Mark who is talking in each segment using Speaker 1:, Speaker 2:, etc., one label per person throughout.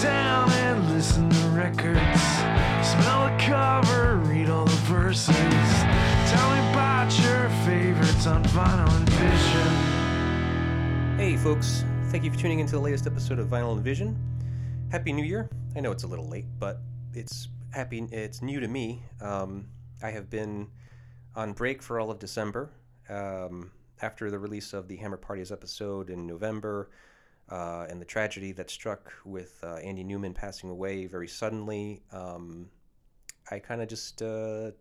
Speaker 1: down and listen to records. Smell the cover, read all the verses. Tell me about your favorites on Vinyl and Vision.
Speaker 2: Hey, folks. Thank you for tuning into the latest episode of Vinyl and Vision. Happy New Year. I know it's a little late, but it's happy. It's new to me. Um, I have been on break for all of December um, after the release of the Hammer Parties episode in November uh, and the tragedy that struck with uh, Andy Newman passing away very suddenly. Um, I kind of just uh,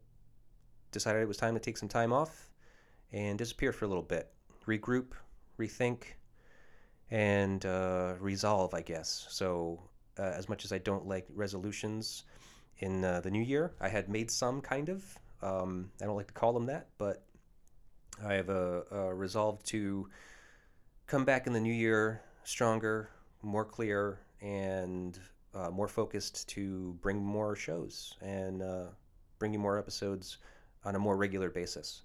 Speaker 2: decided it was time to take some time off and disappear for a little bit, regroup, rethink, and uh, resolve, I guess. So, uh, as much as I don't like resolutions in uh, the new year, I had made some kind of. Um, I don't like to call them that, but I have uh, uh, resolved to come back in the new year stronger, more clear, and uh, more focused to bring more shows and uh, bring you more episodes on a more regular basis.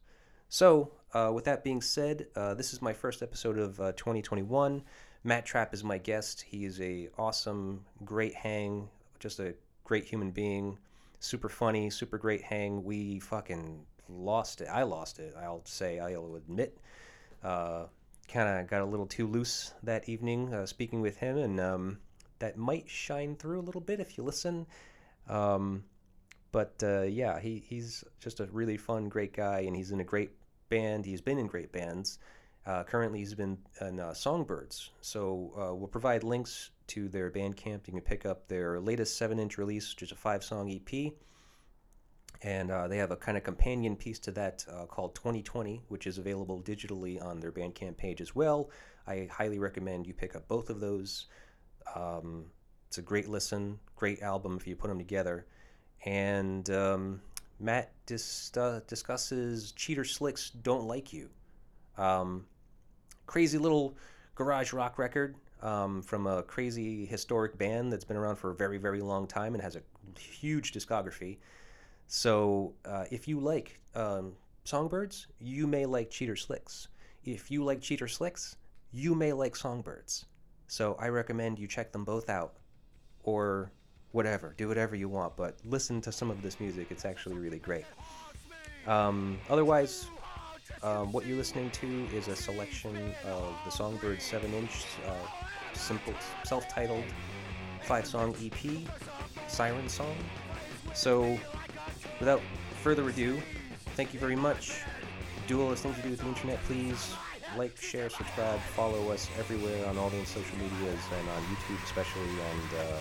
Speaker 2: So, uh, with that being said, uh, this is my first episode of uh, 2021. Matt Trapp is my guest. He is a awesome, great hang, just a great human being, super funny, super great hang. We fucking lost it. I lost it. I'll say. I'll admit. Kind of got a little too loose that evening uh, speaking with him, and um, that might shine through a little bit if you listen. Um, but uh, yeah, he, he's just a really fun, great guy, and he's in a great band. He's been in great bands. Uh, currently, he's been in uh, Songbirds. So uh, we'll provide links to their Bandcamp. You can pick up their latest seven-inch release, which is a five-song EP. And uh, they have a kind of companion piece to that uh, called 2020, which is available digitally on their Bandcamp page as well. I highly recommend you pick up both of those. Um, it's a great listen, great album if you put them together. And um, Matt dis- uh, discusses Cheater Slick's Don't Like You. Um, crazy little garage rock record um, from a crazy historic band that's been around for a very, very long time and has a huge discography. So uh, if you like um, Songbirds, you may like Cheater Slicks. If you like Cheater Slicks, you may like Songbirds. So I recommend you check them both out, or whatever. Do whatever you want, but listen to some of this music. It's actually really great. Um, otherwise, um, what you're listening to is a selection of the Songbirds 7-inch, uh, simple, self-titled five-song EP, Siren Song. So without further ado, thank you very much. Do all those things you do with the internet, please. Like, share, subscribe, follow us everywhere on all the social medias and on YouTube especially, and uh,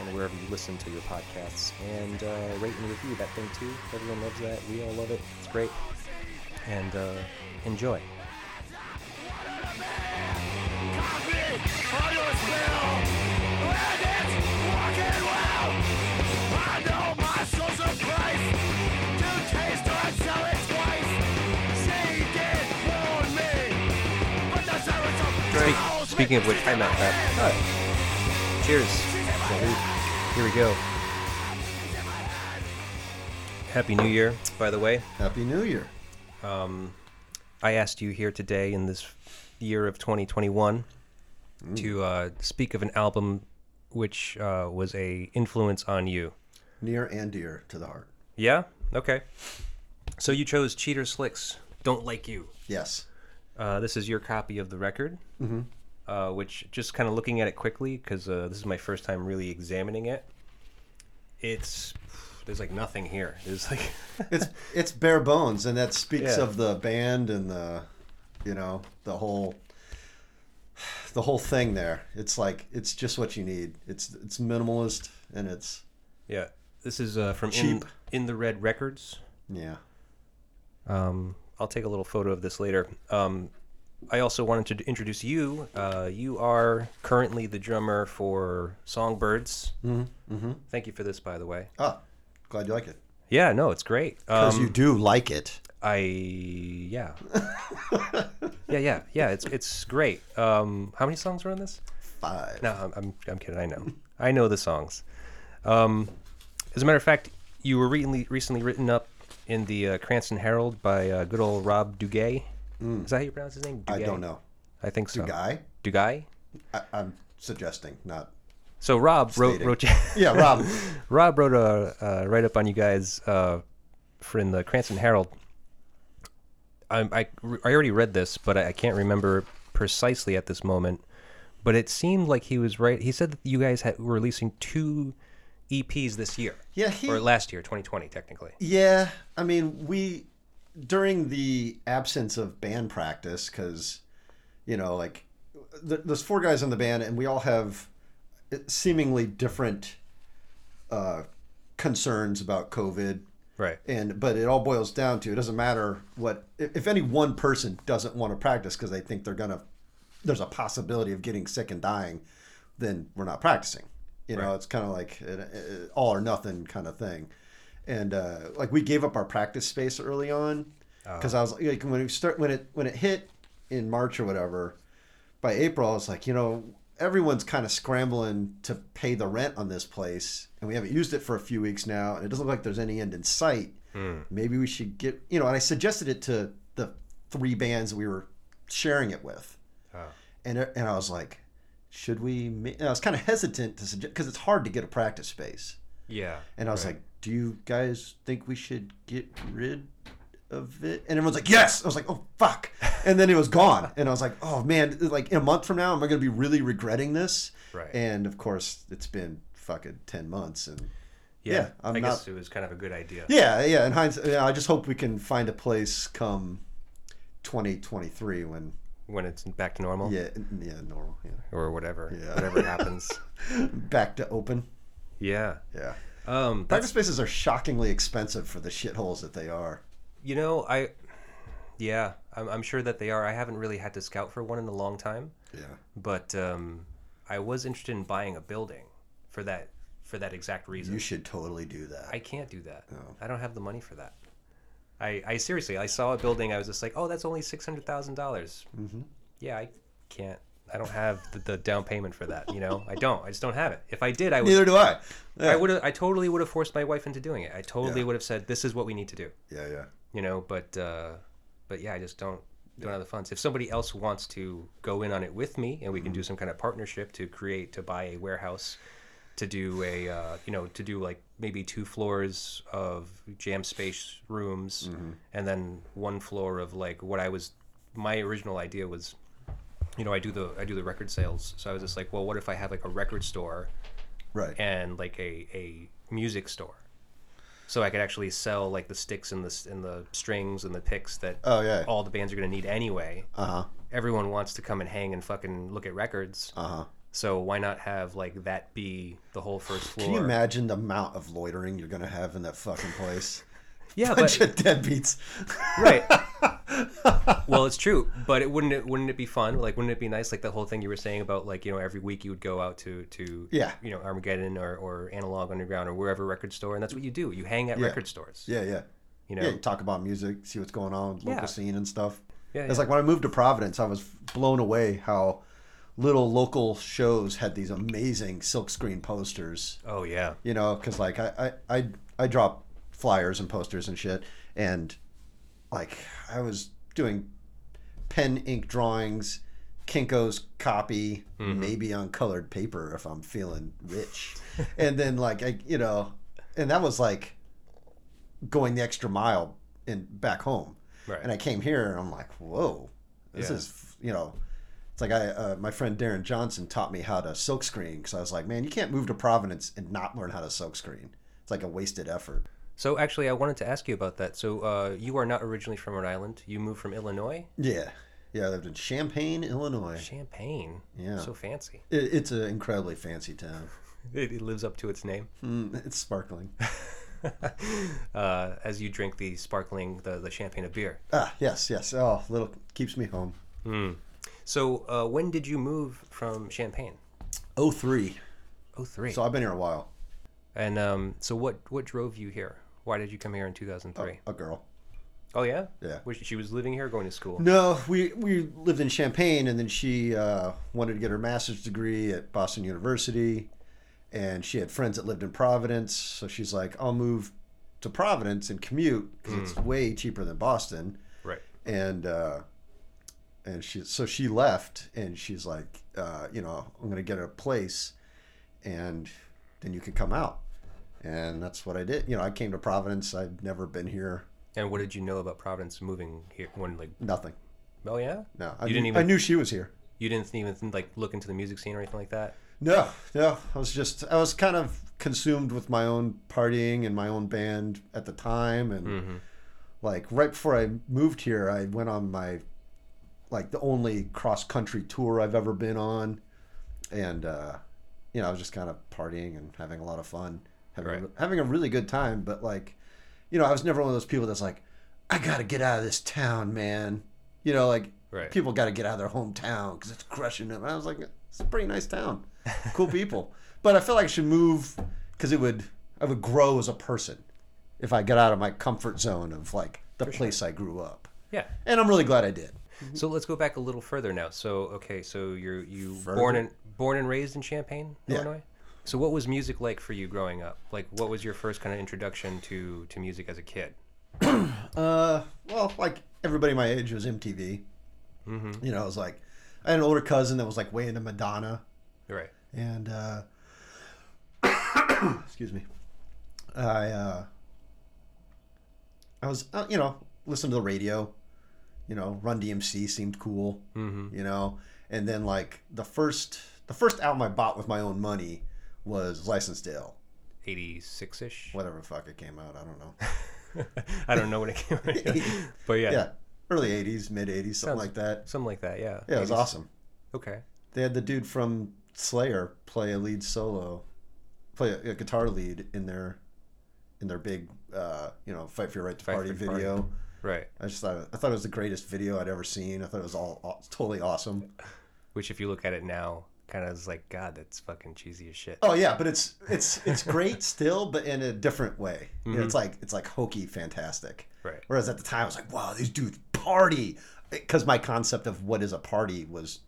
Speaker 2: and wherever you listen to your podcasts. And uh, rate and review that thing too. Everyone loves that. We all love it. It's great. And uh, enjoy. Speaking of which, I met that. Cheers. Here we go. Happy New Year, by the way.
Speaker 3: Happy New Year.
Speaker 2: Um, I asked you here today in this year of 2021 to uh, speak of an album which uh, was a influence on you.
Speaker 3: Near and dear to the heart.
Speaker 2: Yeah. Okay. So you chose Cheater Slicks. Don't like you.
Speaker 3: Yes.
Speaker 2: Uh, this is your copy of the record, mm-hmm. Uh, which just kind of looking at it quickly because uh, this is my first time really examining it. It's there's like nothing here. There's like
Speaker 3: It's it's bare bones, and that speaks
Speaker 2: Yeah.
Speaker 3: of the band and the, you know, the whole, the whole thing there. It's like it's just what you need. It's it's minimalist and it's
Speaker 2: yeah. This is uh, from in,
Speaker 3: Cheap.
Speaker 2: in the Red Records.
Speaker 3: yeah.
Speaker 2: Um, I'll take a little photo of this later. Um, I also wanted to introduce you. Uh, you are currently the drummer for Songbirds.
Speaker 3: Mm-hmm. Mm-hmm.
Speaker 2: Thank you for this, by the way.
Speaker 3: Ah, glad you like it
Speaker 2: Yeah, no, it's great.
Speaker 3: because
Speaker 2: Um,
Speaker 3: you do like it.
Speaker 2: I yeah, yeah, yeah, yeah. It's it's great. Um, how many songs are on this?
Speaker 3: Five.
Speaker 2: No, I'm I'm, I'm kidding. I know, I know the songs. Um, as a matter of fact, you were recently recently written up in the uh, Cranston Herald by uh, good old Rob Duguay. Is that how you pronounce his name?
Speaker 3: I don't know.
Speaker 2: I think so.
Speaker 3: Do guy?
Speaker 2: Duguay.
Speaker 3: I, I'm suggesting, not
Speaker 2: So Rob wrote
Speaker 3: Stating.
Speaker 2: wrote
Speaker 3: Yeah, Rob.
Speaker 2: Rob wrote a uh, write up on you guys uh, for in the Cranston Herald. I, I, I already read this, but I, I can't remember precisely at this moment. But it seemed like he was right. He said that you guys had, were releasing two EPs this year,
Speaker 3: Yeah, he.
Speaker 2: or last year, 2020, technically.
Speaker 3: Yeah, I mean, we during the absence of band practice, because you know, like th- there's four guys in the band, and we all have eh, seemingly different uh, concerns about COVID.
Speaker 2: Right.
Speaker 3: And but it all boils down to it doesn't matter what if, any one person doesn't want to practice because they think they're gonna there's a possibility of getting sick and dying, then we're not practicing. You know,
Speaker 2: Right.
Speaker 3: it's kind of like an an all or nothing kind of thing. And uh, like we gave up our practice space early on because I was like when we start when it when it hit in March or whatever. By April, I was like, you know, everyone's kind of scrambling to pay the rent on this place, and we haven't used it for a few weeks now, and it doesn't look like there's any end in sight. Maybe we should get, you know, and I suggested it to the three bands we were sharing it with,
Speaker 2: Oh.
Speaker 3: and and I was like, should we? And I was kind of hesitant to suggest because it's hard to get a practice space,
Speaker 2: Yeah.
Speaker 3: and I was
Speaker 2: Right.
Speaker 3: like, do you guys think we should get rid? Of it, and everyone's like, "Yes." I was like, "Oh fuck!" And then it was gone, and I was like, "Oh man!" Like in a month from now, am I going to be really regretting this?
Speaker 2: Right.
Speaker 3: And of course, it's been fucking ten months, and
Speaker 2: yeah.
Speaker 3: yeah, I'm
Speaker 2: I
Speaker 3: not-
Speaker 2: guess it was kind of a good idea.
Speaker 3: yeah, yeah. In hindsight, yeah, I just hope we can find a place come 2023 when
Speaker 2: When it's back to normal
Speaker 3: yeah, yeah, normal, yeah,
Speaker 2: or whatever,
Speaker 3: Yeah.
Speaker 2: whatever happens.
Speaker 3: back to open.
Speaker 2: Yeah.
Speaker 3: Yeah,
Speaker 2: Um, that's,
Speaker 3: spaces are shockingly expensive for the shitholes that they are.
Speaker 2: you know, I, yeah, I'm, I'm sure that they are. I haven't really had to scout for one in a long time.
Speaker 3: Yeah,
Speaker 2: but um, I was interested in buying a building for that for that exact reason.
Speaker 3: you should totally do that.
Speaker 2: I can't do that.
Speaker 3: No.
Speaker 2: I don't have the money for that. I, I seriously, I saw a building. I was just like, oh, that's only six hundred thousand dollars.
Speaker 3: Mhm.
Speaker 2: Yeah, I can't. I don't have the, the down payment for that. You know, I don't. I just don't have it. If I did, I would.
Speaker 3: Neither do I.
Speaker 2: I would. I totally would have forced my wife into doing it. I totally
Speaker 3: Yeah.
Speaker 2: would have said, "This is what we need to do."
Speaker 3: yeah, yeah.
Speaker 2: You know, but uh, but yeah, I just don't don't have the funds. If somebody else wants to go in on it with me, and we can do some kind of partnership to create to buy a warehouse, to do a uh, you know to do like maybe two floors of jam space rooms, and then one floor of like what I was. My original idea was, you know, I do the I do the record sales, so I was just like, well, what if I have like a record store
Speaker 3: Right.
Speaker 2: and like a, a music store so i could actually sell like the sticks and the and the strings and the picks that
Speaker 3: Oh yeah.
Speaker 2: all the bands are going to need anyway
Speaker 3: Uh huh.
Speaker 2: everyone wants to come and hang and fucking look at records
Speaker 3: Uh huh.
Speaker 2: so why not have like that be the whole first floor
Speaker 3: Can you imagine the amount of loitering you're gonna have in that fucking place?
Speaker 2: Yeah
Speaker 3: Bunch
Speaker 2: but
Speaker 3: of deadbeats.
Speaker 2: right well it's true but it wouldn't it wouldn't it be fun like wouldn't it be nice like the whole thing you were saying about like you know every week you would go out to to
Speaker 3: Yeah.
Speaker 2: you know armageddon or, or analog underground or wherever record store and that's what you do you hang at
Speaker 3: Yeah.
Speaker 2: record stores
Speaker 3: Yeah, yeah.
Speaker 2: you know
Speaker 3: Yeah, you talk about music, see what's going on, local
Speaker 2: Yeah.
Speaker 3: scene and stuff.
Speaker 2: Yeah,
Speaker 3: It's like when I moved to Providence, I was blown away how little local shows had these amazing silkscreen posters.
Speaker 2: oh yeah
Speaker 3: You know, because like I, I I I drop flyers and posters and shit, and like I was doing pen ink drawings, Kinko's copy,
Speaker 2: Mm-hmm.
Speaker 3: maybe on colored paper if I'm feeling rich, and then like I you know, and that was like going the extra mile in back home.
Speaker 2: Right.
Speaker 3: And I came here and I'm like, whoa, this
Speaker 2: Yeah.
Speaker 3: is you know. It's like I, uh, my friend Darren Johnson taught me how to silkscreen because I was like, man, you can't move to Providence and not learn how to silkscreen. It's like a wasted effort.
Speaker 2: So actually, I wanted to ask you about that. So uh, you are not originally from Rhode Island. You moved from Illinois,
Speaker 3: Yeah, yeah. I lived in Champaign, Illinois.
Speaker 2: Champaign.
Speaker 3: Yeah.
Speaker 2: So fancy.
Speaker 3: It, it's an incredibly fancy town.
Speaker 2: It, it lives up to its name.
Speaker 3: Mm, it's sparkling.
Speaker 2: uh, as you drink the sparkling, the, the champagne of beer.
Speaker 3: Ah, yes, yes. Oh, little keeps me home.
Speaker 2: So uh, when did you move from Champaign?
Speaker 3: Oh three.
Speaker 2: Oh three.
Speaker 3: So I've been here a while.
Speaker 2: and um, so what what drove you here? Why did you come here in 2003?
Speaker 3: A girl.
Speaker 2: Oh yeah.
Speaker 3: Yeah.
Speaker 2: Was she, she was living here, or going to school.
Speaker 3: No, we we lived in Champaign, and then she uh, wanted to get her master's degree at Boston University, and she had friends that lived in Providence, so she's like, "I'll move to Providence and commute because it's way cheaper than Boston."
Speaker 2: Right.
Speaker 3: And uh, and she so she left, and she's like, uh, "You know, I'm gonna get a place." and then you can come out. And that's what I did. You know, I came to Providence. I'd never been here.
Speaker 2: And what did you know about Providence moving here? When like,
Speaker 3: Nothing.
Speaker 2: oh yeah,
Speaker 3: No, I
Speaker 2: You didn't
Speaker 3: knew,
Speaker 2: even-
Speaker 3: I knew she was here.
Speaker 2: you didn't even like look into the music scene or anything like that.
Speaker 3: No, no. I was just I was kind of consumed with my own partying and my own band at the time, and
Speaker 2: Mm-hmm.
Speaker 3: like right before I moved here, I went on my like the only cross country tour I've ever been on, and uh, you know I was just kind of partying and having a lot of fun, having
Speaker 2: Right.
Speaker 3: a, having a really good time. But like, you know, I was never one of those people that's like, I gotta get out of this town, man. You know, like
Speaker 2: Right.
Speaker 3: people got to get out of their hometown because it's crushing them. I was like, it's a pretty nice town, cool people. but I felt like I should move because it would I would grow as a person if I got out of my comfort zone of like the place I grew up.
Speaker 2: Yeah.
Speaker 3: And I'm really glad I did. Mm-hmm.
Speaker 2: So let's go back a little further now. So okay, so you're you
Speaker 3: Further?
Speaker 2: born and born and raised in Champaign. Illinois. So what was music like for you growing up? Like what was your first kind of introduction to to music as a kid?
Speaker 3: Uh, well, like everybody my age was MTV. Mm-hmm. You know, I was like I had an older cousin that was like way into Madonna.
Speaker 2: Right.
Speaker 3: and uh, excuse me, I uh, I was uh, you know listening to the radio, you know Run DMC seemed cool,
Speaker 2: Mm-hmm.
Speaker 3: you know, and then like the first the first album I bought with my own money was Licensed Ill,
Speaker 2: Eighty six ish.
Speaker 3: whatever the fuck it came out, I don't know,
Speaker 2: I don't know when it came out. but yeah,
Speaker 3: yeah, early '80s, mid '80s, something
Speaker 2: Sounds-
Speaker 3: like that.
Speaker 2: something like that. Yeah.
Speaker 3: Yeah, it was
Speaker 2: 80s.
Speaker 3: awesome.
Speaker 2: Okay.
Speaker 3: They had the dude from Slayer play a lead solo, play a, a guitar lead in their in their big uh, you know fight for your right to
Speaker 2: Fight
Speaker 3: party video.
Speaker 2: Right.
Speaker 3: I just thought I thought it was the greatest video I'd ever seen. I thought it was all, all totally awesome.
Speaker 2: Which, if you look at it now, kind of is like, God, that's fucking cheesy as shit.
Speaker 3: Oh yeah, but it's it's it's great still, but in a different way. You know,
Speaker 2: Mm-hmm.
Speaker 3: it's like it's like hokey, fantastic.
Speaker 2: Right.
Speaker 3: Whereas at the time I was like, wow, these dudes party, because my concept of what is a party was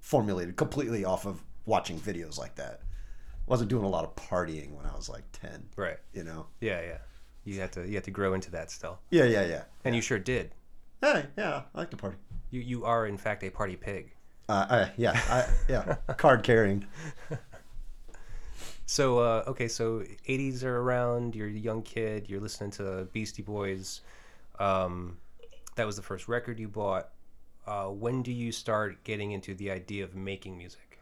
Speaker 3: formulated completely off of watching videos like that. I wasn't doing a lot of partying when I was like ten.
Speaker 2: Right.
Speaker 3: You know.
Speaker 2: Yeah, yeah. You had to you had to grow into that still,
Speaker 3: Yeah, yeah, yeah.
Speaker 2: and you sure did.
Speaker 3: Hey, yeah, I like to party.
Speaker 2: You you are in fact a party pig.
Speaker 3: Uh, I, yeah, I, yeah, card carrying.
Speaker 2: So uh, okay, so '80s are around. You're a young kid. You're listening to Beastie Boys. Um, that was the first record you bought. Uh, when do you start getting into the idea of making music?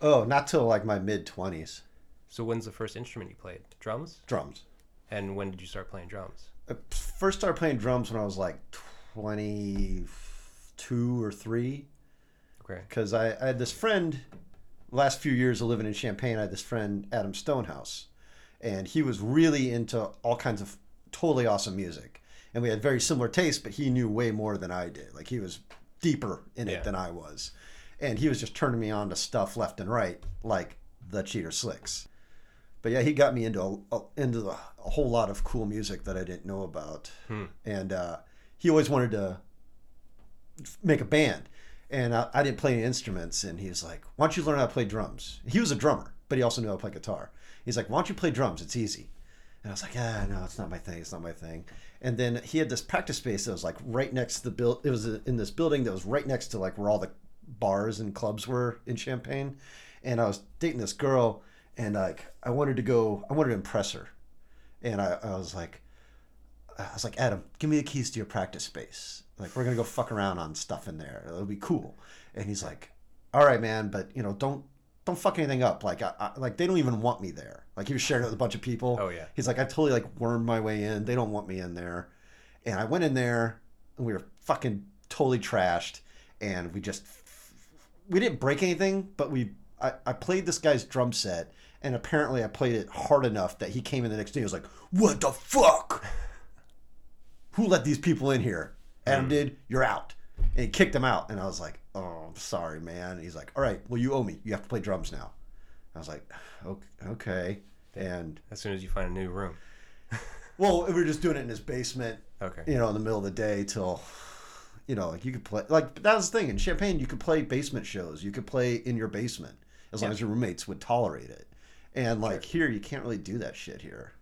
Speaker 3: Oh, not till like my mid twenties.
Speaker 2: So when's the first instrument you played? Drums.
Speaker 3: Drums.
Speaker 2: And when did you start playing drums?
Speaker 3: I first started playing drums when I was like twenty two or three.
Speaker 2: Okay.
Speaker 3: because I, I had this friend last few years of living in champaign i had this friend adam stonehouse. And he was really into all kinds of totally awesome music. And we had very similar tastes but he knew way more than i did. Like he was deeper in
Speaker 2: Yeah.
Speaker 3: it than i was. And he was just turning me on to stuff left and right like the cheater slicks. But yeah he got me into a, into the, a whole lot of cool music that i didn't know about. And uh, he always wanted to make a band. And I, I didn't play any instruments. And he was like, Why don't you learn how to play drums? He was a drummer, but he also knew how to play guitar. He's like, Why don't you play drums? It's easy. And I was like, Ah, no, it's not my thing. It's not my thing. And then he had this practice space that was like right next to the build. It was in this building that was right next to like where all the bars and clubs were in Champaign. And I was dating this girl, and like I wanted to go, I wanted to impress her. And I, I was like, I was like, Adam, give me the keys to your practice space. Like, we're gonna go fuck around on stuff in there. It'll be cool. And he's like, All right, man, but you know, don't don't fuck anything up. Like, I, I like they don't even want me there. Like, he was sharing it with a bunch of people.
Speaker 2: Oh, yeah.
Speaker 3: He's like, I totally like wormed my way in. They don't want me in there. And I went in there, and we were fucking totally trashed. And we just we didn't break anything, but we I, I played this guy's drum set, and apparently I played it hard enough that he came in the next day. He was like, "What the fuck? Who let these people in here?" Adam mm. did. You're out. And he kicked him out, and I was like, "Oh, I'm sorry, man." And he's like, "All right, well, you owe me. You have to play drums now." I was like, "Ok- "Okay." And
Speaker 2: As soon as you find a new room.
Speaker 3: well, we were just doing it in his basement
Speaker 2: Okay.
Speaker 3: you know, in the middle of the day till, you know, like you could play, like that was the thing in Champaign, you could play basement shows, you could play in your basement as long
Speaker 2: Yeah.
Speaker 3: as your roommates would tolerate it. And like here, you can't really do that shit here.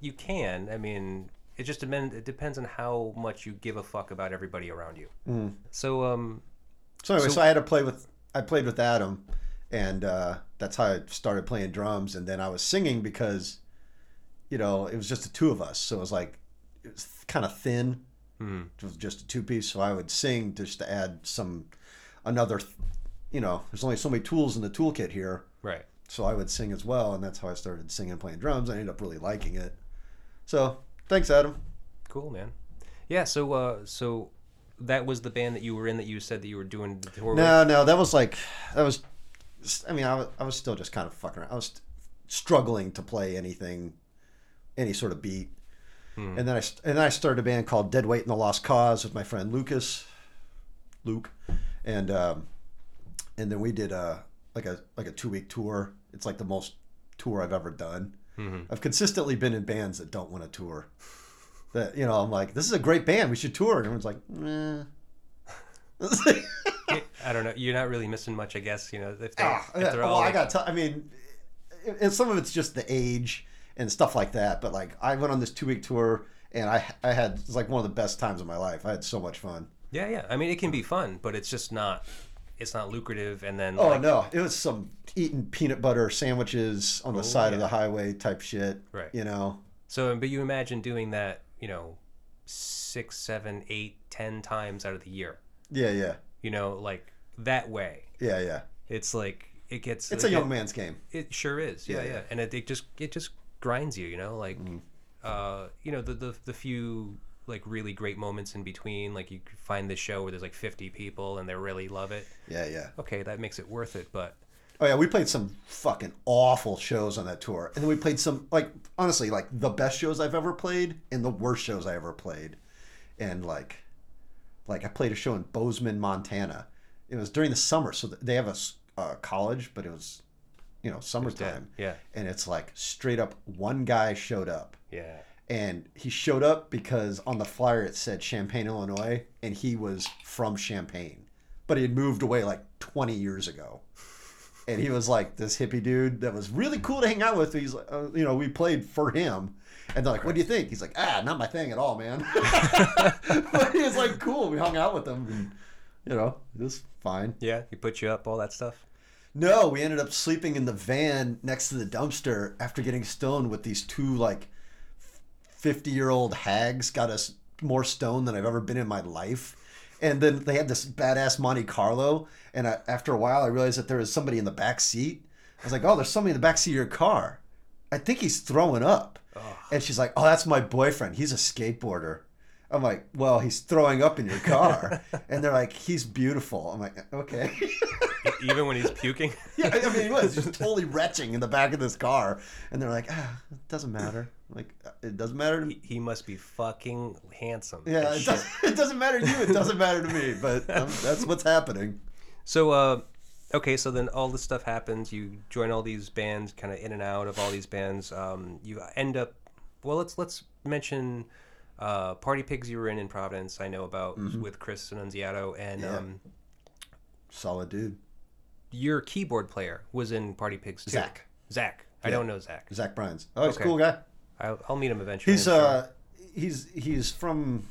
Speaker 2: You can. I mean, it just depends. It depends on how much you give a fuck about everybody around you.
Speaker 3: Mm.
Speaker 2: So, um,
Speaker 3: So anyway,
Speaker 2: So-
Speaker 3: so, I had to play with, I played with Adam, and uh, that's how I started playing drums. And then I was singing because, you know, it was just the two of us, so it was like it was kind of thin.
Speaker 2: Mhm.
Speaker 3: It was just a two piece, so I would sing just to add some another. You know, there's only so many tools in the toolkit here,
Speaker 2: Right.
Speaker 3: so I would sing as well, and that's how I started singing and playing drums. I ended up really liking it. So thanks, Adam.
Speaker 2: Cool, man. Yeah. So, uh, so that was the band that you were in that you said that you were doing the tour with.
Speaker 3: No, no, that was like that was. I mean, I was, I was still just kind of fucking around. I was struggling to play anything, any sort of beat. And then I and then I started a band called Dead Weight and the Lost Cause with my friend Lucas, Luke, and um, and then we did a like a like a two week tour. It's like the most tour I've ever done. I've consistently been in bands that don't want to tour. That you know, I'm like, this is a great band. We should tour. And everyone's like, nah.
Speaker 2: I don't know. You're not really missing much, I guess. You know, if, they,
Speaker 3: ah,
Speaker 2: if they're
Speaker 3: well,
Speaker 2: all
Speaker 3: I got. to I mean, and some of it's just the age and stuff like that. But like, I went on this two week tour, and I I had like one of the best times of my life. I had so much fun.
Speaker 2: Yeah, yeah. I mean, it can be fun, but it's just not. It's not lucrative, and then
Speaker 3: Oh
Speaker 2: like,
Speaker 3: no, it was some eating peanut butter sandwiches on the
Speaker 2: Oh,
Speaker 3: side of the highway type shit.
Speaker 2: Right.
Speaker 3: You know.
Speaker 2: So, but you imagine doing that, you know, six, seven, eight, ten times out of the year.
Speaker 3: Yeah, yeah,
Speaker 2: You know, like that way.
Speaker 3: yeah, yeah.
Speaker 2: It's like it gets.
Speaker 3: It's
Speaker 2: it
Speaker 3: a young
Speaker 2: get-
Speaker 3: man's game.
Speaker 2: It sure is. Yeah,
Speaker 3: Yeah,
Speaker 2: yeah.
Speaker 3: yeah.
Speaker 2: And it, it just it just grinds you. You know, like, uh, you know, the the the few like really great moments in between. Like you find this show where there's like 50 people and they really love it.
Speaker 3: Yeah, yeah.
Speaker 2: Okay, that makes it worth it. But
Speaker 3: Oh yeah, we played some fucking awful shows on that tour, and then we played some like honestly like the best shows I've ever played and the worst shows I ever played, and like, like I played a show in Bozeman, Montana. It was during the summer, so they have a uh, college, but it was, you know, summertime,
Speaker 2: Yeah,
Speaker 3: and it's like straight up one guy showed up,
Speaker 2: yeah.
Speaker 3: And he showed up because on the flyer it said Champaign, Illinois, and he was from Champaign, but he had moved away like 20 years ago. And he was like this hippie dude that was really cool to hang out with. He's like, uh, you know, we played for him, and they're like, "What do you think?" He's like, "Ah, not my thing at all, man." but he was like, "Cool." We hung out with him, and you know, it was fine.
Speaker 2: Yeah, he put you up, all that stuff.
Speaker 3: No, we ended up sleeping in the van next to the dumpster after getting stoned with these two like 50 year old hags. Got us more stoned than I've ever been in my life. And then they had this badass Monte Carlo. And I, after a while, I realized that there was somebody in the back seat. I was like, oh, there's somebody in the back seat of your car. I think he's throwing up. And she's like, oh, that's my boyfriend. He's a skateboarder. I'm like, well, he's throwing up in your car. and they're like, he's beautiful. I'm like, okay.
Speaker 2: Even when he's puking.
Speaker 3: Yeah, I mean, he was just totally retching in the back of this car, and they're like, ah, it doesn't matter. Like, "Uh, it doesn't matter to me.
Speaker 2: he, he must be fucking handsome.
Speaker 3: Yeah, it, does, it doesn't matter to you. It doesn't matter to me. But um, that's what's happening.
Speaker 2: So, uh, okay, so then all this stuff happens. You join all these bands, kind of in and out of all these bands. Um, you end up, well, let's let's mention uh, Party Pigs. You were in in Providence. I know about with Chris Annunziato, and
Speaker 3: Mm-hmm. Yeah.
Speaker 2: um,
Speaker 3: Solid dude.
Speaker 2: your keyboard player was in Party Pigs too.
Speaker 3: Zach.
Speaker 2: Zach. I don't know Zach.
Speaker 3: Zach Bryan's. Oh, he's
Speaker 2: Okay.
Speaker 3: a cool guy.
Speaker 2: I'll, I'll meet him eventually.
Speaker 3: He's uh, he's he's from.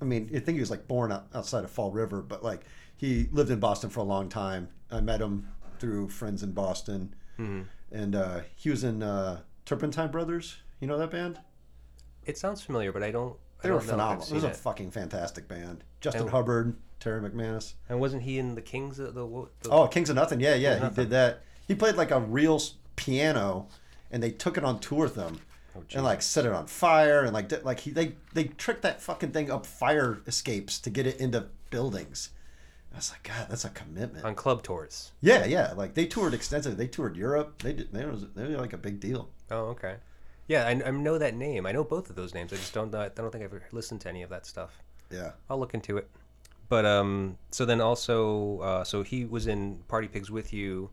Speaker 3: I mean, I think he was like born out, outside of Fall River, but like he lived in Boston for a long time. I met him through friends in Boston,
Speaker 2: Mhm.
Speaker 3: and uh, he was in uh, Turpentine Brothers. You know that band?
Speaker 2: It sounds familiar, but I don't. I
Speaker 3: They were
Speaker 2: don't know
Speaker 3: phenomenal. It was a fucking fantastic band. Justin
Speaker 2: And-
Speaker 3: Hubbard, Terry McManus.
Speaker 2: And wasn't he in the Kings? Of the, what- the
Speaker 3: Oh, Kings of Nothing. Yeah, yeah, he did that. He played like a real piano, and they took it on tour with them,
Speaker 2: Oh,
Speaker 3: and like set it on fire, and like like he they they tricked that fucking thing up fire escapes to get it into buildings. I was like, God, that's a commitment.
Speaker 2: on club tours.
Speaker 3: Yeah, yeah. Like they toured extensively. They toured Europe. They did. They was they were like a big deal.
Speaker 2: Oh, okay. Yeah, I, I know that name. I know both of those names. I just don't. I don't think I've ever listened to any of that stuff.
Speaker 3: Yeah.
Speaker 2: I'll look into it. But um, so then also, uh, so he was in Party Pigs with you.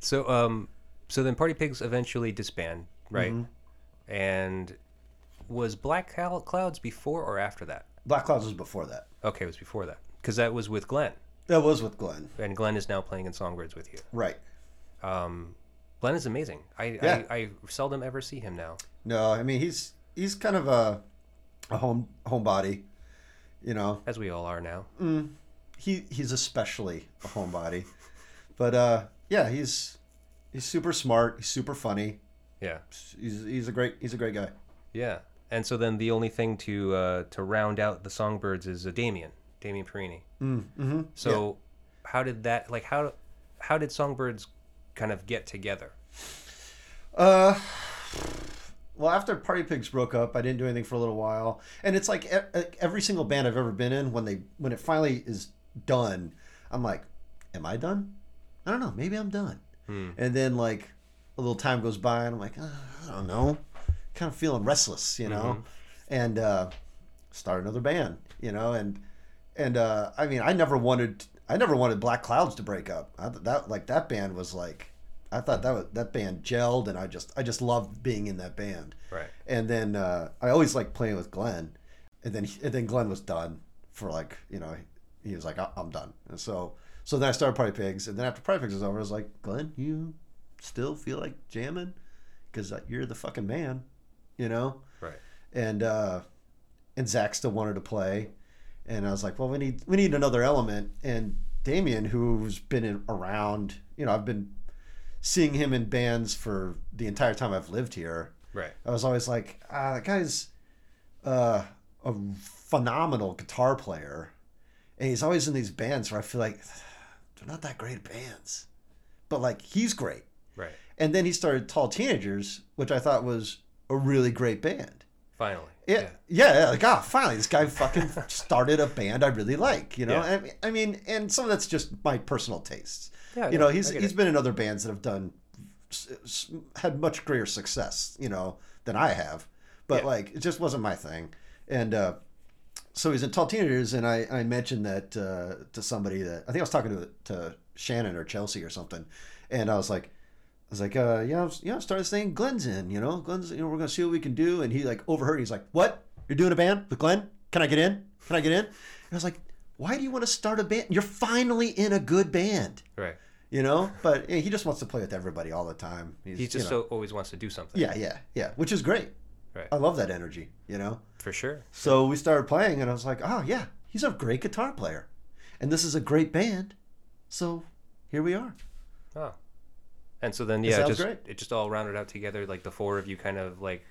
Speaker 2: So um, so then Party Pigs eventually disband, right? And was Black Cloud- Clouds before or after that?
Speaker 3: Black Clouds was before that.
Speaker 2: Okay, it was before that because that was with Glenn,
Speaker 3: That was with Glenn.
Speaker 2: and Glenn is now playing in Songbirds with you.
Speaker 3: Right.
Speaker 2: Um, Glenn is amazing. I,
Speaker 3: Yeah.
Speaker 2: I I seldom ever see him now.
Speaker 3: No, I mean he's he's kind of a a home homebody, you know.
Speaker 2: as we all are now.
Speaker 3: he he's especially a homebody. But uh yeah, he's he's super smart. He's super funny.
Speaker 2: Yeah.
Speaker 3: He's he's a great he's a great guy.
Speaker 2: Yeah. And so then the only thing to uh, to round out the Songbirds is uh, Damien, Damien Perini.
Speaker 3: Mm, mm-hmm.
Speaker 2: So how did that like how how did Songbirds kind of get together?
Speaker 3: Uh, well, after Party Pigs broke up, I didn't do anything for a little while, and it's like every single band I've ever been in, when they when it finally is done, I'm like, am I done? I don't know. Maybe I'm done. And then like a little time goes by, and I'm like, uh, I don't know, kind of feeling restless, you know, and uh, start another band, you know, and and uh, I mean, I never wanted I never wanted Black Clouds to break up. I, that like that band was like I thought that was, that band gelled, and I just I just loved being in that band.
Speaker 2: Right.
Speaker 3: And then uh, I always liked playing with Glenn, and then and then Glenn was done for like you know he was like I'm done, and so so then I started Party Pigs, and then after Party Pigs was over, I was like Glenn, you still feel like jamming because you're the fucking man, you know
Speaker 2: Right.
Speaker 3: and uh, and Zach still wanted to play, and I was like, well, we need we need another element. And Damien, who's been in, around, you know, I've been seeing him in bands for the entire time I've lived here.
Speaker 2: Right.
Speaker 3: I was always like, ah, that guy's uh, a phenomenal guitar player, and he's always in these bands where I feel like they're not that great bands, but like he's great.
Speaker 2: Right.
Speaker 3: And then he started Tall Teenagers, which I thought was a really great band.
Speaker 2: Finally.
Speaker 3: Yeah, yeah, yeah, like ah, finally, this guy fucking started a band I really like. You know,
Speaker 2: Yeah.
Speaker 3: I, mean, and some of that's just my personal tastes.
Speaker 2: Yeah,
Speaker 3: you know, he's he's
Speaker 2: it.
Speaker 3: been in other bands that have done had much greater success, you know, than I have. But
Speaker 2: Yeah.
Speaker 3: like, it just wasn't my thing. And uh, so he's in Tall Teenagers, and I, I mentioned that uh, to somebody that I think I was talking to to Shannon or Chelsea or something, and I was like. I was like, uh, yeah, I was, yeah, I started saying Glenn's in, you know, Glenn's, you know, we're gonna see what we can do. And he like overheard. He's like, what? You're doing a band with Glenn? Can I get in? Can I get in? And I was like, why do you want to start a band? You're finally in a good band,
Speaker 2: Right.
Speaker 3: you know. But yeah, he just wants to play with everybody all the time. He's,
Speaker 2: He
Speaker 3: you
Speaker 2: just
Speaker 3: know,
Speaker 2: so always wants to do something.
Speaker 3: yeah, yeah, yeah, which is great.
Speaker 2: Right.
Speaker 3: I love that energy, you know.
Speaker 2: For sure.
Speaker 3: So we started playing, and I was like, oh yeah, he's a great guitar player, and this is a great band. So here we are.
Speaker 2: Oh. And so then yeah, it just
Speaker 3: great.
Speaker 2: it just all rounded out together. Like the four of you kind of like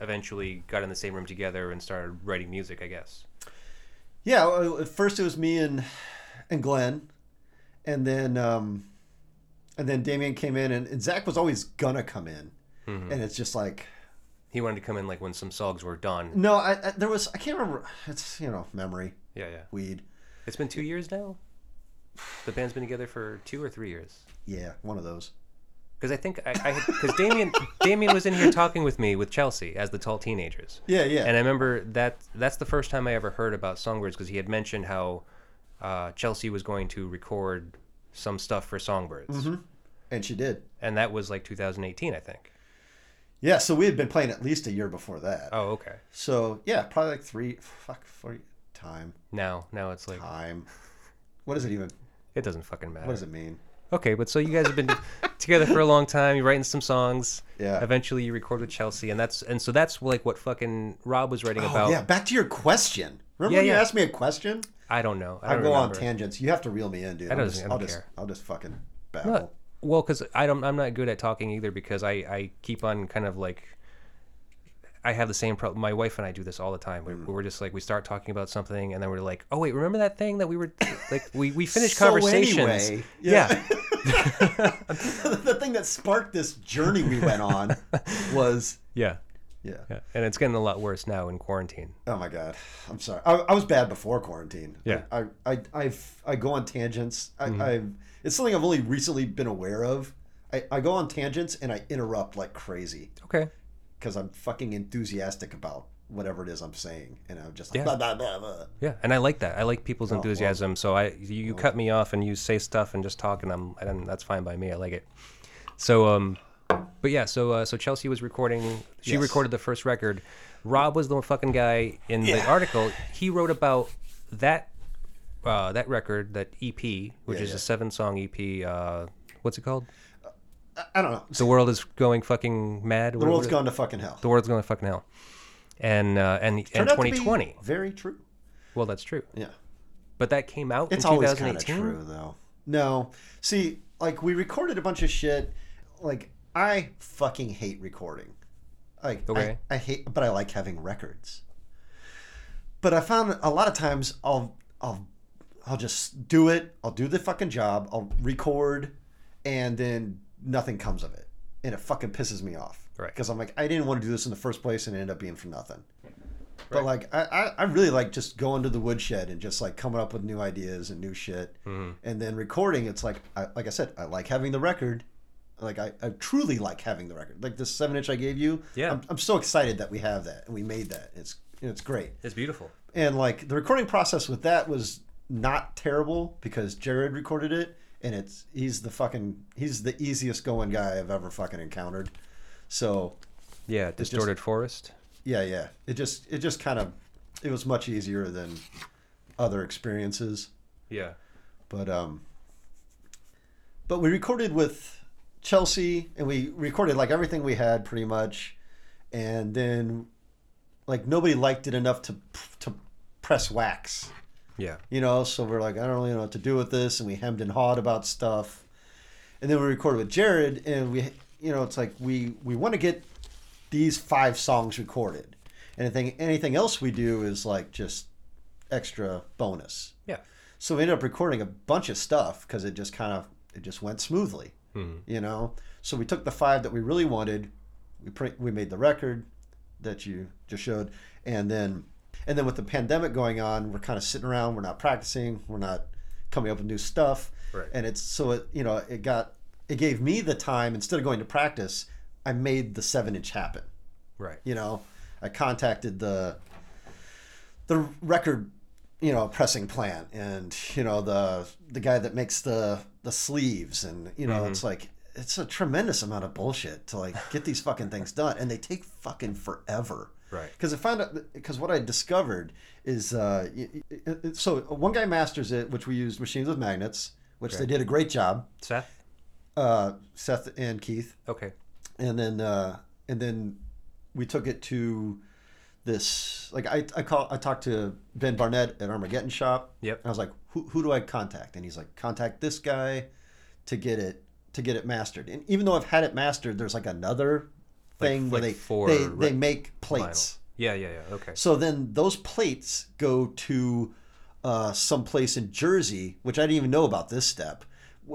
Speaker 2: eventually got in the same room together and started writing music. I guess.
Speaker 3: Yeah, well, at first it was me and and Glenn, and then um, and then Damien came in, and, and Zach was always gonna come in,
Speaker 2: Mm-hmm.
Speaker 3: and it's just like
Speaker 2: He wanted to come in like when some songs were done.
Speaker 3: no, I, I there was I can't remember. It's you know memory
Speaker 2: Yeah, yeah.
Speaker 3: weed.
Speaker 2: It's been two years now. The band's been together for two or three years.
Speaker 3: Yeah, one of those.
Speaker 2: Because I think I, because Damien Damien was in here talking with me with Chelsea as the tall teenagers.
Speaker 3: Yeah, yeah.
Speaker 2: And I remember that that's the first time I ever heard about Songbirds because he had mentioned how uh, Chelsea was going to record some stuff for Songbirds,
Speaker 3: and she did.
Speaker 2: and that was like 2018, I think.
Speaker 3: Yeah, so we had been playing at least a year before that.
Speaker 2: Oh, okay.
Speaker 3: So yeah, probably like three. Fuck, four time,
Speaker 2: Now, now it's like
Speaker 3: time. What does it even?
Speaker 2: it doesn't fucking matter.
Speaker 3: What does it mean?
Speaker 2: Okay, but so you guys have been together for a long time. You're writing some songs.
Speaker 3: Yeah.
Speaker 2: Eventually, you record with Chelsea, and that's and so that's like what fucking Rob was writing
Speaker 3: Oh
Speaker 2: about.
Speaker 3: yeah, back to your question. Remember
Speaker 2: Yeah,
Speaker 3: when you
Speaker 2: yeah.
Speaker 3: asked me a question?
Speaker 2: I don't know. I,
Speaker 3: I
Speaker 2: don't
Speaker 3: go on tangents. You have to reel me in, dude.
Speaker 2: I
Speaker 3: I'll
Speaker 2: don't-
Speaker 3: just,
Speaker 2: I don't
Speaker 3: I'll just,
Speaker 2: care.
Speaker 3: I'll just fucking babble.
Speaker 2: No, well, because I don't. I'm not good at talking either because I I keep on kind of like. I have the same problem. My wife and I do this all the time.
Speaker 3: Mm.
Speaker 2: We're, just like we start talking about something and then we're like, oh wait, remember that thing that we were like we we finished
Speaker 3: So
Speaker 2: conversations.
Speaker 3: anyway,
Speaker 2: yeah.
Speaker 3: the thing that sparked this journey we went on was
Speaker 2: yeah,
Speaker 3: yeah.
Speaker 2: yeah, and it's getting a lot worse now in quarantine.
Speaker 3: Oh my god, I'm sorry. I, I was bad before quarantine.
Speaker 2: Yeah.
Speaker 3: I I I've, I go on tangents. I,
Speaker 2: Mm-hmm.
Speaker 3: I've it's something I've only recently been aware of. I, I go on tangents and I interrupt like crazy
Speaker 2: Okay.
Speaker 3: because I'm fucking enthusiastic about whatever it is I'm saying, and I'm just like
Speaker 2: Yeah.
Speaker 3: blah blah blah.
Speaker 2: Yeah, and I like that. I like people's
Speaker 3: Oh, well.
Speaker 2: enthusiasm. So I, you, you cut me off and you say stuff and just talk, and I'm, and that's fine by me. I like it. So, um, but yeah, so uh, so Chelsea was recording. She
Speaker 3: Yes.
Speaker 2: recorded the first record. Rob was the fucking guy in the article. He wrote about that, uh, that record, that EP, which
Speaker 3: Yeah,
Speaker 2: is
Speaker 3: yeah.
Speaker 2: a seven-song EP. Uh, what's it called?
Speaker 3: I, I don't know.
Speaker 2: The world is going fucking mad.
Speaker 3: the world's gone to fucking hell.
Speaker 2: The world's going to fucking hell. And uh, and and
Speaker 3: Turned out to be
Speaker 2: 2020.
Speaker 3: Very true.
Speaker 2: Well, that's true.
Speaker 3: Yeah.
Speaker 2: But that came out
Speaker 3: It's
Speaker 2: in
Speaker 3: always kind of
Speaker 2: 2018.
Speaker 3: true, though. No, see, like we recorded a bunch of shit. Like I fucking hate recording. Like
Speaker 2: Okay.
Speaker 3: I, I hate, but I like having records. But I found a lot of times I'll I'll I'll just do it. I'll do the fucking job. I'll record, and then nothing comes of it, and it fucking pisses me off.
Speaker 2: Right.
Speaker 3: Because I'm like, I didn't want to do this in the first place, and it ended up being for nothing.
Speaker 2: Right.
Speaker 3: But like, I, I, I really like just going to the woodshed and just like coming up with new ideas and new shit,
Speaker 2: Mhm.
Speaker 3: and then recording. It's like, I, like I said, I like having the record. Like I, I truly like having the record. Like this seven inch I gave you.
Speaker 2: Yeah.
Speaker 3: I'm, I'm so excited that we have that and we made that. It's it's great
Speaker 2: It's beautiful.
Speaker 3: and like the recording process with that was not terrible because Jared recorded it and it's he's the fucking he's the easiest going guy I've ever fucking encountered. So
Speaker 2: Yeah, distorted forest.
Speaker 3: yeah, yeah. It just it just kind of it was much easier than other experiences.
Speaker 2: Yeah.
Speaker 3: But um but we recorded with Chelsea and we recorded like everything we had pretty much and then like nobody liked it enough to to press wax.
Speaker 2: Yeah.
Speaker 3: you know so we're like i don't really know what to do with this and we hemmed and hawed about stuff and then we recorded with jared and we you know it's like we we want to get these five songs recorded anything anything else we do is like just extra bonus
Speaker 2: Yeah.
Speaker 3: so we ended up recording a bunch of stuff because it just kind of it just went smoothly
Speaker 2: Mhm.
Speaker 3: you know so we took the five that we really wanted we pre- we made the record that you just showed and then and then with the pandemic going on we're kind of sitting around we're not practicing we're not coming up with new stuff.
Speaker 2: Right.
Speaker 3: and it's so it you know it got it gave me the time instead of going to practice i made the seven inch happen.
Speaker 2: Right.
Speaker 3: you know i contacted the the record you know pressing plant and you know the the guy that makes the the sleeves and you know it's mm-hmm. like it's a tremendous amount of bullshit to like get these fucking things done. And they take fucking forever
Speaker 2: Right.
Speaker 3: because i found out because what i discovered is uh y- y- so one guy masters it which we used machines with magnets which they did a great job
Speaker 2: Seth.
Speaker 3: uh seth and keith
Speaker 2: Okay.
Speaker 3: and then uh, and then we took it to this like I I call I talked to Ben Barnett at Armageddon Shop.
Speaker 2: Yep.
Speaker 3: And I was like, who who do I contact? And he's like, contact this guy to get it to get it mastered. And even though I've had it mastered, there's like another
Speaker 2: Like-
Speaker 3: thing where
Speaker 2: like
Speaker 3: they they,
Speaker 2: re-
Speaker 3: they make plates.
Speaker 2: Vinyl. Yeah. Yeah. Yeah. Okay.
Speaker 3: So then those plates go to uh, some place in Jersey, which I didn't even know about this step,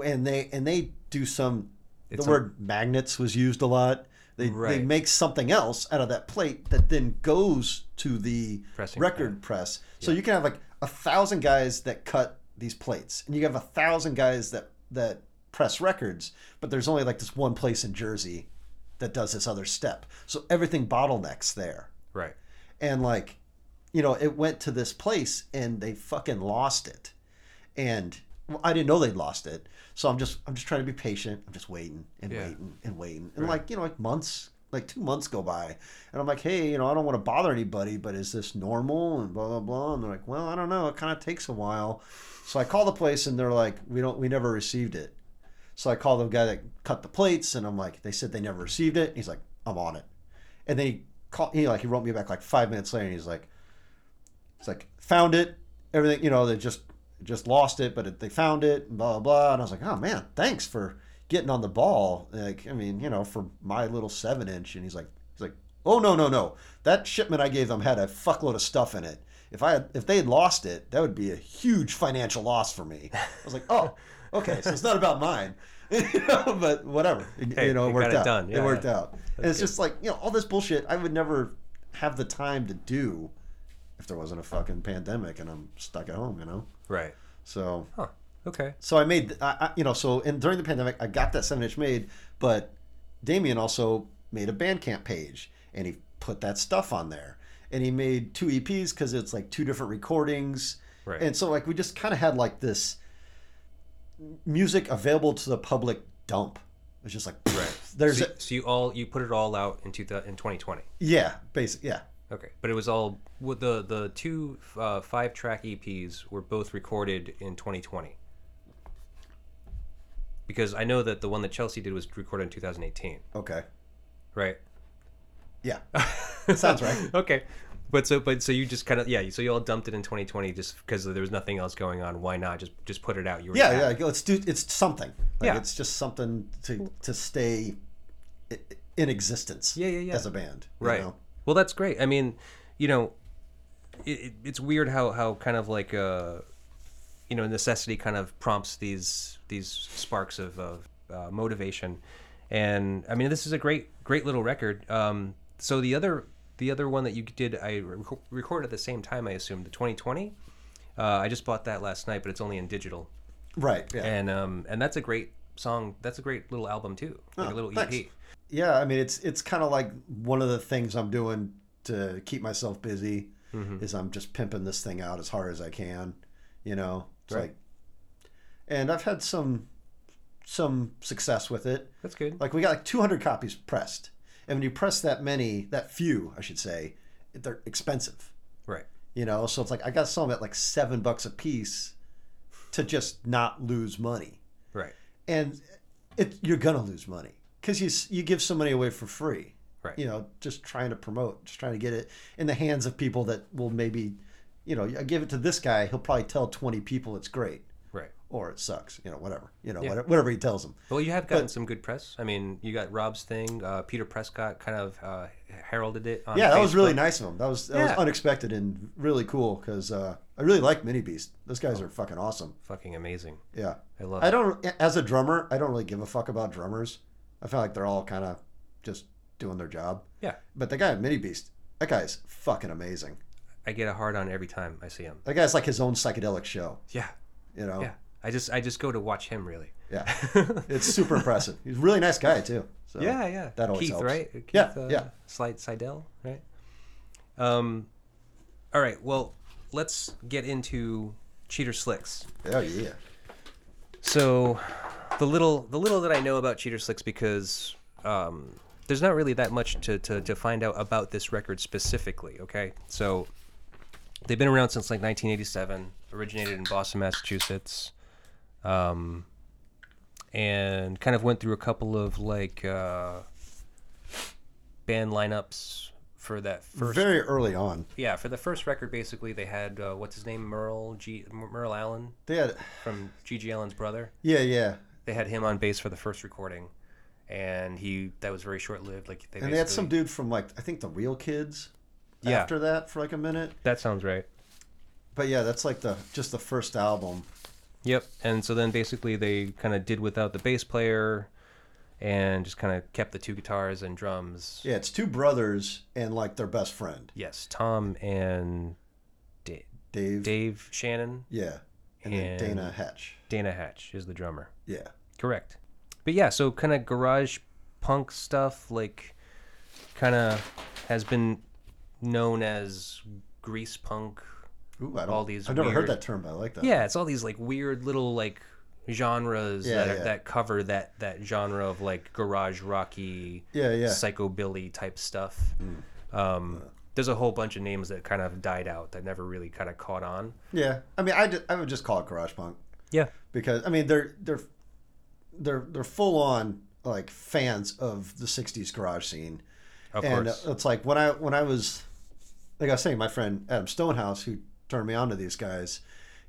Speaker 3: and they and they do some.
Speaker 2: It's
Speaker 3: the
Speaker 2: a-
Speaker 3: word magnets was used a lot. They they make something else out of that plate that then goes to the
Speaker 2: Pressing
Speaker 3: record press. So you can have like a thousand guys that cut these plates, and you have a thousand guys that that press records, but there's only like this one place in Jersey that does this other step. So everything bottlenecks there.
Speaker 2: Right.
Speaker 3: and like you know it went to this place and they fucking lost it. And well, i didn't know they'd lost it. So i'm just i'm just trying to be patient. I'm just waiting and
Speaker 2: Yeah.
Speaker 3: waiting and waiting. And
Speaker 2: Right.
Speaker 3: like you know like months like two months go by. And i'm like hey you know i don't want to bother anybody but is this normal? And blah blah blah. And they're like well i don't know. It kind of takes a while. So i call the place and they're like we don't we never received it so i call the guy that cut the plates and i'm like they said they never received it. He's like i'm on it. And then he called he like he wrote me back like five minutes later and he's like it's like found it. Everything you know they just just lost it but it, they found it blah blah blah. And i was like oh man thanks for getting on the ball. Like i mean you know for my little seven inch. And he's like he's like oh no no no. That shipment i gave them had a fuckload of stuff in it. If i had if they had lost it that would be a huge financial loss for me. I was like oh okay so it's not about mine you know, but whatever
Speaker 2: Hey,
Speaker 3: you know it worked out
Speaker 2: done.
Speaker 3: it worked
Speaker 2: yeah.
Speaker 3: out and it's
Speaker 2: good.
Speaker 3: just like you know all this bullshit i would never have the time to do if there wasn't a fucking pandemic and i'm stuck at home you know
Speaker 2: Right.
Speaker 3: so
Speaker 2: Huh. Okay.
Speaker 3: so i made I, I, you know so and during the pandemic i got that seven inch made but damien also made a bandcamp page and he put that stuff on there and he made two eps because it's like two different recordings
Speaker 2: Right.
Speaker 3: and so like we just kind of had like this music available to the public dump it's just like
Speaker 2: Right.
Speaker 3: there's
Speaker 2: so,
Speaker 3: a,
Speaker 2: so you all you put it all out in two in 2020.
Speaker 3: yeah basic yeah
Speaker 2: Okay, but it was all the the two uh, five track EPs were both recorded in 2020. Because I know that the one that Chelsea did was recorded in 2018,
Speaker 3: okay
Speaker 2: right?
Speaker 3: yeah sounds right
Speaker 2: okay, but so but so you just kind of yeah. So you all dumped it in 2020 just because there was nothing else going on. Why not just just put it out? You were
Speaker 3: Yeah,
Speaker 2: happy.
Speaker 3: yeah. Let's do. It's something. Like,
Speaker 2: Yeah.
Speaker 3: It's just something to to stay in existence.
Speaker 2: Yeah, yeah, yeah.
Speaker 3: As a band, you
Speaker 2: right
Speaker 3: know?
Speaker 2: well that's great i mean you know it, it's weird how how kind of like uh you know necessity kind of prompts these these sparks of, of uh, motivation and i mean this is a great great little record um so the other the other one that you did i rec- recorded at the same time i assume the 2020 uh, i just bought that last night but it's only in digital
Speaker 3: Right. Yeah.
Speaker 2: and um and that's a great song that's a great little album too like
Speaker 3: Oh,
Speaker 2: a little
Speaker 3: thanks.
Speaker 2: ep
Speaker 3: Yeah, I mean it's it's kind of like one of the things I'm doing to keep myself busy
Speaker 2: Mm-hmm.
Speaker 3: is I'm just pimping this thing out as hard as I can, you know. It's
Speaker 2: Right.
Speaker 3: like and I've had some some success with it.
Speaker 2: that's good
Speaker 3: Like we got like 200 copies pressed. And when you press that many, that few, I should say, they're expensive.
Speaker 2: right.
Speaker 3: You know, so it's like I got some at like 7 bucks a piece to just not lose money.
Speaker 2: right.
Speaker 3: And it you're going to lose money cuz you you give some many away for free.
Speaker 2: Right.
Speaker 3: You know, just trying to promote, just trying to get it in the hands of people that will maybe, you know, I give it to this guy, he'll probably tell 20 people it's great or it sucks, you know, whatever, you know,
Speaker 2: Yeah.
Speaker 3: whatever, whatever he tells them.
Speaker 2: Well, you have gotten some good press. I mean, you got Rob's thing. Uh, Peter Prescott kind of uh, heralded it. On
Speaker 3: Yeah, that was really nice of him. That was that
Speaker 2: Yeah.
Speaker 3: was unexpected and really cool because uh, I really like Minibeast. Those guys are fucking awesome.
Speaker 2: Fucking amazing.
Speaker 3: Yeah,
Speaker 2: I love.
Speaker 3: I
Speaker 2: it.
Speaker 3: don't as a drummer, I don't really give a fuck about drummers. I feel like they're all kind of just doing their job.
Speaker 2: Yeah,
Speaker 3: But the guy at Minibeast, that guy's fucking amazing.
Speaker 2: I get a hard on every time I see him.
Speaker 3: That guy's like his own psychedelic show.
Speaker 2: Yeah,
Speaker 3: You know.
Speaker 2: yeah. I just I just go to watch him really.
Speaker 3: Yeah, it's super impressive. He's a really nice guy too. So
Speaker 2: yeah, yeah.
Speaker 3: that always
Speaker 2: Keith,
Speaker 3: helps.
Speaker 2: right? Keith,
Speaker 3: Yeah,
Speaker 2: uh,
Speaker 3: yeah.
Speaker 2: Slide Seidel, right? Um, all right. Well, let's get into Cheater Slicks.
Speaker 3: Oh yeah.
Speaker 2: So, the little the little that I know about Cheater Slicks because um, there's not really that much to, to, to find out about this record specifically. Okay, so they've been around since like 1987. Originated in Boston, Massachusetts, um, and kind of went through a couple of like uh, band lineups for that first
Speaker 3: Very early on,
Speaker 2: yeah for the first record basically they had uh, what's his name Merle G Merle Allin
Speaker 3: they had
Speaker 2: from GG Allin's brother
Speaker 3: yeah, yeah,
Speaker 2: they had him on bass for the first recording, and he that was very short lived. Like they
Speaker 3: and they had some dude from like I think the Real Kids.
Speaker 2: Yeah.
Speaker 3: After that, for like a minute,
Speaker 2: That sounds right.
Speaker 3: but yeah, that's like the just the first album.
Speaker 2: Yep. And so then basically they kind of did without the bass player, and just kind of kept the two guitars and drums.
Speaker 3: Yeah, it's two brothers and like their best friend,
Speaker 2: Yes, Tom and Da-
Speaker 3: Dave.
Speaker 2: Dave Shannon.
Speaker 3: Yeah, and,
Speaker 2: And-
Speaker 3: then Dana Hatch.
Speaker 2: Dana Hatch is the drummer.
Speaker 3: Yeah,
Speaker 2: Correct. But yeah, so kind of garage punk stuff, like kind of has been known as grease punk.
Speaker 3: Ooh, I don't.
Speaker 2: All these
Speaker 3: I've never heard that term, but I like that.
Speaker 2: Yeah, it's all these like weird little like genres
Speaker 3: Yeah,
Speaker 2: that
Speaker 3: yeah.
Speaker 2: that cover that that genre of like garage rocky,
Speaker 3: Yeah, yeah.
Speaker 2: psychobilly type stuff. Um, there's a whole bunch of names that kind of died out that never really kind of caught on.
Speaker 3: Yeah, I mean, I, I would just call it garage punk
Speaker 2: Yeah,
Speaker 3: because I mean they're they're they're they're full on like fans of the '60s garage scene,
Speaker 2: of
Speaker 3: and
Speaker 2: course.
Speaker 3: it's like when I when I was like I was saying, my friend Adam Stonehouse who turned me on to these guys,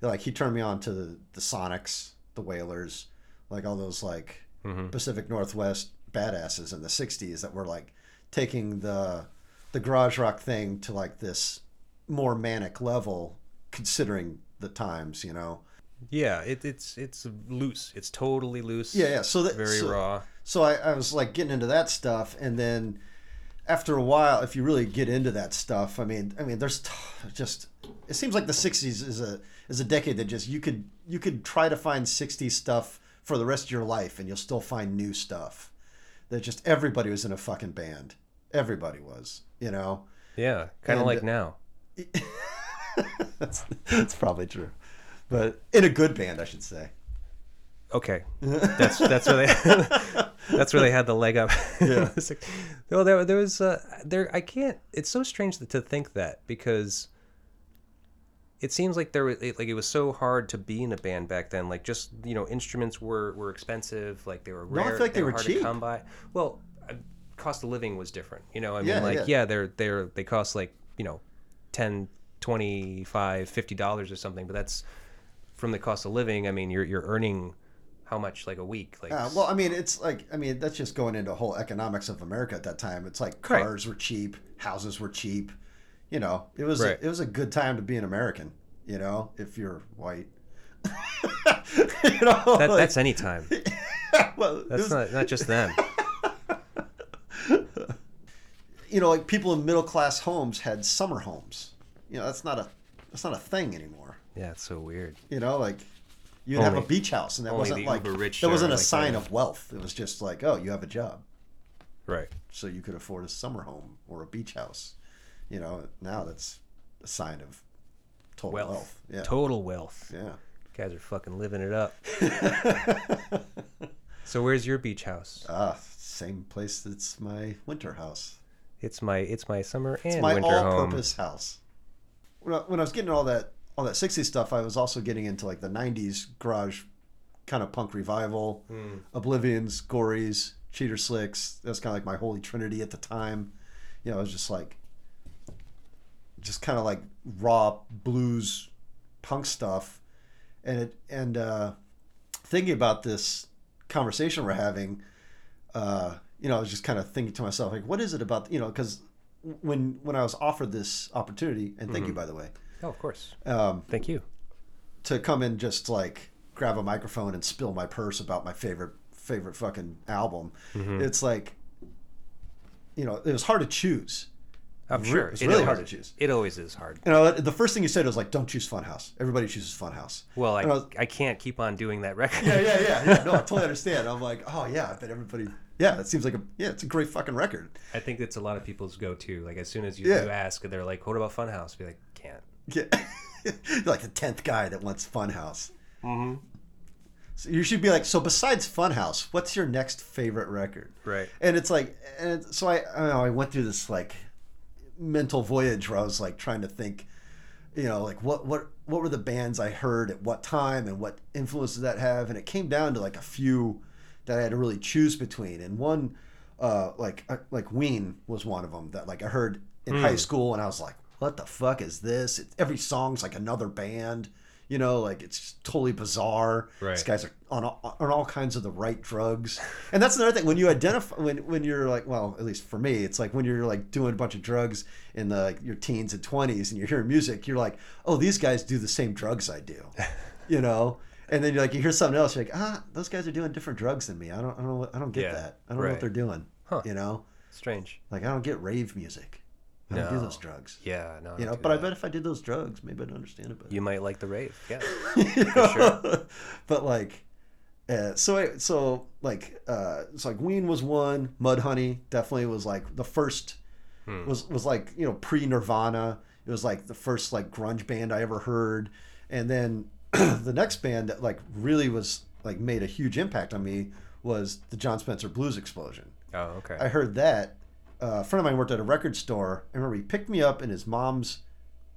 Speaker 3: like he turned me on to the, the Sonics, the Wailers, like all those like
Speaker 2: Mhm.
Speaker 3: Pacific Northwest badasses in the '60s that were like taking the the garage rock thing to like this more manic level, considering the times, you know.
Speaker 2: yeah, it, it's it's loose. It's totally loose.
Speaker 3: Yeah, yeah. So that
Speaker 2: very
Speaker 3: so,
Speaker 2: raw.
Speaker 3: So I, I was like getting into that stuff, and then after a while, if you really get into that stuff, I mean, I mean, there's t- just it seems like the '60s is a is a decade that just you could you could try to find '60s stuff for the rest of your life, and you'll still find new stuff. That just everybody was in a fucking band. Everybody was, you know.
Speaker 2: Yeah, kind of like now.
Speaker 3: that's that's probably true, but in a good band, I should say.
Speaker 2: Okay, that's that's where they that's where they had the leg up.
Speaker 3: Yeah.
Speaker 2: Like- well, there there was uh, there. I can't. It's so strange to think that because it seems like there was it, like it was so hard to be in a band back then. Like just you know instruments were were expensive. Like they were
Speaker 3: No, I feel like they were
Speaker 2: hard
Speaker 3: cheap.
Speaker 2: to come by. Well, uh, cost of living was different. You know, I mean,
Speaker 3: Yeah,
Speaker 2: like
Speaker 3: yeah.
Speaker 2: yeah, they're they're they cost like you know 10 25 50 dollars or something but that's from the cost of living i mean you're you're earning how much like a week like
Speaker 3: Uh, well, I mean, it's like I mean that's just going into whole economics of America at that time. It's like
Speaker 2: Right.
Speaker 3: cars were cheap, houses were cheap. You know, it was
Speaker 2: Right.
Speaker 3: a, it was a good time to be an American. You know, if you're white. you know,
Speaker 2: that,
Speaker 3: like-
Speaker 2: that's any time
Speaker 3: well,
Speaker 2: that's
Speaker 3: was-
Speaker 2: not not just them
Speaker 3: you know, like people in middle class homes had summer homes. You know, that's not a that's not a thing anymore.
Speaker 2: yeah it's so weird
Speaker 3: You know, like you'd have a beach house, and that wasn't
Speaker 2: the
Speaker 3: like
Speaker 2: uber-rich
Speaker 3: that wasn't a
Speaker 2: like
Speaker 3: sign
Speaker 2: that.
Speaker 3: of wealth. It was just like, oh, you have a job,
Speaker 2: right
Speaker 3: so you could afford a summer home or a beach house. You know, now that's a sign of total wealth.
Speaker 2: wealth,
Speaker 3: Yeah,
Speaker 2: total wealth
Speaker 3: yeah.
Speaker 2: guys are fucking living it up so where's your beach house
Speaker 3: Ah, same place that's my winter house.
Speaker 2: it's my it's my summer and
Speaker 3: my
Speaker 2: winter home
Speaker 3: all-purpose house. When I, when I was getting all that all that '60s stuff, I was also getting into like the '90s garage kind of punk revival,
Speaker 2: Hmm.
Speaker 3: Oblivions, Gories, Cheater Slicks. That's kind of like my holy trinity at the time. You know, it was just like just kind of like raw blues punk stuff, and it and uh, thinking about this conversation we're having uh, you know, I was just kind of thinking to myself, like, what is it about, you know, because when when I was offered this opportunity, and thank you by the way,
Speaker 2: oh of course
Speaker 3: um,
Speaker 2: thank you
Speaker 3: to come and just like grab a microphone and spill my purse about my favorite favorite fucking album, it's like, you know, it was hard to choose.
Speaker 2: i'm sure
Speaker 3: It's
Speaker 2: It
Speaker 3: really
Speaker 2: always-
Speaker 3: hard to choose.
Speaker 2: it always is hard
Speaker 3: You know, the first thing you said was like, don't choose Funhouse. Everybody chooses Funhouse.
Speaker 2: well I,
Speaker 3: I was-
Speaker 2: I can't keep on doing that record
Speaker 3: yeah, yeah, yeah, yeah. No, I totally understand. I'm like, oh yeah, I bet everybody. Yeah, it seems like a yeah, it's a great fucking record.
Speaker 2: I think that's a lot of people's go-to. Like as soon as you,
Speaker 3: Yeah.
Speaker 2: you ask, they're like, "What about Funhouse?" Be like.
Speaker 3: Yeah. Like the tenth guy that wants Funhouse.
Speaker 2: Mm-hmm.
Speaker 3: So you should be like, so besides Funhouse, what's your next favorite record?
Speaker 2: Right.
Speaker 3: And it's like, and so I, I know, I went through this like mental voyage where I was like trying to think, you know, like what what what were the bands I heard at what time and what influence did that have? And it came down to like a few that I had to really choose between. And one, uh, like uh, like Ween was one of them that like I heard in high school, and I was like, what the fuck is this? It, every song's like another band. You know, like it's totally bizarre.
Speaker 2: Right.
Speaker 3: These guys are on all, on all kinds of the right drugs, and that's another thing. When you identify, when when you're like, well, at least for me, it's like when you're like doing a bunch of drugs in the like, your teens and twenties, and you're hearing music, you're like, oh, these guys do the same drugs I do, you know. And then you're like, you hear something else, you're like, ah, those guys are doing different drugs than me. I don't, I don't, know I don't get
Speaker 2: Yeah,
Speaker 3: that. I don't know what they're doing.
Speaker 2: Huh.
Speaker 3: You know,
Speaker 2: Strange.
Speaker 3: like I don't get rave music. I don't do those drugs.
Speaker 2: Yeah. No.
Speaker 3: You know,
Speaker 2: do
Speaker 3: but I bet if I did those drugs, maybe I'd understand it better.
Speaker 2: you might like the rave. Yeah. Sure.
Speaker 3: But like, uh, so I, so like, uh, it's like Ween was one. Mudhoney definitely was like the first.
Speaker 2: Hmm.
Speaker 3: Was was like you know pre Nirvana. It was like the first like grunge band I ever heard, and then the next band that like really was like made a huge impact on me was the Jon Spencer Blues Explosion.
Speaker 2: Oh, okay.
Speaker 3: I heard that. Uh, a friend of mine worked at a record store. I remember he picked me up in his mom's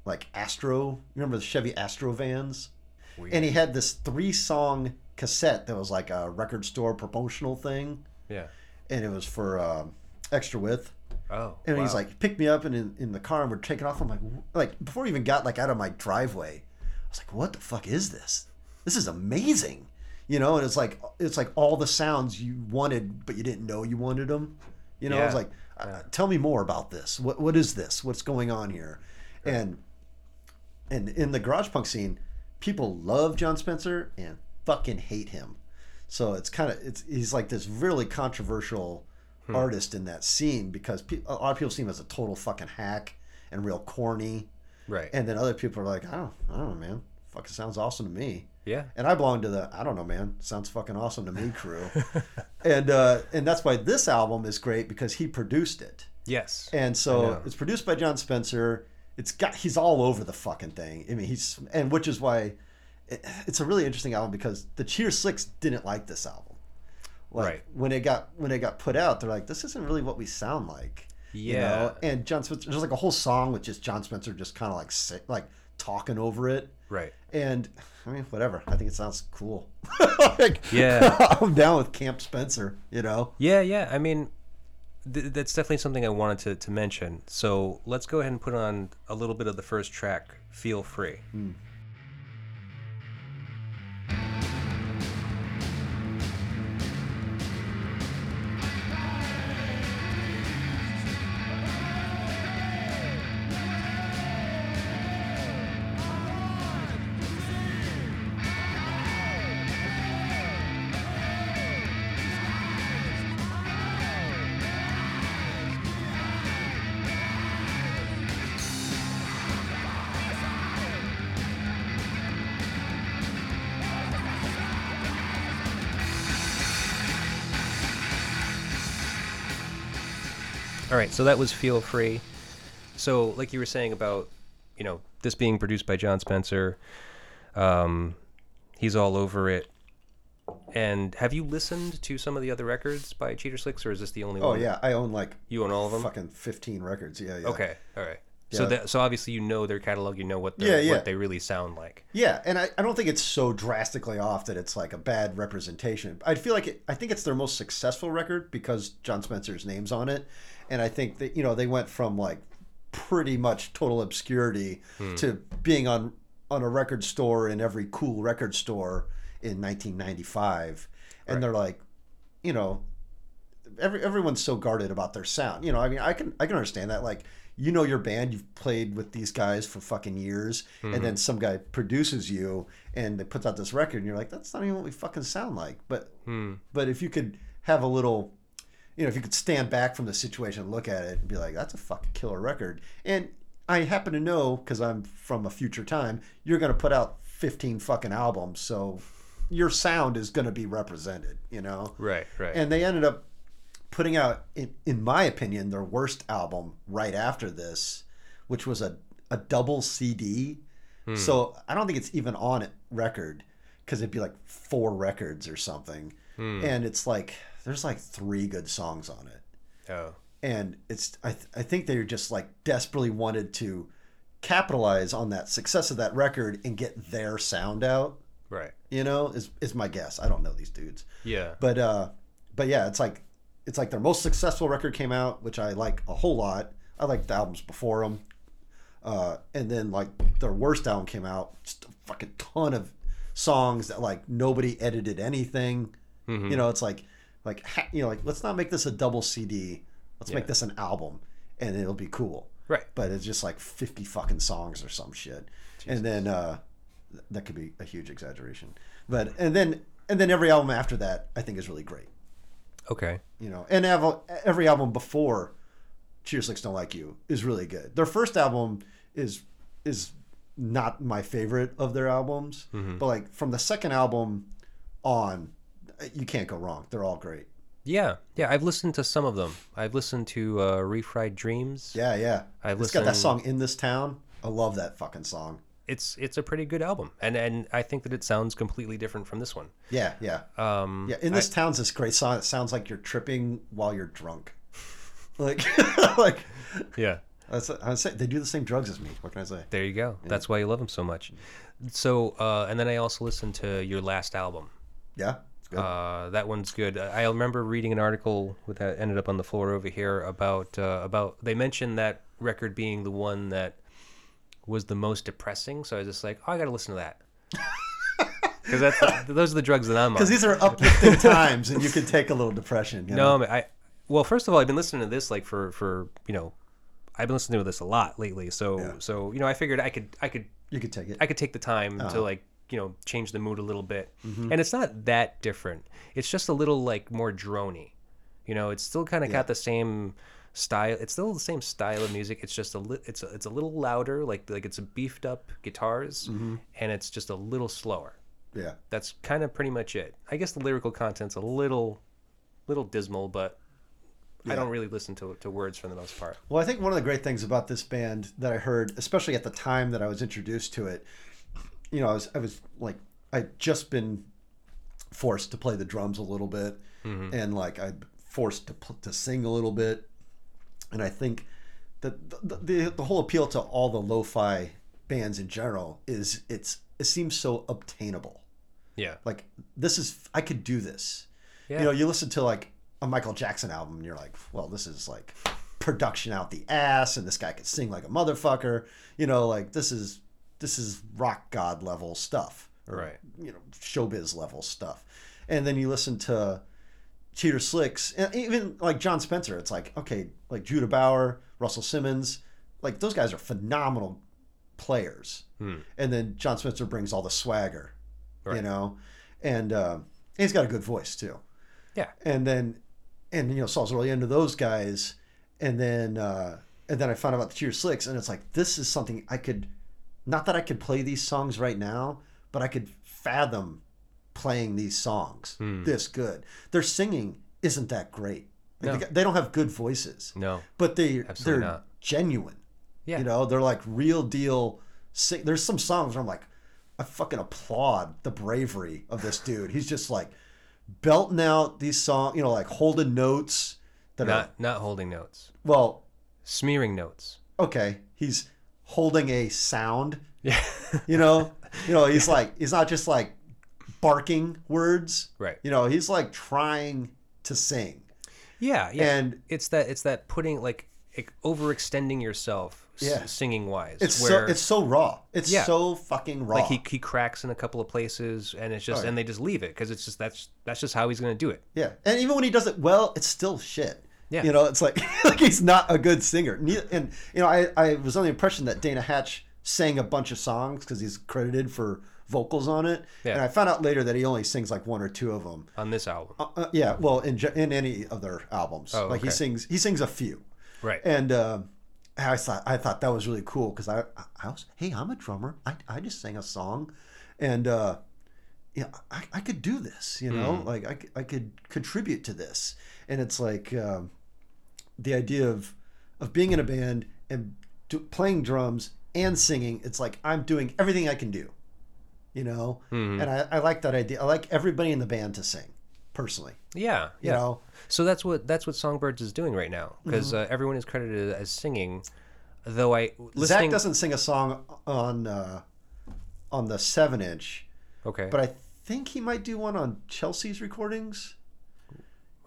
Speaker 3: like Astro. You remember the Chevy Astro vans?
Speaker 2: Weird.
Speaker 3: And he had this three song cassette that was like a record store promotional thing,
Speaker 2: yeah.
Speaker 3: and it was for um, extra width.
Speaker 2: Oh.
Speaker 3: And he's like, picked me up and in, in the car and we're taking off. I'm like, like before we even got like out of my driveway, I was like, what the fuck is this? This is amazing, you know. And it's like it's like all the sounds you wanted, but you didn't know you wanted them. You know, I was like, uh, tell me more about this. What what is this? What's going on here? And and in the garage punk scene, people love Jon Spencer and fucking hate him. So it's kind of it's he's like this really controversial artist in that scene because pe- a lot of people see him as a total fucking hack and real corny,
Speaker 2: Right.
Speaker 3: and then other people are like, I don't, I don't know, man, fucking sounds awesome to me.
Speaker 2: yeah.
Speaker 3: And I belong to the I don't know, man, sounds fucking awesome to me crew, and uh, and that's why this album is great because he produced it.
Speaker 2: Yes.
Speaker 3: And so it's produced by Jon Spencer. It's got he's all over the fucking thing. I mean, he's and which is why it, it's a really interesting album because the Cheater Slicks didn't like this album. Like,
Speaker 2: Right.
Speaker 3: When it got when it got put out, they're like, this isn't really what we sound like. You
Speaker 2: Yeah.
Speaker 3: know? And Jon Spencer, there's like a whole song with just Jon Spencer just kind of like like talking over it.
Speaker 2: Right.
Speaker 3: And I mean, whatever. I think it sounds cool. like,
Speaker 2: Yeah.
Speaker 3: I'm down with Camp Spencer. You know.
Speaker 2: Yeah. Yeah. I mean, th- that's definitely something I wanted to, to mention. So let's go ahead and put on a little bit of the first track, Feel Free. Hmm. All right, so that was Feel Free. So, like you were saying about, you know, this being produced by Jon Spencer, um, he's all over it. And have you listened to some of the other records by Cheater Slicks, or is this the only
Speaker 3: Oh
Speaker 2: one?
Speaker 3: yeah, I own like
Speaker 2: You own all of them?
Speaker 3: fucking fifteen records. Yeah, yeah.
Speaker 2: Okay, all right. So that so obviously you know their catalog, you know what
Speaker 3: Yeah, yeah.
Speaker 2: what they really sound like.
Speaker 3: Yeah, and I, I don't think it's so drastically off that it's like a bad representation. I feel like it, I think it's their most successful record because Jon Spencer's name's on it, and I think that you know they went from like pretty much total obscurity hmm. to being on on a record store in every cool record store in 1995, and they're like, you know, every everyone's so guarded about their sound. You know, I mean, I can I can understand that. Like, you know, your band, you've played with these guys for fucking years, and hmm. then some guy produces you and they puts out this record, and you're like, that's not even what we fucking sound like. But hmm. but if you could have a little, you know, if you could stand back from the situation, and look at it, and be like, that's a fucking killer record, and I happen to know because I'm from a future time, you're gonna put out 15 fucking albums, so your sound is gonna be represented, you know.
Speaker 2: Right, right.
Speaker 3: And they ended up putting out, in, in my opinion, their worst album right after this, which was a, a double CD. Hmm. So I don't think it's even on record because it'd be like four records or something. Hmm. And it's like, there's like three good songs on it.
Speaker 2: oh,
Speaker 3: And it's, I, th- I think they just like desperately wanted to capitalize on that success of that record and get their sound out,
Speaker 2: right.
Speaker 3: you know, is, is my guess. I don't know these dudes
Speaker 2: Yeah.
Speaker 3: but uh but yeah it's like it's like their most successful record came out which i like a whole lot i like the albums before them uh and then like their worst album came out just a fucking ton of songs that like nobody edited anything you know it's like like you know like let's not make this a double cd let's make this an album and it'll be cool.
Speaker 2: Right.
Speaker 3: but it's just like 50 fucking songs or some shit. And then uh that could be a huge exaggeration. But and then and then every album after that i think is really great.
Speaker 2: Okay.
Speaker 3: you know and ev- every album before Cheater Slicks don't like you is really good. Their first album is is not my favorite of their albums. But like from the second album on you can't go wrong they're all great
Speaker 2: Yeah, yeah. I've listened to some of them. I've listened to uh, Refried Dreams.
Speaker 3: yeah yeah
Speaker 2: I
Speaker 3: it's got that song in this town i love that fucking song
Speaker 2: It's it's a pretty good album, and and I think that it sounds completely different from this one.
Speaker 3: yeah yeah
Speaker 2: Um,
Speaker 3: Yeah, in this town's this great song. It sounds like you're tripping while you're drunk. Like, like
Speaker 2: yeah.
Speaker 3: that's I say they do the same drugs as me. What can I say?
Speaker 2: There you go. That's why you love them so much. So, uh, and then I also listened to your last album.
Speaker 3: Yeah.
Speaker 2: Uh, that one's good. I remember reading an article that ended up on the floor over here about uh, about they mentioned that record being the one that was the most depressing. So I was just like, oh, I got to listen to that because that's those are the drugs that I'm on.
Speaker 3: Because these are uplifting times, and you can take a little depression. You
Speaker 2: No. I, I well, first of all, I've been listening to this like for for you know, I've been listening to this a lot lately. So
Speaker 3: Yeah.
Speaker 2: so you know, I figured I could I could
Speaker 3: you could take it.
Speaker 2: I could take the time
Speaker 3: Uh-huh.
Speaker 2: to like you know change the mood a little bit,
Speaker 3: Mm-hmm.
Speaker 2: and it's not that different. It's just a little like more drony. You know, it's still kind of
Speaker 3: Yeah.
Speaker 2: got the same style. It's still the same style of music. It's just a li- it's a, it's a little louder, like like it's a beefed up guitars,
Speaker 3: Mm-hmm.
Speaker 2: and it's just a little slower.
Speaker 3: yeah,
Speaker 2: That's kind of pretty much it. I guess the lyrical content's a little little dismal, but I don't really listen to to words for the most part.
Speaker 3: Well, I think one of the great things about this band that I heard, especially at the time that I was introduced to it, you know, I was I was like I'd just been forced to play the drums a little bit, mm-hmm. and like I forced to to sing a little bit, and I think that the, the the whole appeal to all the lo-fi bands in general is it's it seems so obtainable.
Speaker 2: Yeah.
Speaker 3: Like this is I could do this.
Speaker 2: Yeah.
Speaker 3: You know, you listen to like a Michael Jackson album, and you're like, well, this is like production out the ass, and this guy could sing like a motherfucker. You know, like this is this is rock god level stuff, or
Speaker 2: Right.
Speaker 3: you know, showbiz level stuff. And then you listen to Cheater Slicks, and even like Jon Spencer. It's like okay, like Judah Bauer, Russell Simins, like those guys are phenomenal players. And then Jon Spencer brings all the swagger, you know, and uh, he's got a good voice too
Speaker 2: Yeah.
Speaker 3: and then and you know was really into those guys and then uh and then I found out about the Cheater Slicks and it's like this is something I could not that I could play these songs right now but I could fathom playing these songs hmm. this good their singing isn't that great Like,
Speaker 2: No.
Speaker 3: they, they don't have good voices
Speaker 2: No.
Speaker 3: but they
Speaker 2: Absolutely
Speaker 3: they're
Speaker 2: not.
Speaker 3: genuine
Speaker 2: Yeah.
Speaker 3: you know they're like real deal sing- there's some songs where I'm like I fucking applaud the bravery of this dude he's just like belting out these songs you know like holding notes that are
Speaker 2: Not not holding notes.
Speaker 3: well
Speaker 2: Smearing notes.
Speaker 3: okay he's holding a sound
Speaker 2: Yeah.
Speaker 3: you know you know he's like he's not just like barking words
Speaker 2: Right.
Speaker 3: you know he's like trying to sing
Speaker 2: Yeah, yeah.
Speaker 3: And-
Speaker 2: it's that it's that putting like overextending yourself
Speaker 3: Yeah.
Speaker 2: singing wise.
Speaker 3: it's
Speaker 2: where
Speaker 3: so it's so raw it's
Speaker 2: Yeah.
Speaker 3: so fucking raw
Speaker 2: like he, he cracks in a couple of places and it's just
Speaker 3: yeah.
Speaker 2: and they just leave it because it's just that's that's just how he's gonna do it.
Speaker 3: Yeah, and even when he does it well, it's still shit.
Speaker 2: Yeah.
Speaker 3: you know, it's like like he's not a good singer. And you know, I I was on the impression that Dana Hatch sang a bunch of songs because he's credited for vocals on it.
Speaker 2: Yeah.
Speaker 3: And I found out later that he only sings like one or two of them.
Speaker 2: on this album.
Speaker 3: Uh, uh, yeah, well, in in any of their albums,
Speaker 2: Oh,
Speaker 3: like he sings he sings a few.
Speaker 2: Right.
Speaker 3: And uh, I thought I thought that was really cool because I I was hey I'm a drummer I, I just sang a song, and uh, yeah I, I could do this you know
Speaker 2: Hmm.
Speaker 3: like I could contribute to this and it's like um, the idea of of being in a band and do, playing drums and singing it's like I'm doing everything I can do, you know
Speaker 2: Hmm.
Speaker 3: and I, I like that idea I like everybody in the band to sing personally
Speaker 2: yeah.
Speaker 3: you
Speaker 2: Yeah.
Speaker 3: know
Speaker 2: So that's what that's what Songbirds is doing right now because uh, everyone is credited as singing. Though I
Speaker 3: Zach doesn't sing a song on uh, on the seven inch,
Speaker 2: okay.
Speaker 3: but I think he might do one on Chelsea's recordings.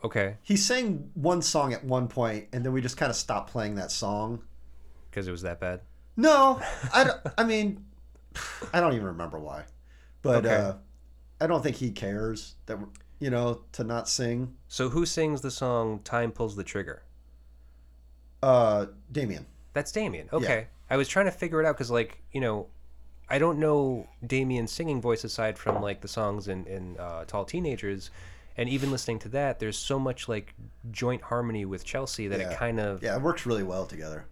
Speaker 2: Okay.
Speaker 3: He sang one song at one point, and then we just kind of stopped playing that song.
Speaker 2: Because it was that bad.
Speaker 3: No, I, don't- I mean, I don't even remember why, but
Speaker 2: Okay.
Speaker 3: uh, I don't think he cares that you know to not sing.
Speaker 2: So who sings the song "Time Pulls the Trigger"?
Speaker 3: Uh, Damien.
Speaker 2: That's Damien. Okay. I was trying to figure it out because, like, you know, I don't know Damien's singing voice aside from like the songs in in uh, Tall Teenagers, and even listening to that, there's so much like joint harmony with Chelsea that
Speaker 3: Yeah.
Speaker 2: it kind of
Speaker 3: Yeah, it works really well together.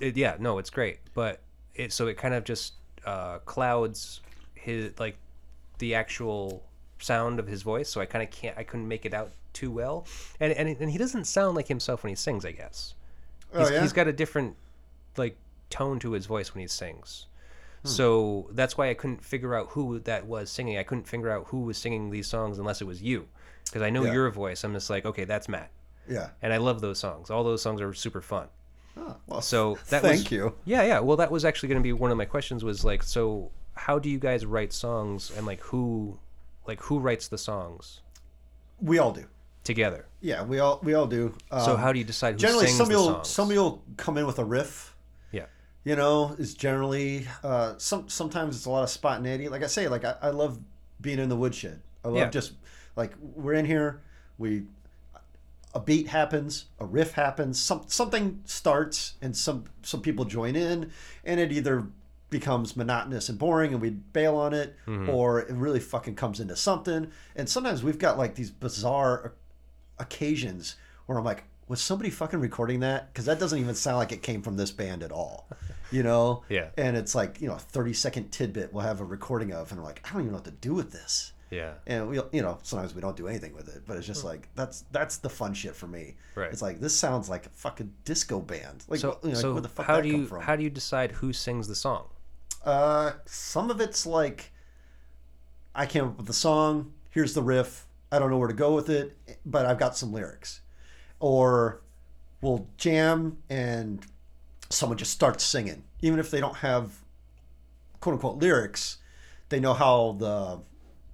Speaker 2: it, yeah no it's great but it so it kind of just uh, clouds his like the actual sound of his voice so i kind of can't i couldn't make it out too well and, and and he doesn't sound like himself when he sings i guess he's,
Speaker 3: Oh, yeah?
Speaker 2: he's got a different like tone to his voice when he sings
Speaker 3: Hmm.
Speaker 2: so that's why i couldn't figure out who that was singing i couldn't figure out who was singing these songs unless it was you because i know
Speaker 3: Yeah.
Speaker 2: your voice i'm just like okay that's matt
Speaker 3: Yeah.
Speaker 2: and i love those songs all those songs are super fun
Speaker 3: Oh, well,
Speaker 2: so that
Speaker 3: thank
Speaker 2: was,
Speaker 3: you.
Speaker 2: Yeah, yeah. Well, that was actually going to be one of my questions. Was like, so how do you guys write songs, and like who, like who writes the songs
Speaker 3: We all do.
Speaker 2: together?
Speaker 3: Yeah, we all we all do.
Speaker 2: So
Speaker 3: Um,
Speaker 2: how do you decide who
Speaker 3: generally
Speaker 2: sings
Speaker 3: somebody will somebody will come in with a riff
Speaker 2: yeah,
Speaker 3: you know is generally uh some sometimes it's a lot of spontaneity like i say like i, I love being in the woodshed i love
Speaker 2: Yeah.
Speaker 3: just like we're in here we a beat happens a riff happens some something starts and some some people join in and it either becomes monotonous and boring and we bail on it mm-hmm. or it really fucking comes into something and sometimes we've got like these bizarre occasions where I'm like, was somebody fucking recording that? Because that doesn't even sound like it came from this band at all, you know?
Speaker 2: Yeah.
Speaker 3: And it's like, you know, a 30 second tidbit we'll have a recording of, and we're like, I don't even know what to do with this.
Speaker 2: Yeah,
Speaker 3: And we, you know, sometimes we don't do anything with it, but it's just like that's that's the fun shit for me.
Speaker 2: Right.
Speaker 3: It's like this sounds like a fucking disco band. Like,
Speaker 2: So,
Speaker 3: you know, like,
Speaker 2: so
Speaker 3: where the fuck
Speaker 2: how
Speaker 3: that
Speaker 2: do
Speaker 3: come
Speaker 2: you
Speaker 3: from?
Speaker 2: how do you decide who sings the song?
Speaker 3: Uh, some of it's like I came up with the song. Here's the riff. I don't know where to go with it, but I've got some lyrics. Or we'll jam and someone just starts singing, even if they don't have quote unquote lyrics. They know how the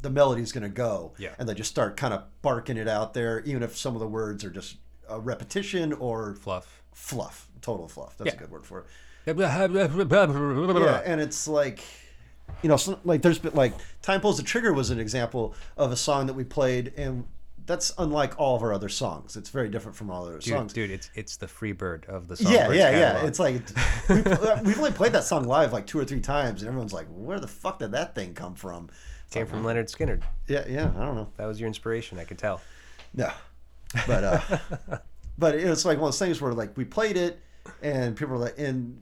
Speaker 3: the melody's going to go.
Speaker 2: Yeah.
Speaker 3: And they just start kind of barking it out there, even if some of the words are just a repetition or
Speaker 2: Fluff.
Speaker 3: fluff, total fluff. That's
Speaker 2: Yeah.
Speaker 3: a good word for it.
Speaker 2: Yeah,
Speaker 3: and it's like, you know, some, like there's been like "Time Pulls the Trigger" was an example of a song that we played, and that's unlike all of our other songs. It's very different from all other
Speaker 2: Dude,
Speaker 3: songs.
Speaker 2: dude, it's it's the free bird of the song.
Speaker 3: yeah, yeah,
Speaker 2: yeah.
Speaker 3: It's like we, we've only played that song live like two or three times, and everyone's like, "Where the fuck did that thing come from?"
Speaker 2: Came from Lynyrd Skynyrd.
Speaker 3: Yeah, yeah. I don't know.
Speaker 2: That was your inspiration, I could tell.
Speaker 3: No, but uh, but it was like one of those things where like we played it, and people were like, and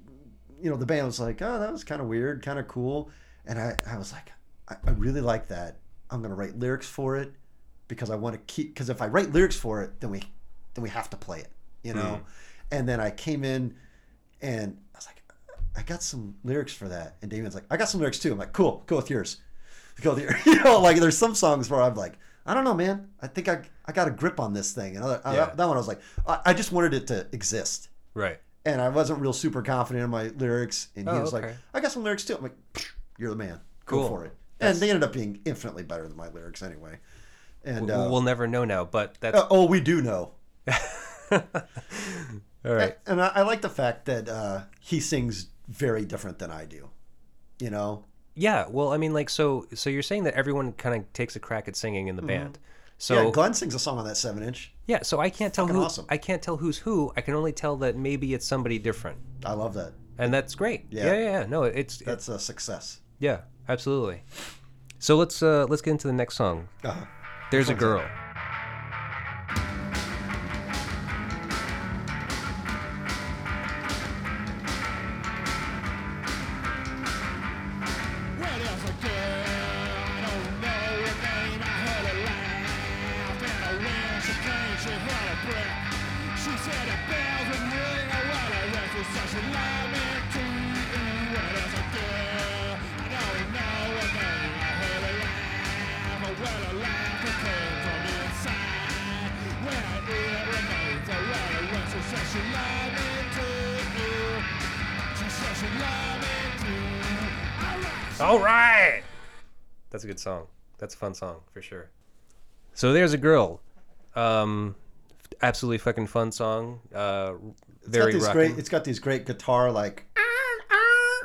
Speaker 3: you know the band was like, oh, that was kind of weird, kind of cool, and I I was like, I, I really like that. I'm gonna write lyrics for it because I want to keep because if I write lyrics for it, then we then we have to play it, you know. And then I came in, and I was like, I got some lyrics for that, and Damien's like, I got some lyrics too. I'm like, cool, go with yours. Go your, you know, like there's some songs where I'm like, I don't know, man. I think I I got a grip on this thing. And other, uh,
Speaker 2: Yeah.
Speaker 3: that, that one I was like, I, I just wanted it to exist,
Speaker 2: Right.
Speaker 3: and I wasn't real super confident in my lyrics. And he
Speaker 2: Oh,
Speaker 3: was like. I got some lyrics too. I'm like, you're the man. Go
Speaker 2: Cool.
Speaker 3: for it. And they ended up being infinitely better than my lyrics anyway. And uh,
Speaker 2: we'll never know now, but that's
Speaker 3: uh, oh, we do know.
Speaker 2: all right.
Speaker 3: And I, I like the fact that uh, he sings very different than I do. You know,
Speaker 2: Yeah, well, I mean, like, so so you're saying that everyone kind of takes a crack at singing in the band. So
Speaker 3: yeah. Glenn sings a song on that seven inch.
Speaker 2: Yeah, so I can't tell
Speaker 3: Fucking
Speaker 2: who
Speaker 3: awesome.
Speaker 2: I can't tell who's who. I can only tell that maybe it's somebody different,
Speaker 3: I love that.
Speaker 2: and that's great.
Speaker 3: Yeah.
Speaker 2: Yeah, yeah, yeah. No, it's
Speaker 3: That's a success.
Speaker 2: yeah, absolutely. So let's uh let's get into the next song.
Speaker 3: Uh-huh.
Speaker 2: There's a girl.
Speaker 4: A
Speaker 2: fun song for sure. So there's a girl. Um, absolutely fucking fun song. Uh,
Speaker 3: It's
Speaker 2: very
Speaker 3: got these
Speaker 2: rocking.
Speaker 3: great. It's got these great guitar like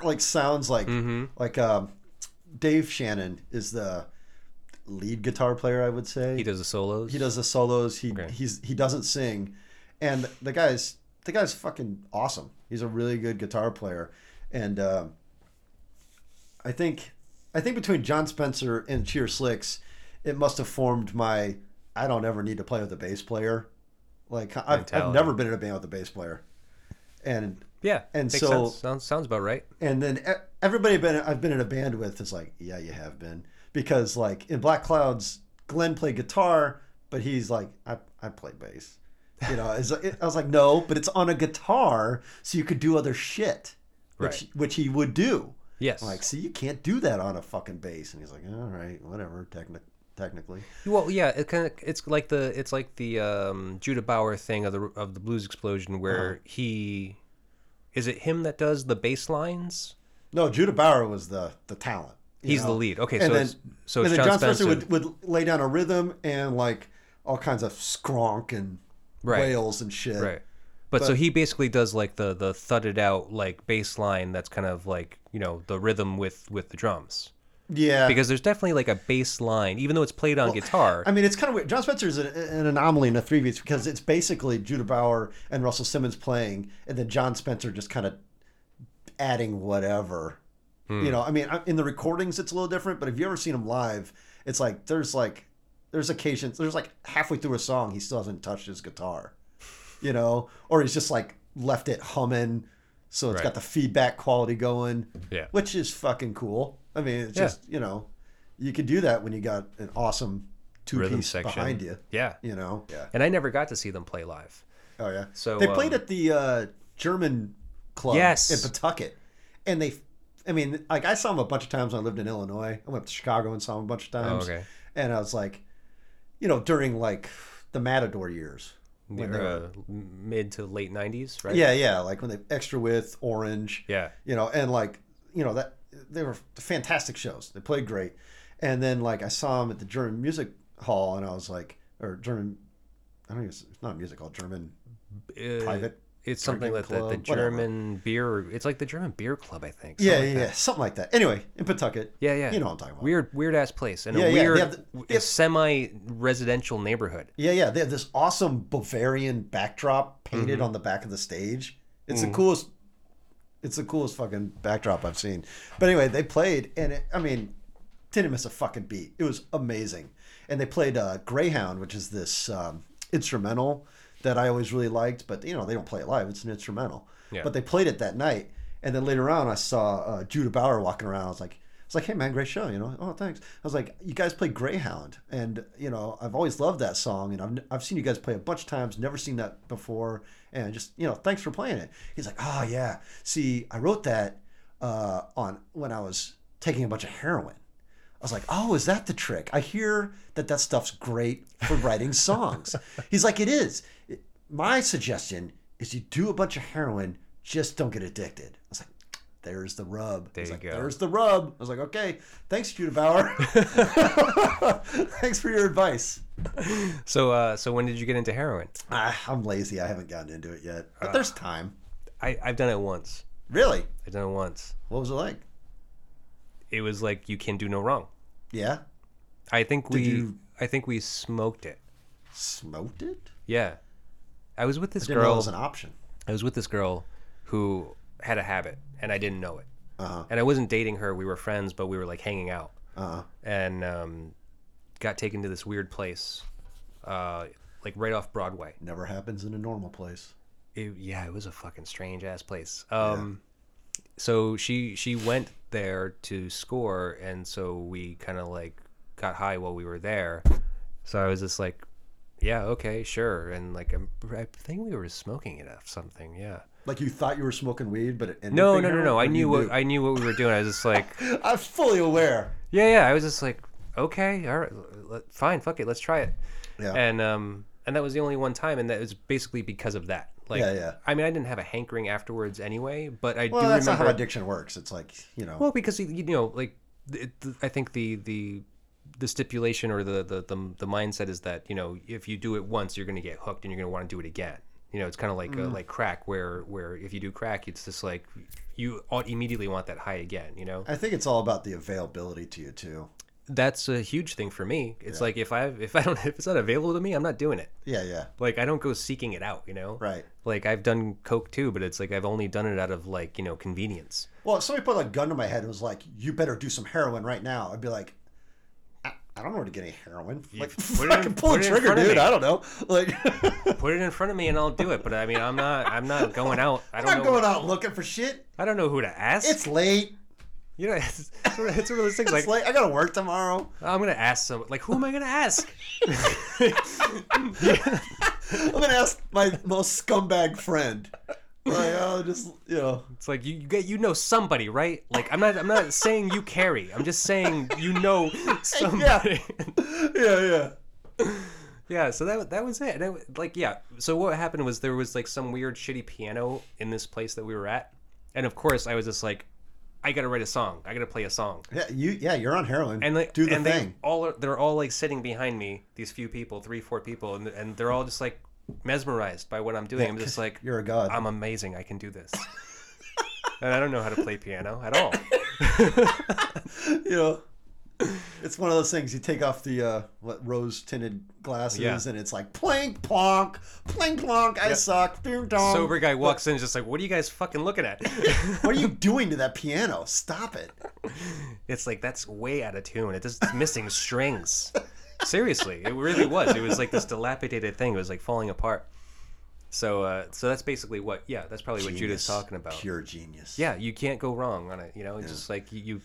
Speaker 3: like sounds like
Speaker 2: Mm-hmm.
Speaker 3: like um, Dave Shannon is the lead guitar player. I would say
Speaker 2: He does the solos.
Speaker 3: He does the solos. He
Speaker 2: Okay.
Speaker 3: he's he doesn't sing, and the guy's the guy's fucking awesome. He's a really good guitar player, and um I think I think between Jon Spencer and Cheater Slicks, it must have formed my I don't ever need to play with a bass player. Like I've, I've never been in a band with a bass player, and
Speaker 2: Yeah,
Speaker 3: And
Speaker 2: makes
Speaker 3: so-
Speaker 2: sense. sounds sounds about right.
Speaker 3: and then everybody been I've been in a band with is like, yeah, you have been because like in Black Clouds, Glenn played guitar, but he's like, I I play bass. You know, it, I was like, no, but it's on a guitar, so you could do other shit, which
Speaker 2: Right.
Speaker 3: which he would do.
Speaker 2: Yes.
Speaker 3: I'm like, see, you can't do that on a fucking bass, and he's like, all right, whatever, techni- technically.
Speaker 2: well, yeah, it kind of it's like the it's like the um, Judah Bauer thing of the of the blues explosion where
Speaker 3: Uh-huh.
Speaker 2: he is it him that does the bass lines?
Speaker 3: No, Judah Bauer was the the talent.
Speaker 2: He's the lead. Okay,
Speaker 3: and
Speaker 2: so
Speaker 3: then,
Speaker 2: it's, so
Speaker 3: and
Speaker 2: it's
Speaker 3: then
Speaker 2: Jon,
Speaker 3: Jon
Speaker 2: Spencer.
Speaker 3: Spencer, would, would lay down a rhythm and like all kinds of skronk and
Speaker 2: Right.
Speaker 3: wails and shit.
Speaker 2: right. But, so he basically does like the the thudded out like bass line that's kind of like you know the rhythm with with the drums
Speaker 3: Yeah.
Speaker 2: because there's definitely like a bass line even though it's played on guitar.
Speaker 3: I mean, it's kind of weird. Jon Spencer is an, an anomaly in the three beats because it's basically Judah Bauer and Russell Simins playing, and then Jon Spencer just kind of adding whatever.
Speaker 2: Hmm.
Speaker 3: You know, I mean, in the recordings it's a little different, but if you ever seen him live, it's like there's like there's occasions there's like halfway through a song he still hasn't touched his guitar, you know, or he's just like left it humming, so it's
Speaker 2: Right.
Speaker 3: got the feedback quality going,
Speaker 2: Yeah.
Speaker 3: which is fucking cool. I mean, it's
Speaker 2: Yeah.
Speaker 3: just you know, you can do that when you got an awesome two
Speaker 2: Rhythm
Speaker 3: piece
Speaker 2: section.
Speaker 3: behind you.
Speaker 2: Yeah.
Speaker 3: You know. Yeah.
Speaker 2: And I never got to see them play live.
Speaker 3: Oh yeah.
Speaker 2: So,
Speaker 3: they played
Speaker 2: um,
Speaker 3: at the uh, German club
Speaker 2: Yes.
Speaker 3: in Pawtucket, and they, I mean, like I saw them a bunch of times when I lived in Illinois. I went up to Chicago and saw them a bunch of times.
Speaker 2: Oh, okay.
Speaker 3: And I was like, you know, during like the Matador years. When they were,
Speaker 2: uh, mid to late 90s, right?
Speaker 3: yeah, yeah, like when they Extra Width Orange.
Speaker 2: Yeah.
Speaker 3: you know, and like you know that they were fantastic shows. They played great, And then like I saw them at the German Music Hall, and I was like, or German, I don't know, it's not a music hall, German
Speaker 2: Uh,
Speaker 3: private.
Speaker 2: It's something that the, the
Speaker 3: club, whatever.
Speaker 2: German beer. It's like the German beer club, I think.
Speaker 3: Yeah,
Speaker 2: something
Speaker 3: yeah,
Speaker 2: like
Speaker 3: yeah,
Speaker 2: that.
Speaker 3: something like that. Anyway, in Pawtucket.
Speaker 2: Yeah, yeah.
Speaker 3: You know what I'm talking about.
Speaker 2: Weird, weird ass place and
Speaker 3: Yeah,
Speaker 2: a
Speaker 3: yeah,
Speaker 2: weird,
Speaker 3: the- have-
Speaker 2: semi-residential neighborhood.
Speaker 3: Yeah, yeah. They have this awesome Bavarian backdrop painted
Speaker 2: Mm-hmm.
Speaker 3: on the back of the stage. It's the coolest. It's the coolest fucking backdrop I've seen. But anyway, they played, and it, I mean, didn't miss a fucking beat. It was amazing. And they played uh, Greyhound, which is this um, instrumental that I always really liked. But you know, they don't play it live; it's an instrumental.
Speaker 2: Yeah.
Speaker 3: But they played it that night, and then later on, I saw uh, Judah Bauer walking around. I was like. I was like, hey man, great show, you know. Oh, thanks. I was like, you guys play Greyhound, and you know, I've always loved that song, and I've, I've seen you guys play a bunch of times, never seen that before, and just you know, thanks for playing it. He's like, oh yeah. See, I wrote that uh, on when I was taking a bunch of heroin. I was like, oh, is that the trick? I hear that that stuff's great for writing songs. He's like, it is. My suggestion is you do a bunch of heroin, just don't get addicted. I was like, there's the rub.
Speaker 2: There you
Speaker 3: like,
Speaker 2: go.
Speaker 3: There's the rub. I was like, okay, thanks, Judah Bauer. thanks for your advice.
Speaker 2: So, uh, so when did you get into heroin?
Speaker 3: Ah, I'm lazy. I haven't gotten into it yet, but there's time.
Speaker 2: I, I've done it once.
Speaker 3: Really?
Speaker 2: I've done it once.
Speaker 3: What was it like?
Speaker 2: It was like you can do no wrong.
Speaker 3: Yeah,
Speaker 2: I think we,
Speaker 3: you-
Speaker 2: I think we smoked it.
Speaker 3: smoked it.
Speaker 2: Yeah, I was with this
Speaker 3: know it
Speaker 2: girl.
Speaker 3: was an option.
Speaker 2: I was with this girl who had a habit, and I didn't know it.
Speaker 3: Uh-huh.
Speaker 2: And I wasn't dating her. We were friends, but we were like hanging out.
Speaker 3: Uh-huh.
Speaker 2: And um, got taken to this weird place, uh, like right off Broadway.
Speaker 3: Never happens in a normal place.
Speaker 2: It, yeah, it was a fucking strange ass place. Um, so she she went there to score, and so we kind of like got high while we were there. So I was just like, yeah, okay, sure, and like I'm, I think we were smoking it or something. Yeah.
Speaker 3: Like you thought you were smoking weed, but it
Speaker 2: No, no, no, no. I knew what I knew what we were doing. I was just like,
Speaker 3: I'm fully aware.
Speaker 2: yeah, yeah. I was just like, okay, all right, let- fine, fuck it, let's try it.
Speaker 3: Yeah.
Speaker 2: And um, and that was the only one time, and that was basically because of that. Like,
Speaker 3: Yeah, yeah.
Speaker 2: I mean, I didn't have a hankering afterwards anyway, but I
Speaker 3: Well,
Speaker 2: do
Speaker 3: that's not
Speaker 2: remember.
Speaker 3: how addiction works. It's like you know.
Speaker 2: well, because you you know, like, it, I think the the the stipulation or the, the the the mindset is that you know if you do it once, you're going to get hooked and you're going to want to do it again. You know, it's kind of like
Speaker 3: Mm.
Speaker 2: uh, like crack, where where if you do crack, it's just like you immediately want that high again. You know,
Speaker 3: I think it's all about the availability to you too.
Speaker 2: that's a huge thing for me. It's like if I if I don't if it's not available to me, I'm not doing it.
Speaker 3: Yeah, yeah,
Speaker 2: Like I don't go seeking it out. You know,
Speaker 3: right.
Speaker 2: Like I've done coke too, but it's like I've only done it out of like you know convenience.
Speaker 3: Well, if somebody put a gun to my head and was like, "You better do some heroin right now," I'd be like, "I, I don't know where to get any heroin. Like,
Speaker 2: put in-
Speaker 3: fucking pull the trigger, dude.
Speaker 2: me."
Speaker 3: I don't know. Like,
Speaker 2: Put it in front of me and I'll do it. But I mean, I'm not I'm not going out. I
Speaker 3: I'm
Speaker 2: don't
Speaker 3: not
Speaker 2: know.
Speaker 3: going out looking for shit.
Speaker 2: I don't know who to ask.
Speaker 3: It's late.
Speaker 2: you know, it's, it's one of- it's one of those things
Speaker 3: It's
Speaker 2: like
Speaker 3: late. I gotta work tomorrow.
Speaker 2: I'm gonna ask someone. Like, who am I gonna ask?
Speaker 3: I'm gonna ask my most scumbag friend. Like, I'll just, you know.
Speaker 2: It's like you, you get you know somebody, right? Like I'm not I'm not saying you carry. I'm just saying you know somebody.
Speaker 3: Yeah, yeah.
Speaker 2: Yeah, so that that was it. And it- like, yeah. So what happened was there was like some weird shitty piano in this place that we were at, and of course I was just like, I gotta write a song. I gotta play a song.
Speaker 3: Yeah, you. Yeah, you're on heroin.
Speaker 2: And like,
Speaker 3: do the
Speaker 2: and
Speaker 3: thing.
Speaker 2: They all are, they're all like sitting behind me. These few people, three, four people, and and they're all just like mesmerized by what I'm doing. I'm just like,
Speaker 3: You're a god.
Speaker 2: I'm amazing. I can do this. and I don't know how to play piano at all.
Speaker 3: you know, it's one of those things. You take off the uh, what rose tinted glasses,
Speaker 2: Yeah.
Speaker 3: and it's like plink plonk, plink plonk. I suck. Dong.
Speaker 2: Sober guy walks in, just like, what are you guys fucking looking at?
Speaker 3: What are you doing to that piano? Stop it.
Speaker 2: It's like that's way out of tune. It just it's missing strings. Seriously, it really was. It was like this dilapidated thing. It was like falling apart. So, uh, so that's basically what. Yeah, that's probably what Judah's
Speaker 3: Genius.
Speaker 2: talking about.
Speaker 3: Pure genius.
Speaker 2: Yeah, you can't go wrong on it. You know, it's just like you, you,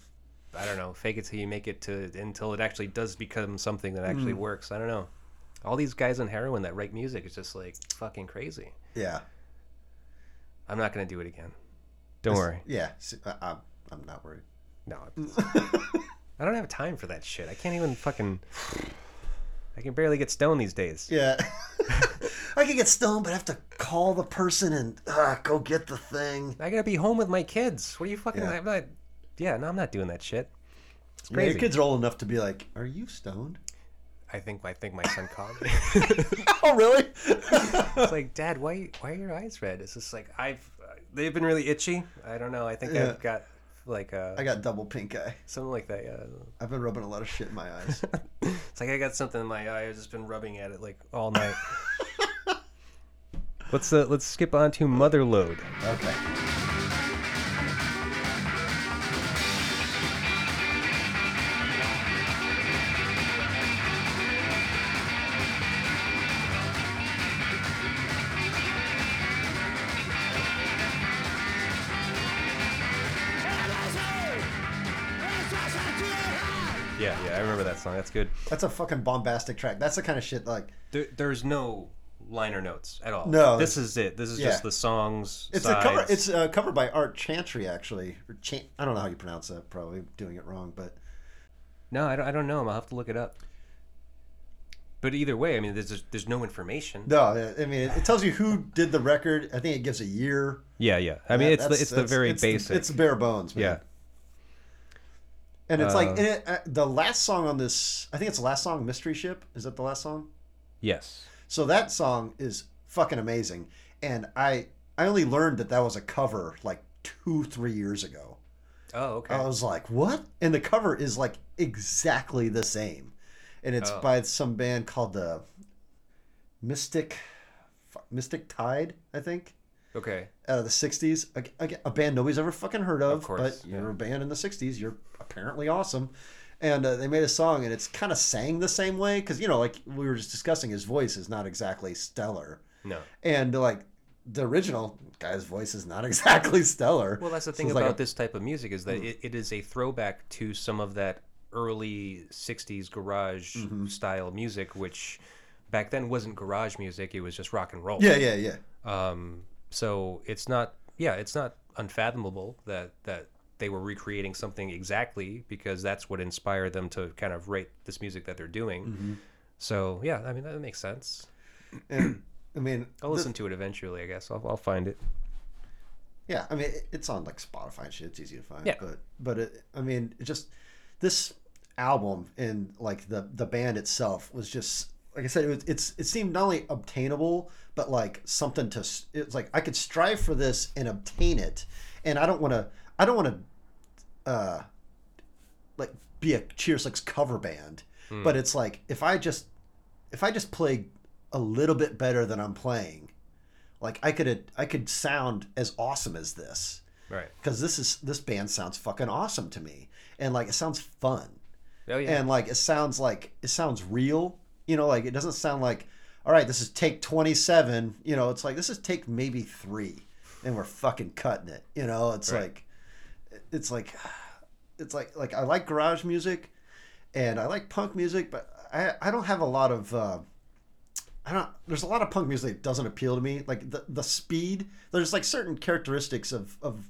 Speaker 2: I don't know, fake it till you make it to until it actually does become something that actually
Speaker 3: Mm.
Speaker 2: works. I don't know. All these guys on heroin that write music is just like fucking crazy.
Speaker 3: Yeah.
Speaker 2: I'm not gonna do it again. Don't worry.
Speaker 3: Yeah. I'm, I'm not worried.
Speaker 2: No, I don't have time for that shit. I can't even fucking. I can barely get stoned these days.
Speaker 3: Yeah. I can get stoned, but I have to call the person and uh, go get the thing.
Speaker 2: I gotta be home with my kids. What are you fucking?
Speaker 3: Yeah.
Speaker 2: I'm not. Yeah, no, I'm not doing that shit. It's
Speaker 3: Yeah,
Speaker 2: crazy.
Speaker 3: your kids are old enough to be like, "Are you stoned?"
Speaker 2: I think I think my son called me.
Speaker 3: oh, really?
Speaker 2: it's like, Dad, why why are your eyes red? It's just like I've they've been really itchy. I don't know. I think
Speaker 3: Yeah.
Speaker 2: I've got like uh
Speaker 3: I got double pink eye.
Speaker 2: something like that. Yeah.
Speaker 3: I've been rubbing a lot of shit in my eyes.
Speaker 2: It's like I got something in my eye. I've just been rubbing at it like all night. let's uh, let's skip on to Motherload.
Speaker 3: okay.
Speaker 2: That's good.
Speaker 3: That's a fucking bombastic track. That's the kind of shit like
Speaker 2: There, there's no liner notes at all.
Speaker 3: No,
Speaker 2: this is it. This is
Speaker 3: yeah.
Speaker 2: just the songs.
Speaker 3: it's a cover. It's a cover by Art Chantry actually. Or Chan- I don't know how you pronounce that. Probably doing it wrong, but
Speaker 2: no, I don't. I don't know. I'll have to look it up. But either way, I mean, there's just, there's no information.
Speaker 3: no. I mean, it, tells you who did the record. I think it gives a year.
Speaker 2: Yeah, yeah. I mean,
Speaker 3: That-
Speaker 2: it's the it's the very
Speaker 3: it's
Speaker 2: basic.
Speaker 3: it's bare bones. Man.
Speaker 2: yeah.
Speaker 3: And it's
Speaker 2: Uh,
Speaker 3: like and it, uh, the last song on this. I think it's the last song, "Mystery Ship." Is that the last song?
Speaker 2: Yes.
Speaker 3: So that song is fucking amazing, and I I only learned that that was a cover like two three years ago.
Speaker 2: Oh, okay.
Speaker 3: I was like, what? And the cover is like exactly the same, and it's
Speaker 2: Oh.
Speaker 3: by some band called the Mystic Mystic Tide, I think,
Speaker 2: okay.
Speaker 3: out of the '60s. A, a, band nobody's ever fucking heard of,
Speaker 2: Of course,
Speaker 3: but
Speaker 2: yeah.
Speaker 3: you're a band in the '60s. You're apparently awesome. And uh, they made a song, and it's kind of sang the same way because you know, like we were just discussing, his voice is not exactly stellar,
Speaker 2: No.
Speaker 3: and like the original guy's voice is not exactly stellar.
Speaker 2: Well, that's the thing
Speaker 3: it's
Speaker 2: about
Speaker 3: like a-
Speaker 2: this type of music is that it, it is a throwback to some of that early '60s garage
Speaker 3: Mm-hmm.
Speaker 2: style music, which back then wasn't garage music; it was just rock and roll.
Speaker 3: Yeah, yeah, yeah.
Speaker 2: Um, so it's not, yeah, it's not unfathomable that that they were recreating something exactly because that's what inspired them to kind of write this music that they're doing.
Speaker 3: Mm-hmm.
Speaker 2: So yeah, I mean that makes sense.
Speaker 3: And I mean,
Speaker 2: I'll
Speaker 3: the-
Speaker 2: listen to it eventually. I guess I'll, I'll find it.
Speaker 3: Yeah, I mean it's on like Spotify and shit. It's easy to find.
Speaker 2: Yeah.
Speaker 3: But but it, I mean, just this album and like the the band itself was just like I said, it was, it's it seemed not only obtainable but like something to. It's like I could strive for this and obtain it, and I don't want to. I don't want to. Uh, like be a Cheater Slicks cover band, but it's like if I just if I just play a little bit better than I'm playing, like I could I could sound as awesome as this
Speaker 2: Right.
Speaker 3: because this is this band sounds fucking awesome to me and like it sounds fun
Speaker 2: Oh yeah.
Speaker 3: and like it sounds like it sounds real you know like it doesn't sound like all right this is take 27 you know it's like this is take maybe three and we're fucking cutting it you know it's
Speaker 2: Right.
Speaker 3: like it's like it's like like i like garage music and i like punk music but i i don't have a lot of uh I don't. There's a lot of punk music that doesn't appeal to me. Like the the speed. There's like certain characteristics of of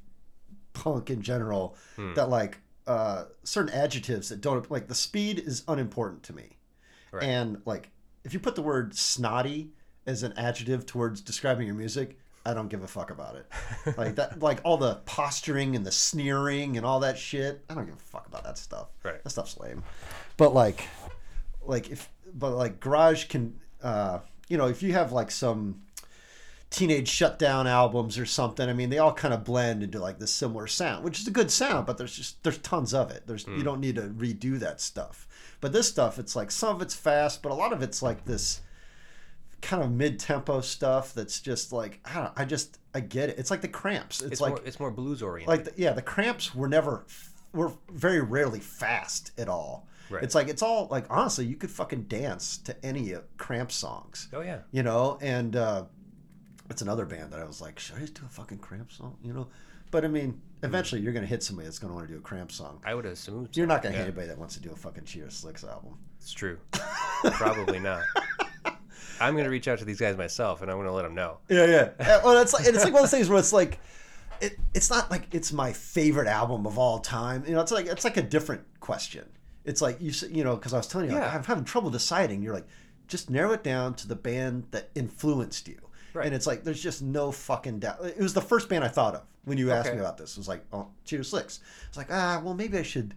Speaker 3: punk in general
Speaker 2: Hmm.
Speaker 3: that like uh certain adjectives that don't like the speed is unimportant to me.
Speaker 2: Right.
Speaker 3: And like if you put the word snotty as an adjective towards describing your music, I don't give a fuck about it. like that like all the posturing and the sneering and all that shit, I don't give a fuck about that stuff.
Speaker 2: Right.
Speaker 3: That stuff's lame. But like like if but like garage can uh you know if you have like some teenage shutdown albums or something i mean they all kind of blend into like this similar sound which is a good sound but there's just there's tons of it there's you don't need to redo that stuff but this stuff it's like some of it's fast but a lot of it's like this kind of mid-tempo stuff that's just like i don't i just i get it it's like the cramps it's,
Speaker 2: it's
Speaker 3: like
Speaker 2: more it's more blues oriented.
Speaker 3: like the, yeah the cramps were never were very rarely fast at all
Speaker 2: Right.
Speaker 3: it's like it's all like honestly you could fucking dance to any cramp songs
Speaker 2: oh yeah.
Speaker 3: you know and uh it's another band that i was like should i just do a fucking cramp song you know but i mean hmm. eventually you're gonna hit somebody that's gonna want to do a cramp song
Speaker 2: I would assume.
Speaker 3: you're not gonna
Speaker 2: yeah.
Speaker 3: hit anybody that wants to do a fucking Cheater Slicks album
Speaker 2: It's true. Probably not. I'm gonna reach out to these guys myself, and I'm gonna let them know.
Speaker 3: Yeah, yeah. Well, it's like and it's like one of those things where it's like, it, it's not like it's my favorite album of all time. You know, it's like it's like a different question. It's like you you know because I was telling you like, I'm having trouble deciding. You're like, just narrow it down to the band that influenced you.
Speaker 2: Right.
Speaker 3: And it's like there's just no fucking doubt. It was the first band I thought of when you asked
Speaker 2: Okay.
Speaker 3: me about this. It was like, oh, Cheater Slicks. It's like ah, well maybe I should.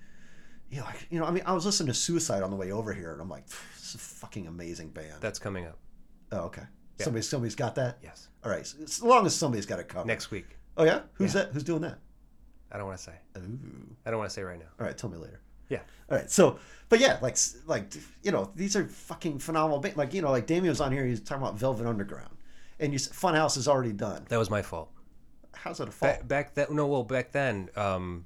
Speaker 3: you know, like, you know, I mean, I was listening to Suicide on the way over here, and I'm like, this is a fucking amazing band.
Speaker 2: That's coming up.
Speaker 3: oh, okay.
Speaker 2: Yeah.
Speaker 3: Somebody, somebody's got that.
Speaker 2: Yes.
Speaker 3: All right. So, as long as somebody's got it covered.
Speaker 2: Next week.
Speaker 3: Oh yeah. Who's
Speaker 2: Yeah.
Speaker 3: that? Who's doing that?
Speaker 2: I don't want to say.
Speaker 3: Ooh.
Speaker 2: I don't want to say right now.
Speaker 3: All right. Tell me later.
Speaker 2: Yeah.
Speaker 3: All right. So, but yeah, like, like you know, these are fucking phenomenal. Ba- like you know, like Damien was on here. He's talking about Velvet Underground, and you Funhouse is already done.
Speaker 2: That was my fault.
Speaker 3: How's that a fault?
Speaker 2: Back, back then, no, well, back then, um,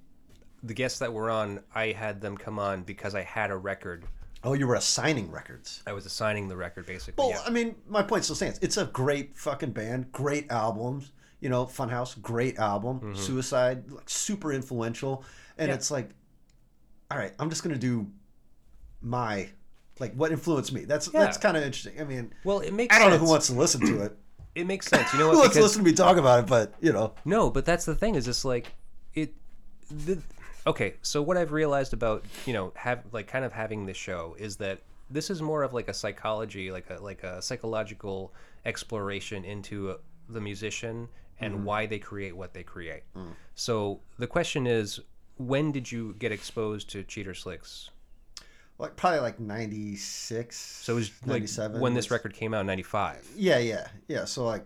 Speaker 2: the guests that were on, I had them come on because I had a record.
Speaker 3: oh, you were assigning records.
Speaker 2: I was assigning the record basically.
Speaker 3: Well,
Speaker 2: yeah.
Speaker 3: I mean, my point still stands. It's a great fucking band, great albums. You know, Funhouse, great album. Suicide, like super influential. And
Speaker 2: Mm-hmm. Yeah.
Speaker 3: it's like, all right, I'm just gonna do my like what influenced me. That's that's kind of interesting. I mean,
Speaker 2: Well, it makes.
Speaker 3: I don't know
Speaker 2: who
Speaker 3: wants to listen to it.
Speaker 2: It makes sense. You know what? Because
Speaker 3: listen to me talk about it? But you know,
Speaker 2: no, but that's the thing. Is just like it. The, okay, so what I've realized about you know have like kind of having this show is that this is more of like a psychology, like a like a psychological exploration into the musician and mm-hmm. why they create what they create. Mm. So the question is, when did you get exposed to Cheater Slicks?
Speaker 3: Like probably like '96.
Speaker 2: So it was like
Speaker 3: 97
Speaker 2: when this record came out in '95.
Speaker 3: Yeah, yeah, yeah. So like,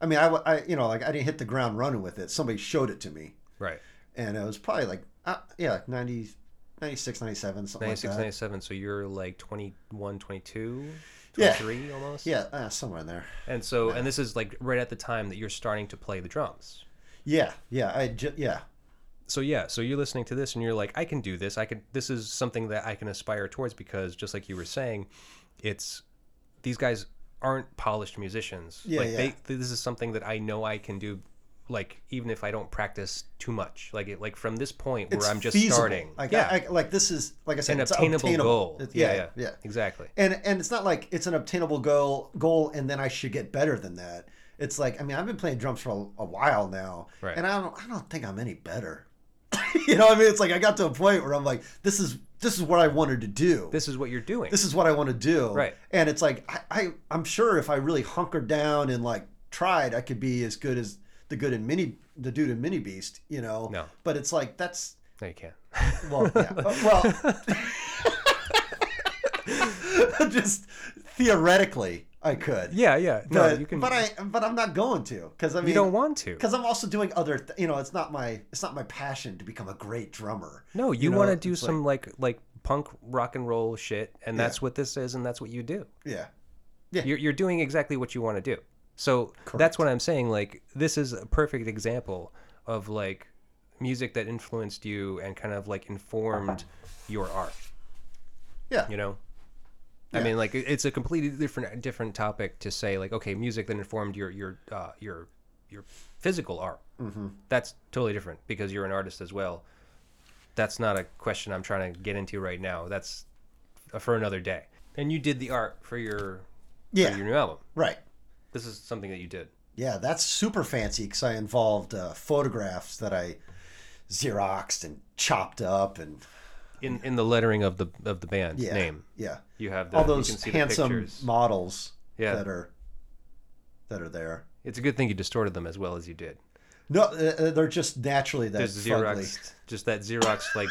Speaker 3: I mean, I, I you know like I didn't hit the ground running with it. Somebody showed it to me.
Speaker 2: Right.
Speaker 3: and it was probably like uh, yeah like 90 96 97 something
Speaker 2: 96,
Speaker 3: like that
Speaker 2: 97. So you're like 21, 22,
Speaker 3: Yeah.
Speaker 2: almost?
Speaker 3: yeah uh, somewhere in there
Speaker 2: And so, and this is like right at the time that you're starting to play the drums.
Speaker 3: yeah yeah i ju- yeah
Speaker 2: So yeah, so you're listening to this and you're like, I can do this. I can. This is something that I can aspire towards because, just like you were saying, it's these guys aren't polished musicians.
Speaker 3: Yeah,
Speaker 2: like
Speaker 3: yeah.
Speaker 2: they, this is something that I know I can do. Like even if I don't practice too much, like it, like from this point where
Speaker 3: it's
Speaker 2: I'm just
Speaker 3: feasible.
Speaker 2: starting,
Speaker 3: like
Speaker 2: yeah,
Speaker 3: I, I, like this is like i said
Speaker 2: an
Speaker 3: it's
Speaker 2: obtainable, goal.
Speaker 3: It's-
Speaker 2: yeah,
Speaker 3: yeah
Speaker 2: yeah,
Speaker 3: yeah
Speaker 2: exactly.
Speaker 3: and and it's not like it's an obtainable goal goal and then i should get better than that it's like i mean i've been playing drums for a, a while now
Speaker 2: Right.
Speaker 3: and i don't i don't think i'm any better you know what i mean it's like i got to a point where i'm like this is this is what i wanted to do
Speaker 2: This is what you're doing.
Speaker 3: this is what I want to do.
Speaker 2: Right.
Speaker 3: And it's like I, I I'm sure if I really hunkered down and like tried, I could be as good as the good in mini the dude in Minibeast, you know.
Speaker 2: No.
Speaker 3: But it's like that's
Speaker 2: no, you can't.
Speaker 3: well yeah. Uh, well just theoretically I could.
Speaker 2: yeah, yeah. No,
Speaker 3: But,
Speaker 2: you can.
Speaker 3: but I but I'm not going to because I mean
Speaker 2: you don't want to.
Speaker 3: because I'm also doing other th- you know it's not my it's not my passion to become a great drummer.
Speaker 2: No, you,
Speaker 3: know,
Speaker 2: want to do
Speaker 3: it's
Speaker 2: some like, like punk rock and roll shit, and that's what this is, and that's what you do.
Speaker 3: Yeah. Yeah.
Speaker 2: You're you're doing exactly what you want to do. So that's what I'm saying. Like this is a perfect example of like music that influenced you and kind of like informed uh-huh. your art.
Speaker 3: Yeah.
Speaker 2: You know. I
Speaker 3: Yeah.
Speaker 2: mean, like it's a completely different different topic to say like, okay, music that informed your your uh, your your physical art. Mm-hmm. That's totally different because you're an artist as well. That's not a question I'm trying to get into right now. That's for another day. And you did the art for your
Speaker 3: Yeah.
Speaker 2: for your new album.
Speaker 3: Right.
Speaker 2: This is something that you did.
Speaker 3: Yeah, that's super fancy because I involved uh, photographs that I xeroxed and chopped up and
Speaker 2: In in the lettering of the of the band
Speaker 3: yeah,
Speaker 2: name.
Speaker 3: Yeah,
Speaker 2: You have the,
Speaker 3: all
Speaker 2: you
Speaker 3: those
Speaker 2: can see
Speaker 3: handsome models
Speaker 2: Yeah.
Speaker 3: that are that are there.
Speaker 2: It's a good thing you distorted them as well as you did.
Speaker 3: No, uh, uh, they're just naturally that
Speaker 2: Xerox, just that Xerox like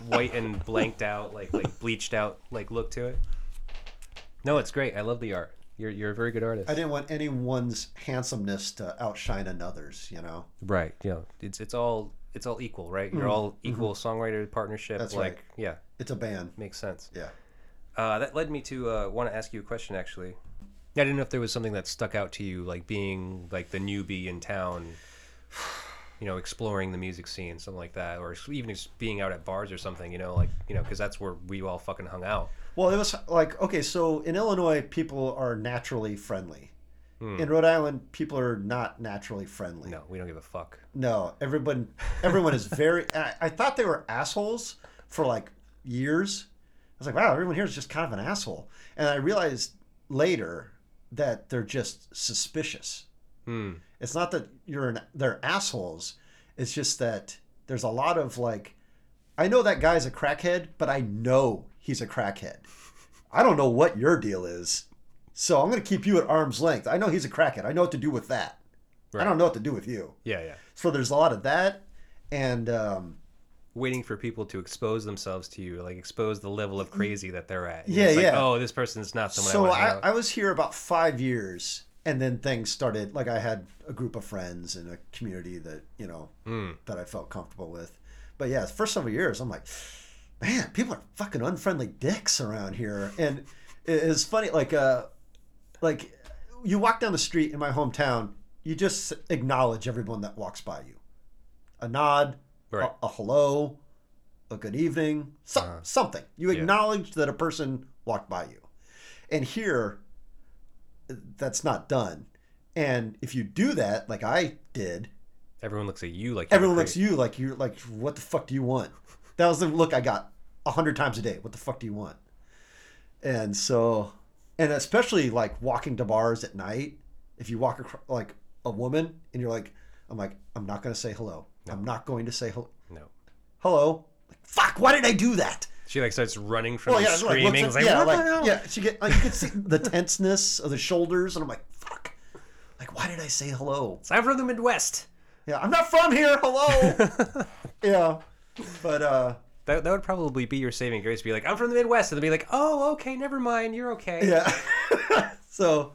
Speaker 2: white and blanked out, like like bleached out, like look to it. No, it's great. I love the art. You're you're a very good artist.
Speaker 3: I didn't want anyone's handsomeness to outshine another's. You know.
Speaker 2: Right. Yeah. It's it's all it's all equal, right? You're all equal songwriter partnership.
Speaker 3: Mm-hmm. That's
Speaker 2: like
Speaker 3: right.
Speaker 2: yeah,
Speaker 3: It's a band.
Speaker 2: makes sense.
Speaker 3: Yeah.
Speaker 2: Uh, that led me to uh, want to ask you a question. Actually, I didn't know if there was something that stuck out to you, like being like the newbie in town, you know, exploring the music scene, something like that, or even just being out at bars or something. You know, like you know, because that's where we all fucking hung out.
Speaker 3: Well, it was like okay, so in Illinois, people are naturally friendly.
Speaker 2: Hmm.
Speaker 3: In Rhode Island, people are not naturally friendly.
Speaker 2: No, we don't give a fuck.
Speaker 3: No, everyone, everyone is very. I, I thought they were assholes for like years. I was like, wow, everyone here is just kind of an asshole, and I realized later that they're just suspicious.
Speaker 2: Hmm.
Speaker 3: It's not that you're an, they're assholes. It's just that there's a lot of like, I know that guy's a crackhead, but I know he's a crackhead. I don't know what your deal is, so I'm gonna keep you at arm's length. I know he's a crackhead. I know what to do with that. I don't know what to do with you.
Speaker 2: Yeah, yeah.
Speaker 3: So there's a lot of that, and um,
Speaker 2: waiting for people to expose themselves to you, like expose the level of crazy that they're at.
Speaker 3: Yeah,
Speaker 2: it's like,
Speaker 3: yeah.
Speaker 2: Oh, this person's not someone
Speaker 3: so
Speaker 2: I want to
Speaker 3: I. I was here about five years and then things started like i had a group of friends and a community that you know
Speaker 2: Hmm.
Speaker 3: that i felt comfortable with but yeah the first several years i'm like man people are fucking unfriendly dicks around here and it- it's funny like uh like you walk down the street in my hometown you just acknowledge everyone that walks by you a nod
Speaker 2: Right.
Speaker 3: a, a hello a good evening so,
Speaker 2: Uh-huh.
Speaker 3: something you
Speaker 2: Yeah.
Speaker 3: acknowledge that a person walked by you and here, that's not done. And if you do that, like I did,
Speaker 2: Everyone looks at you like
Speaker 3: everyone looks at you like you're like, what the fuck do you want? That was the look I got a hundred times a day. What the fuck do you want? And so, and especially like walking to bars at night, if you walk across like a woman and you're like, I'm like, I'm not going to say hello. I'm not going to say hello.
Speaker 2: No.
Speaker 3: Hello. Like, fuck, why did I do that?
Speaker 2: She like starts running from
Speaker 3: Well, yeah, like,
Speaker 2: screaming.
Speaker 3: at-
Speaker 2: like,
Speaker 3: yeah, like, yeah. She get like you could see the tenseness of the shoulders, and I'm like, fuck. Like, why did I say hello?
Speaker 2: I'm from the Midwest.
Speaker 3: Yeah, I'm not from here. Hello. yeah, but uh,
Speaker 2: That, that would probably be your saving grace. Be like, I'm from the Midwest, and they'd be like, oh, okay, never mind, you're okay.
Speaker 3: yeah. so,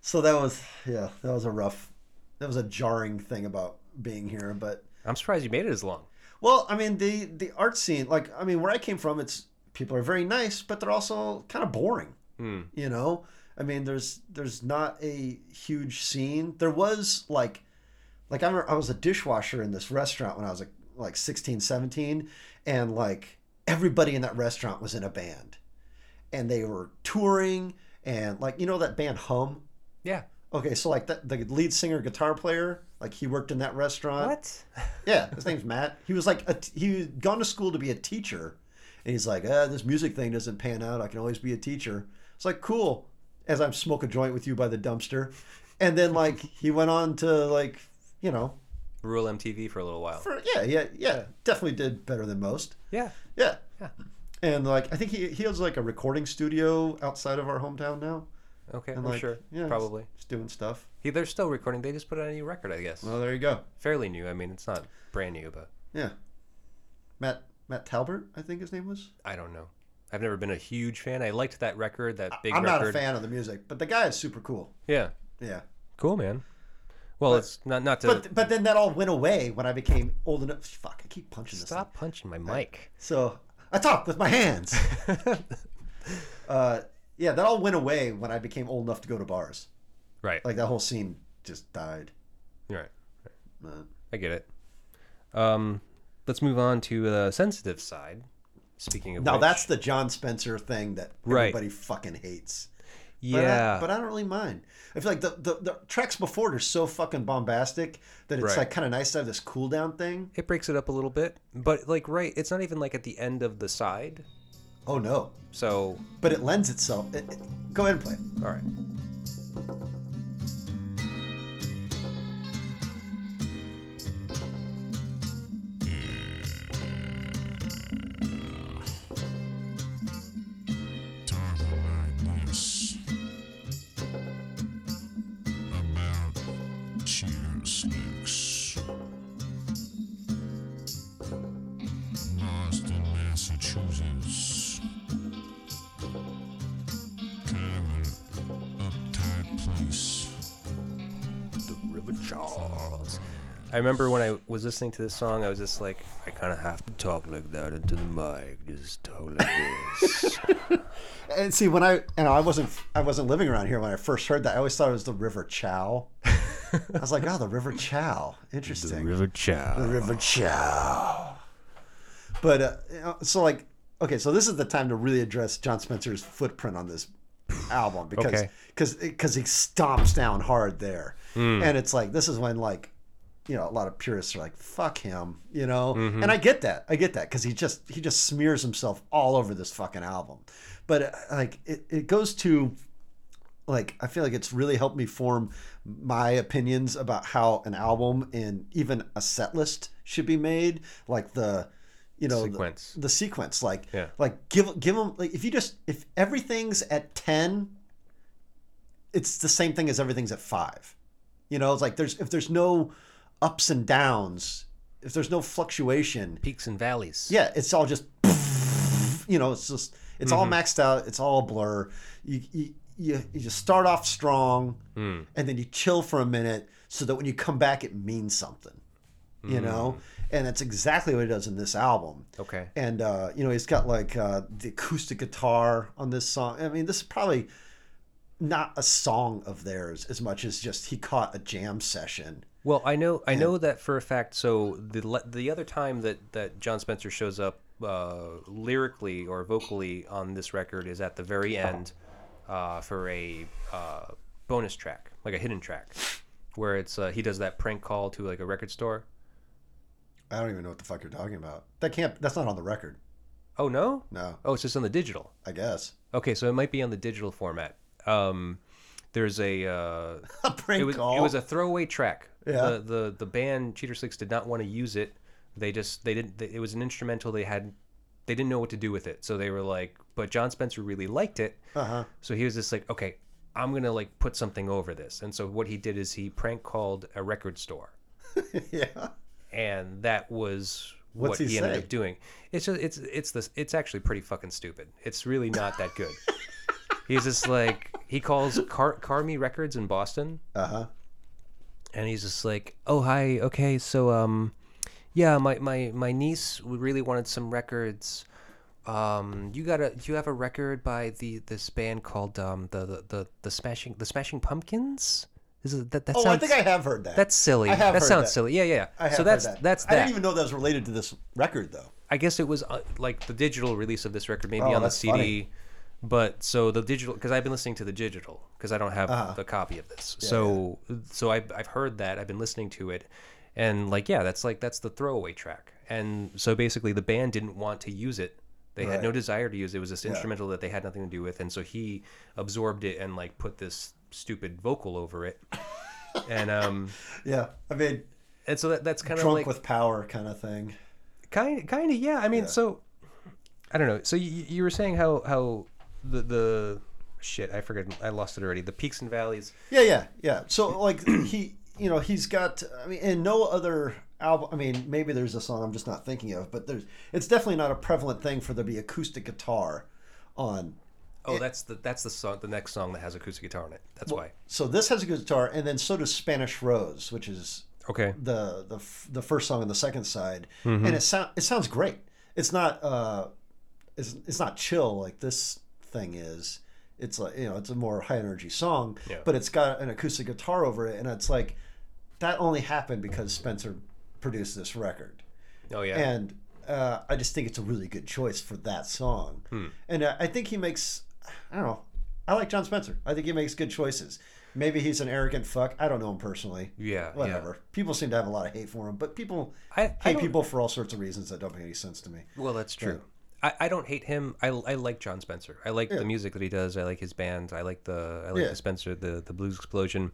Speaker 3: so that was yeah, that was a rough, that was a jarring thing about being here. But
Speaker 2: I'm surprised you made it as long.
Speaker 3: well, I mean the the art scene, like I mean where I came from, it's people are very nice, but they're also kind of boring.
Speaker 2: Hmm.
Speaker 3: you know i mean there's there's not a huge scene there was like like i remember i was a dishwasher in this restaurant when i was like like 16 17 and like everybody in that restaurant was in a band and they were touring and like you know that band hum
Speaker 2: Yeah.
Speaker 3: okay so like that the lead singer guitar player like he worked in that restaurant
Speaker 2: What?
Speaker 3: yeah, his name's Matt. He was like a t- he had gone to school to be a teacher, and he's like, ah, this music thing doesn't pan out. I can always be a teacher. It's like cool. As I'm smoke a joint with you by the dumpster, and then like he went on to like you know
Speaker 2: Rural MTV for a little while.
Speaker 3: for yeah yeah yeah definitely did better than most.
Speaker 2: Yeah.
Speaker 3: Yeah.
Speaker 2: Yeah.
Speaker 3: And like I think he he has like a recording studio outside of our hometown now.
Speaker 2: Okay,
Speaker 3: And
Speaker 2: I'm
Speaker 3: like
Speaker 2: sure.
Speaker 3: yeah,
Speaker 2: Probably.
Speaker 3: just doing stuff.
Speaker 2: He, they're still recording. They just put out a new record, I guess.
Speaker 3: Well, there you go.
Speaker 2: Fairly new. I mean, it's not brand new, but
Speaker 3: Yeah. Matt Matt Talbott, I think his name was.
Speaker 2: I don't know. I've never been a huge fan. I liked that record, that big
Speaker 3: I'm
Speaker 2: record.
Speaker 3: not a fan of the music, but the guy is super cool.
Speaker 2: Yeah.
Speaker 3: Yeah.
Speaker 2: Cool, man. Well, it's not not to
Speaker 3: But but then that all went away when I became old enough. Fuck, I keep punching this.
Speaker 2: stop punching my mic.
Speaker 3: So I talk with my hands. uh, yeah, that all went away when I became old enough to go to bars.
Speaker 2: right.
Speaker 3: Like that whole scene just died.
Speaker 2: right.
Speaker 3: Uh,
Speaker 2: I get it. Um, let's move on to the sensitive side. Speaking of
Speaker 3: now
Speaker 2: which-
Speaker 3: that's the Jon Spencer thing that
Speaker 2: Right.
Speaker 3: everybody fucking hates. But
Speaker 2: yeah,
Speaker 3: I, but I don't really mind. I feel like the, the, the tracks before it are so fucking bombastic that it's
Speaker 2: Right.
Speaker 3: like kind of nice to have this cool down thing.
Speaker 2: it breaks it up a little bit. But like, right, it's not even like at the end of the side.
Speaker 3: Oh no,
Speaker 2: So,
Speaker 3: but it lends itself. It, it- go ahead and play it.
Speaker 2: all right. I remember when I was listening to this song, I was just like, I kind of have to talk like that into the mic. Just talk like this.
Speaker 3: And see, when I you know I wasn't I wasn't living around here when I first heard that. I always thought it was the River Chow. I was like, oh, the River Chow, interesting.
Speaker 2: The River Chow.
Speaker 3: The River Chow. But uh, you know, so like, okay, so this is the time to really address Jon Spencer's footprint on this album because
Speaker 2: Okay.
Speaker 3: because because he stomps down hard there, and it's like this is when like. You know, a lot of purists are like, "Fuck him," you know, and I get that. I get that because he just he just smears himself all over this fucking album. But uh, like, it, it goes to like I feel like it's really helped me form my opinions about how an album and even a set list should be made. Like the, you know, the-
Speaker 2: Sequence.
Speaker 3: The, sequence. Like,
Speaker 2: Yeah.
Speaker 3: like give give them like if you just if everything's at ten, it's the same thing as everything's at five. You know, it's like there's if there's no ups and downs, if there's no fluctuation,
Speaker 2: Peaks and valleys.
Speaker 3: yeah, it's all just you know, it's just it's all maxed out. It's all a blur. You you you, you just start off strong, and then you chill for a minute, so that when you come back, it means something. You know, and that's exactly what he does in this album.
Speaker 2: Okay.
Speaker 3: And uh, you know, he's got like uh, the acoustic guitar on this song. I mean, this is probably not a song of theirs as much as just he caught a jam session.
Speaker 2: Well, I know I know that for a fact. So the the other time that that Jon Spencer shows up uh, lyrically or vocally on this record is at the very end uh, for a uh, bonus track, like a hidden track, where it's uh, he does that prank call to like a record store.
Speaker 3: I don't even know what the fuck you're talking about. That can't. That's not on the record.
Speaker 2: Oh no!
Speaker 3: No,
Speaker 2: Oh, it's just on the digital.
Speaker 3: I guess
Speaker 2: Okay, so it might be on the digital format. Um, there's a uh,
Speaker 3: a prank
Speaker 2: it was
Speaker 3: call.
Speaker 2: it was a throwaway track.
Speaker 3: Yeah.
Speaker 2: The the the band Cheater Slicks did not want to use it. They just they didn't. It was an instrumental. They had they didn't know what to do with it. So they were like, but Jon Spencer really liked it.
Speaker 3: uh huh.
Speaker 2: So he was just like, okay, I'm gonna like put something over this. And so what he did is he prank called a record store,
Speaker 3: yeah.
Speaker 2: and that was
Speaker 3: What's
Speaker 2: what
Speaker 3: he
Speaker 2: he, ended up doing. It's just it's it's this it's actually pretty fucking stupid. It's really not that good. He's just like he calls Car- Carmi Records in Boston,
Speaker 3: Uh huh.
Speaker 2: and he's just like, "Oh hi, okay, so um, yeah, my my my niece really wanted some records. Um, you got a you have a record by the this band called um the the the, the Smashing the Smashing Pumpkins. Is it, that that
Speaker 3: Oh,
Speaker 2: sounds
Speaker 3: I think I have heard that.
Speaker 2: that's silly.
Speaker 3: I have
Speaker 2: that sounds
Speaker 3: that.
Speaker 2: silly. Yeah, yeah.
Speaker 3: I have
Speaker 2: so that's
Speaker 3: heard that.
Speaker 2: that's
Speaker 3: I didn't even know that was related to this record, though.
Speaker 2: I guess it was uh, like the digital release of this record, maybe
Speaker 3: Oh,
Speaker 2: on the CD.
Speaker 3: funny.
Speaker 2: But so the digital, because I've been listening to the digital, because I don't have
Speaker 3: Uh-huh.
Speaker 2: the copy of this. so so I've I've heard that. I've been listening to it, and like yeah, that's like that's the throwaway track. And so basically, the band didn't want to use it. They had no desire to use it. It was this instrumental that they had nothing to do with, and so he absorbed it and like put this stupid vocal over it. and um
Speaker 3: Yeah. I mean,
Speaker 2: and so that that's kind of
Speaker 3: drunk
Speaker 2: like
Speaker 3: with power kind of thing.
Speaker 2: kind kind of yeah i mean so i don't know so you, you were saying how how the the shit i forget i lost it already the peaks and valleys
Speaker 3: Yeah, yeah, yeah. So like he, you know, he's got. I mean, and no other album. I mean, maybe there's a song I'm just not thinking of, but there's. It's definitely not a prevalent thing for there to be acoustic guitar on.
Speaker 2: oh that's the that's the song the next song that has acoustic guitar on it that's why
Speaker 3: So this has a guitar, and then so does Spanish Rose, which is
Speaker 2: okay
Speaker 3: the the f- the first song on the second side,
Speaker 2: Mm-hmm.
Speaker 3: and it sound it sounds great. It's not uh, it's it's not chill like this thing is. It's like you know, it's a more high energy song,
Speaker 2: Yeah.
Speaker 3: but it's got an acoustic guitar over it, and it's like that only happened because Spencer produced this record,
Speaker 2: oh yeah
Speaker 3: and uh, I just think it's a really good choice for that song,
Speaker 2: Hmm.
Speaker 3: and uh, I think he makes I don't know. I like Jon Spencer. I think he makes good choices. Maybe he's an arrogant fuck. I don't know him personally
Speaker 2: yeah
Speaker 3: whatever. People seem to have a lot of hate for him, but people
Speaker 2: I- I
Speaker 3: hate
Speaker 2: don't-
Speaker 3: people for all sorts of reasons that don't make any sense to me.
Speaker 2: well that's true I, I don't hate him. I, I like Jon Spencer. I like
Speaker 3: Yeah.
Speaker 2: the music that he does. I like his band. I like the I like
Speaker 3: Yeah.
Speaker 2: the Spencer the the Blues Explosion.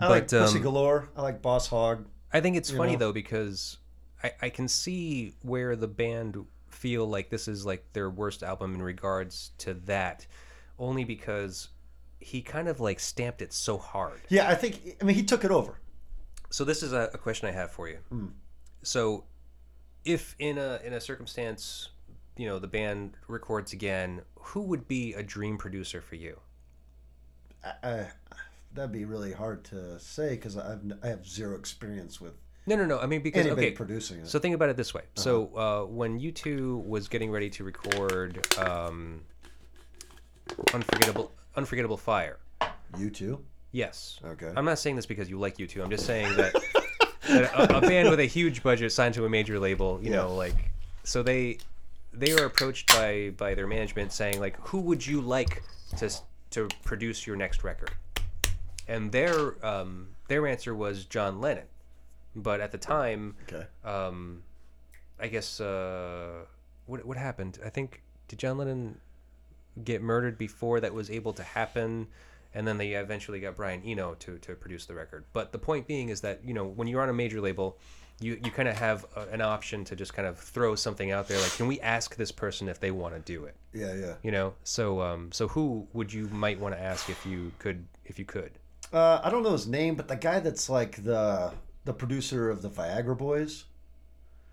Speaker 3: I
Speaker 2: but
Speaker 3: like Pussy
Speaker 2: um,
Speaker 3: Galore. I like Boss Hog.
Speaker 2: I think it's funny
Speaker 3: know?
Speaker 2: though because I, I can see where the band feel like this is like their worst album in regards to that, only because he kind of like stamped it so hard.
Speaker 3: Yeah, I think. I mean, he took it over.
Speaker 2: So this is a, a question I have for you. So, if in a in a circumstance, you know, the band records again, who would be a dream producer for you?
Speaker 3: I, I, that'd be really hard to say because I've I have zero experience with
Speaker 2: No, no, no. I mean because
Speaker 3: anybody
Speaker 2: okay.
Speaker 3: producing it.
Speaker 2: So think about it this way. So uh, when U2 was getting ready to record um, unforgettable, unforgettable fire.
Speaker 3: U2.
Speaker 2: Yes.
Speaker 3: Okay.
Speaker 2: I'm not saying this because you like U2. I'm just saying that, that a, a band with a huge budget signed to a major label, you know, like so they they were approached by by their management saying like, who would you like to to produce your next record? And their um, their answer was John Lennon, but at the time
Speaker 3: Okay.
Speaker 2: um, I guess uh, what what happened? I think did John Lennon get murdered before that was able to happen, and then they eventually got Brian Eno to to produce the record. But the point being is that you know when you're on a major label, you you kind of have a, an option to just kind of throw something out there like, can we ask this person if they want to do it?
Speaker 3: Yeah, yeah.
Speaker 2: You know, so um, so who would you might want to ask if you could if you could?
Speaker 3: Uh, I don't know his name, but the guy that's like the the producer of the Viagra Boys.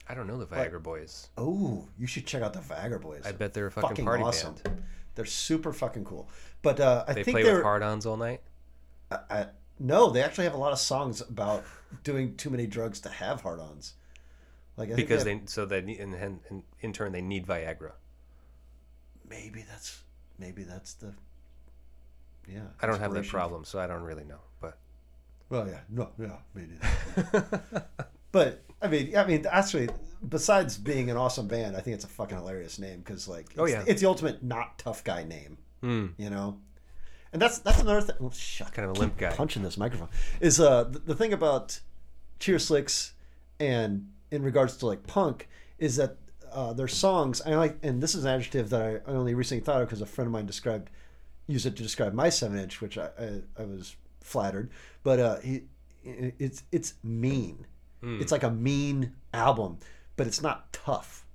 Speaker 2: I don't know the Viagra Boys.
Speaker 3: Oh, you should check out the Viagra Boys.
Speaker 2: I bet they're a fucking, party band.
Speaker 3: They're super fucking cool. But uh, I
Speaker 2: They
Speaker 3: think
Speaker 2: play
Speaker 3: they're
Speaker 2: with hard-ons all night.
Speaker 3: I, I, no, they actually have a lot of songs about doing too many drugs to have hard-ons. Like I
Speaker 2: Because
Speaker 3: they, have-
Speaker 2: they so they need- and, and, and in turn they need Viagra.
Speaker 3: maybe that's maybe that's the yeah.
Speaker 2: I don't have that problem, so I don't really know. But
Speaker 3: Well, yeah, no, yeah, neither. but I mean, I mean, actually, besides being an awesome band, I think it's a fucking hilarious name because, like, it's,
Speaker 2: Oh, yeah.
Speaker 3: it's the ultimate not tough guy name,
Speaker 2: hmm,
Speaker 3: you know. And that's that's another thing. Oh, shut.
Speaker 2: kind of a limp guy.
Speaker 3: Punching this microphone is uh the, the thing about Cheater Slicks and in regards to like punk is that uh, their songs I like, and this is an adjective that I, I only recently thought of because a friend of mine described used it to describe my seven inch, which I, I, I was flattered. But uh, he, it's it's mean.
Speaker 2: Hmm.
Speaker 3: It's like a mean album, but it's not tough.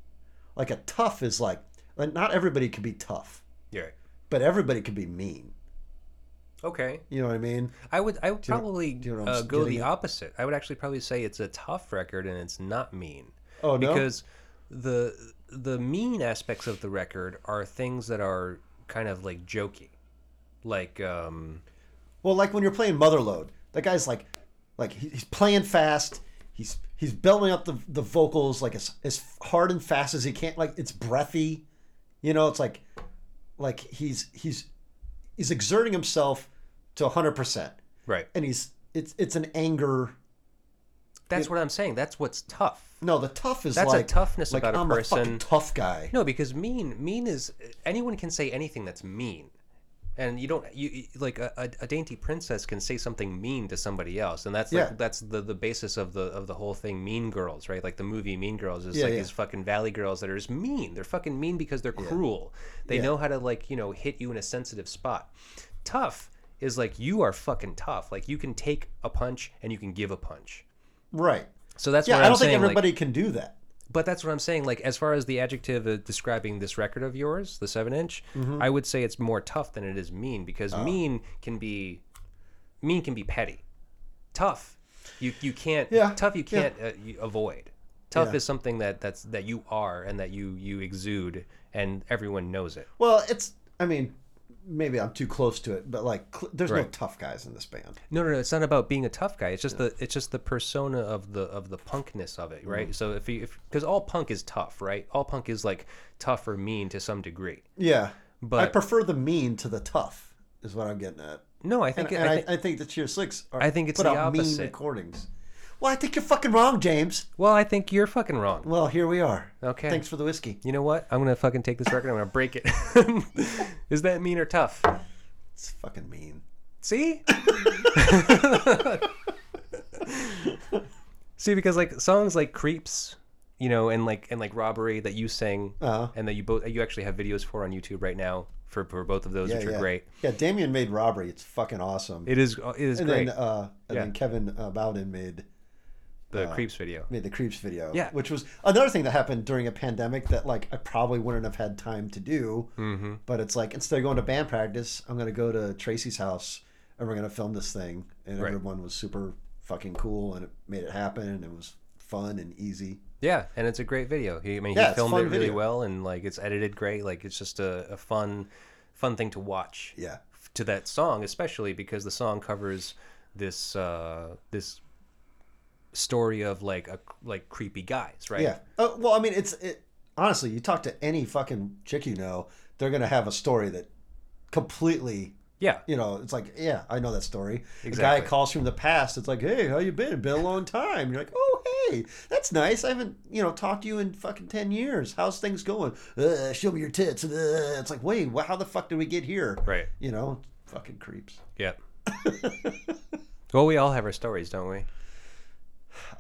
Speaker 3: Like a tough is like, like not everybody can be tough,
Speaker 2: yeah.
Speaker 3: but everybody can be mean.
Speaker 2: Okay.
Speaker 3: You know what I mean?
Speaker 2: I would I would
Speaker 3: you know-
Speaker 2: probably
Speaker 3: do you know
Speaker 2: uh, go the
Speaker 3: at?
Speaker 2: opposite. I would actually probably say it's a tough record and it's not mean.
Speaker 3: Oh no,
Speaker 2: because the the mean aspects of the record are things that are kind of like jokey like um
Speaker 3: Well, like when you're playing Motherload, that guy's like, like he's playing fast. He's he's belting up the the vocals like as as hard and fast as he can. Like it's breathy, you know. It's like, like he's he's he's exerting himself to hundred percent,
Speaker 2: right.
Speaker 3: And he's it's it's an anger.
Speaker 2: that's what i'm saying. That's what's tough.
Speaker 3: No, the tough is
Speaker 2: That's a toughness
Speaker 3: like,
Speaker 2: about a
Speaker 3: I'm
Speaker 2: person.
Speaker 3: fucking tough guy.
Speaker 2: no because mean mean is anyone can say anything that's mean. And you don't you like a, a, a dainty princess can say something mean to somebody else. And that's like
Speaker 3: Yeah.
Speaker 2: that's the the basis of the of the whole thing mean girls right? Like the movie mean girls is
Speaker 3: Yeah,
Speaker 2: like
Speaker 3: yeah.
Speaker 2: these fucking valley girls that are just mean. They're fucking mean because they're cruel. They know how to like you know hit you in a sensitive spot. Tough is like you are fucking tough like you can take a punch and you can give a punch
Speaker 3: Right.
Speaker 2: so that's
Speaker 3: Yeah,
Speaker 2: what
Speaker 3: I
Speaker 2: I'm
Speaker 3: don't think
Speaker 2: saying, like-
Speaker 3: everybody can do that.
Speaker 2: but that's what I'm saying. Like, as far as the adjective uh, describing this record of yours, the seven inch,
Speaker 3: Mm-hmm.
Speaker 2: I would say it's more tough than it is mean because
Speaker 3: Oh.
Speaker 2: mean can be, mean can be petty. Tough, you you can't.
Speaker 3: Yeah,
Speaker 2: Tough, you can't uh, you avoid. Tough
Speaker 3: Yeah.
Speaker 2: is something that that's that you are and that you you exude and everyone knows it.
Speaker 3: Well, it's. I mean, maybe I'm too close to it, but like, cl- there's no tough guys in this band.
Speaker 2: No, no, no. It's not about being a tough guy. It's just the it's just the persona of the of the punkness of it, right? Mm-hmm. So if you if because all punk is tough, right? All punk is like tough or mean to some degree.
Speaker 3: Yeah,
Speaker 2: but I
Speaker 3: prefer the mean to the tough. Is what I'm getting at.
Speaker 2: No, I
Speaker 3: And,
Speaker 2: think
Speaker 3: and
Speaker 2: I
Speaker 3: I,
Speaker 2: think
Speaker 3: I think the Cheater Slicks are,
Speaker 2: I think it's
Speaker 3: put
Speaker 2: the
Speaker 3: out mean
Speaker 2: opposite.
Speaker 3: recordings. Well, I think you're fucking wrong, James.
Speaker 2: Well, I think you're fucking wrong.
Speaker 3: Well, here we are.
Speaker 2: Okay.
Speaker 3: Thanks for the whiskey.
Speaker 2: You know what? I'm gonna fucking take this record. I'm gonna break it. Is that mean or tough?
Speaker 3: It's fucking mean.
Speaker 2: See? See, because like songs like "Creeps," you know, and like and like "Robbery" that you sang,
Speaker 3: Uh-huh.
Speaker 2: and that you both you actually have videos for on YouTube right now for, for both of those,
Speaker 3: Yeah,
Speaker 2: which
Speaker 3: yeah.
Speaker 2: are great.
Speaker 3: Yeah, Damien made robbery. It's fucking awesome.
Speaker 2: It is it is
Speaker 3: and
Speaker 2: great.
Speaker 3: then uh, and
Speaker 2: Yeah.
Speaker 3: then Kevin uh, Bowden made
Speaker 2: the "Creeps" video.
Speaker 3: made the creeps video.
Speaker 2: Yeah.
Speaker 3: which was another thing that happened during a pandemic that like I probably wouldn't have had time to do.
Speaker 2: Mm-hmm.
Speaker 3: But it's like instead of going to band practice, I'm gonna go to Tracy's house and we're gonna film this thing. And
Speaker 2: Right.
Speaker 3: everyone was super fucking cool and it made it happen and it was fun and easy.
Speaker 2: Yeah, and it's a great video. He, I mean,
Speaker 3: Yeah,
Speaker 2: he filmed it really
Speaker 3: video.
Speaker 2: well, and like it's edited great. Like it's just a, a fun, fun thing to watch.
Speaker 3: Yeah.
Speaker 2: To that song, especially because the song covers this uh, this story of like a like creepy guys, right?
Speaker 3: Yeah. Uh, well, I mean, it's it. Honestly, you talk to any fucking chick you know, they're gonna have a story that completely.
Speaker 2: Yeah.
Speaker 3: You know, it's like, yeah, I know that story. A
Speaker 2: Exactly.
Speaker 3: guy calls from the past. It's like, hey, how you been? It's been a long time. You're like, oh, hey, that's nice. I haven't, you know, talked to you in fucking ten years. How's things going? Uh, show me your tits. Uh, it's like, wait, wh- how the fuck did we get here?
Speaker 2: Right.
Speaker 3: You know, fucking creeps.
Speaker 2: Yeah. well, we all have our stories, don't we?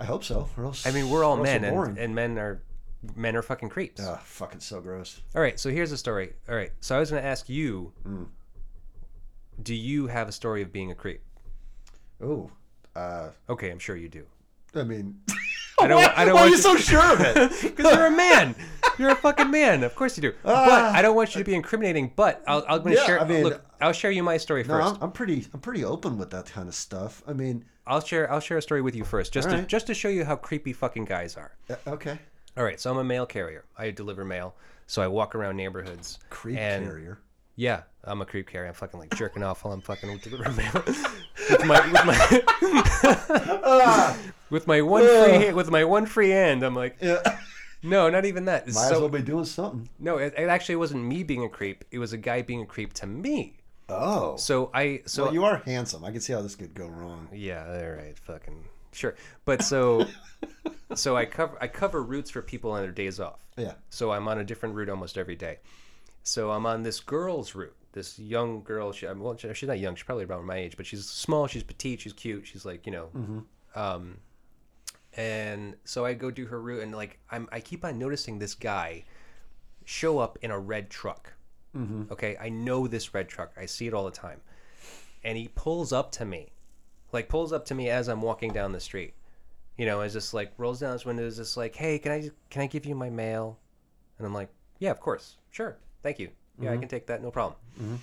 Speaker 3: I hope so. Else,
Speaker 2: I mean, we're all men, and, and men are men are fucking creeps.
Speaker 3: Ah, fucking so gross.
Speaker 2: All right, so here's a story. All right, so I was going to ask you,
Speaker 3: Mm.
Speaker 2: do you have a story of being a creep?
Speaker 3: Oh, uh,
Speaker 2: Okay, I'm sure you do.
Speaker 3: I mean,
Speaker 2: I don't. I don't
Speaker 3: why are
Speaker 2: want
Speaker 3: you so sure of it?
Speaker 2: Because you're a man. You're a fucking man. Of course you do. but I don't want you to be incriminating. But I'll, I'm going to share.
Speaker 3: I mean-
Speaker 2: look, I'll share you my story
Speaker 3: No,
Speaker 2: first.
Speaker 3: I'm, I'm pretty. I'm pretty open with that kind of stuff. I mean,
Speaker 2: I'll share. I'll share a story with you first, just to,
Speaker 3: Alright.
Speaker 2: just to show you how creepy fucking guys are.
Speaker 3: uh, okay.
Speaker 2: All right, so I'm a mail carrier. I deliver mail. So I walk around neighborhoods.
Speaker 3: Creep
Speaker 2: and
Speaker 3: carrier.
Speaker 2: Yeah, I'm a creep carrier. I'm fucking like jerking off while I'm fucking delivering mail with my with my with my one free with my one free hand. I'm like,
Speaker 3: Yeah.
Speaker 2: no, not even that.
Speaker 3: Might
Speaker 2: So-
Speaker 3: as well be doing something.
Speaker 2: no, it, it actually wasn't me being a creep. It was a guy being a creep to me.
Speaker 3: Oh.
Speaker 2: So I so
Speaker 3: well, you are handsome. I can see how this could go wrong.
Speaker 2: Yeah, all right, fucking sure. But so, so I cover I cover routes for people on their days off.
Speaker 3: Yeah.
Speaker 2: So I'm on a different route almost every day. So I'm on this girl's route. This young girl. She, well, she- she's not young. She's probably around my age, but she's small. She's petite. She's cute. She's like you know. Um, and so I go do her route, and like I'm, I keep on noticing this guy show up in a red truck. Mm-hmm. Okay, I know this red truck. I see it all the time, and he pulls up to me, like pulls up to me as I'm walking down the street. You know, is just like rolls down his window, is just like, "Hey, can I can I give you my mail?" And I'm like, "Yeah, of course, sure, thank you. Yeah, I mm-hmm. can take that, no problem." Mm-hmm.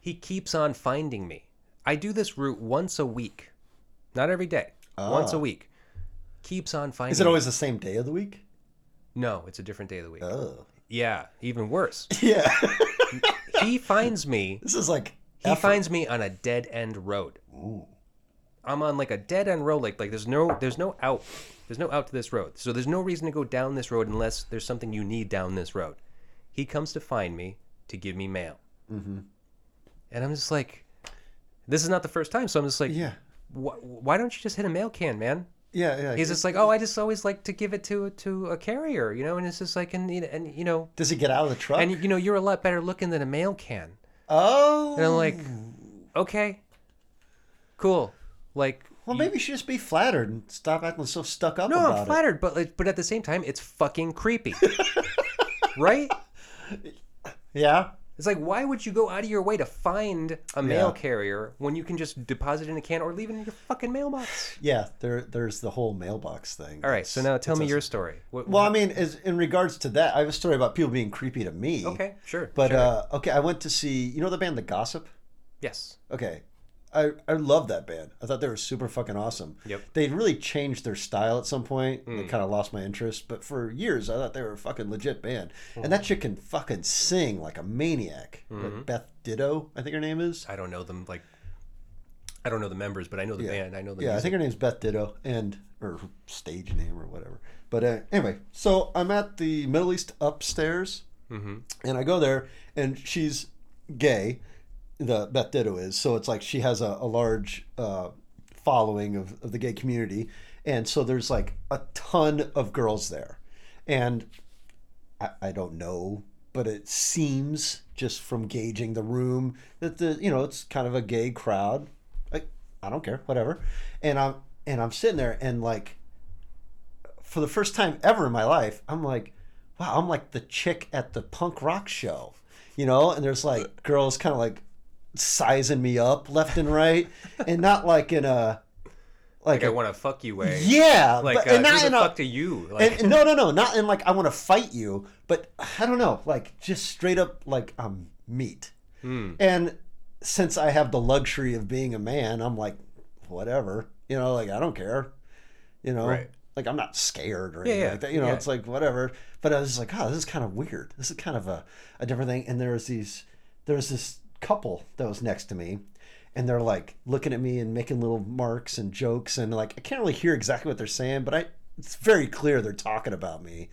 Speaker 2: He keeps on finding me. I do this route once a week, not every day, once a
Speaker 3: Ah.
Speaker 2: week. Keeps on finding.
Speaker 3: Is it
Speaker 2: me.
Speaker 3: always the same day of the week?
Speaker 2: No, it's a different day of the week.
Speaker 3: Oh.
Speaker 2: Yeah, even worse.
Speaker 3: Yeah.
Speaker 2: he finds me.
Speaker 3: this is like.
Speaker 2: He
Speaker 3: effort.
Speaker 2: finds me on a dead end road. Ooh. I'm on like a dead end road. Like like there's no there's no out. There's no out to this road. So there's no reason to go down this road unless there's something you need down this road. He comes to find me to give me mail. Mm-hmm. And I'm just like, this is not the first time. So I'm just like,
Speaker 3: Yeah.
Speaker 2: wh- why don't you just hit a mail can, man?
Speaker 3: Yeah, yeah.
Speaker 2: He's just like, oh, I just always like to give it to to a carrier, you know. And it's just like, and you know, and you know,
Speaker 3: Does he get out of the truck?
Speaker 2: and you know, you're a lot better looking than a mail can.
Speaker 3: oh.
Speaker 2: And I'm like, okay, cool. Like,
Speaker 3: well, maybe you should just be flattered and stop acting so stuck up
Speaker 2: no, I'm flattered, but like, but at the same time, it's fucking creepy, right?
Speaker 3: Yeah.
Speaker 2: It's like, why would you go out of your way to find a mail
Speaker 3: Yeah.
Speaker 2: carrier when you can just deposit in a can or leave it in your fucking mailbox?
Speaker 3: Yeah. There, there's the whole mailbox thing.
Speaker 2: All right, so now tell me
Speaker 3: awesome.
Speaker 2: your story. What,
Speaker 3: Well, I mean, as in regards to that, I have a story about people being creepy to me.
Speaker 2: okay, sure,
Speaker 3: But
Speaker 2: sure.
Speaker 3: uh, okay, I went to see. You know the band The Gossip.
Speaker 2: yes,
Speaker 3: Okay. I, I love that band. I thought they were super fucking awesome.
Speaker 2: Yep.
Speaker 3: They really changed their style at some point.
Speaker 2: Hmm.
Speaker 3: It kind of lost my interest. But for years, I thought they were a fucking legit band.
Speaker 2: Hmm.
Speaker 3: And that chick can fucking sing like a maniac.
Speaker 2: Mm-hmm.
Speaker 3: Beth Ditto, I think her name is.
Speaker 2: I don't know them like. I don't know the members, but I know the
Speaker 3: Yeah.
Speaker 2: band. I know the
Speaker 3: Yeah, I think her name's Beth Ditto, and or her stage name or whatever. But uh, anyway, so I'm at the Middle East upstairs,
Speaker 2: Mhm.
Speaker 3: and I go there, and she's gay. The Beth Ditto is, so it's like she has a, a large uh, following of, of the gay community, and so there's like a ton of girls there, and I, I don't know, but it seems just from gauging the room that the you know it's kind of a gay crowd. I, I don't care, whatever. And I'm and I'm sitting there and like for the first time ever in my life, I'm like, wow, I'm like the chick at the punk rock show, you know. And there's like girls kind of like sizing me up left and right, and not like in a like,
Speaker 2: Like I want to fuck you way.
Speaker 3: yeah,
Speaker 2: Like,
Speaker 3: but,
Speaker 2: uh,
Speaker 3: and not in a,
Speaker 2: fuck to you? Like,
Speaker 3: and, no, no, no, not in like I want to fight you, but I don't know, like just straight up like I'm meat.
Speaker 2: Hmm.
Speaker 3: And since I have the luxury of being a man, I'm like, whatever, you know, like I don't care, you know,
Speaker 2: Right.
Speaker 3: like I'm not scared or
Speaker 2: Yeah,
Speaker 3: anything
Speaker 2: yeah,
Speaker 3: like that. You know,
Speaker 2: yeah.
Speaker 3: it's like whatever. But I was like, oh, this is kind of weird. This is kind of a, a different thing. And there was these, there was this couple that was next to me. And they're like looking at me and making little marks and jokes and like I can't really hear exactly what they're saying, but I it's very clear they're talking about me.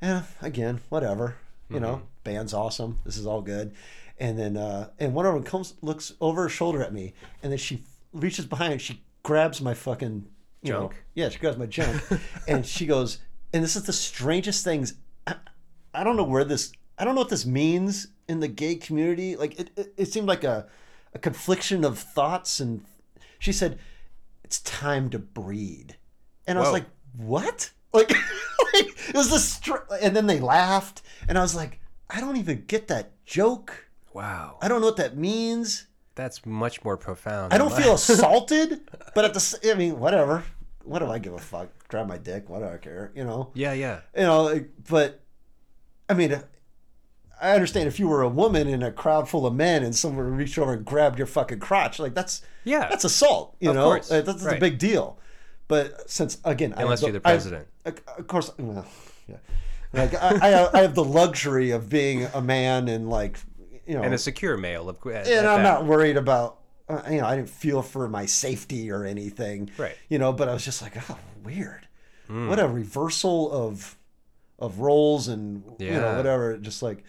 Speaker 3: And again, whatever. You know, band's awesome. This is all good. And then uh and one of them comes looks over her shoulder at me and then she reaches behind and she grabs my fucking you know-
Speaker 2: Junk?
Speaker 3: yeah, she grabs my junk and she goes and this is the strangest things I, I don't know where this I don't know what this means in the gay community. Like it, it, it seemed like a a confliction of thoughts and she said it's time to breed. And i was like what? Like, like it was this str- and then they laughed and i was like i don't even get that joke.
Speaker 2: Wow,
Speaker 3: i don't know what that means.
Speaker 2: That's much more profound.
Speaker 3: i don't feel assaulted but at the I mean whatever. What do i give a fuck? Grab my dick? What do i care? You know?
Speaker 2: Yeah, yeah.
Speaker 3: you know like, but i mean i understand if you were a woman in a crowd full of men and someone reached over and grabbed your fucking crotch like that's
Speaker 2: Yeah.
Speaker 3: that's assault you
Speaker 2: Of
Speaker 3: know
Speaker 2: course.
Speaker 3: Uh, that's, that's a big deal but since again I
Speaker 2: Unless
Speaker 3: have
Speaker 2: you're the president.
Speaker 3: of of course well, yeah. Like I, I, I have the luxury of being a man and like, you know,
Speaker 2: and a secure male, of course.
Speaker 3: and I'm not worried about. Uh, you know, I didn't feel for my safety or anything.
Speaker 2: Right.
Speaker 3: You know, but I was just like, oh, weird.
Speaker 2: Hmm.
Speaker 3: What a reversal of of roles and you know whatever. Just like,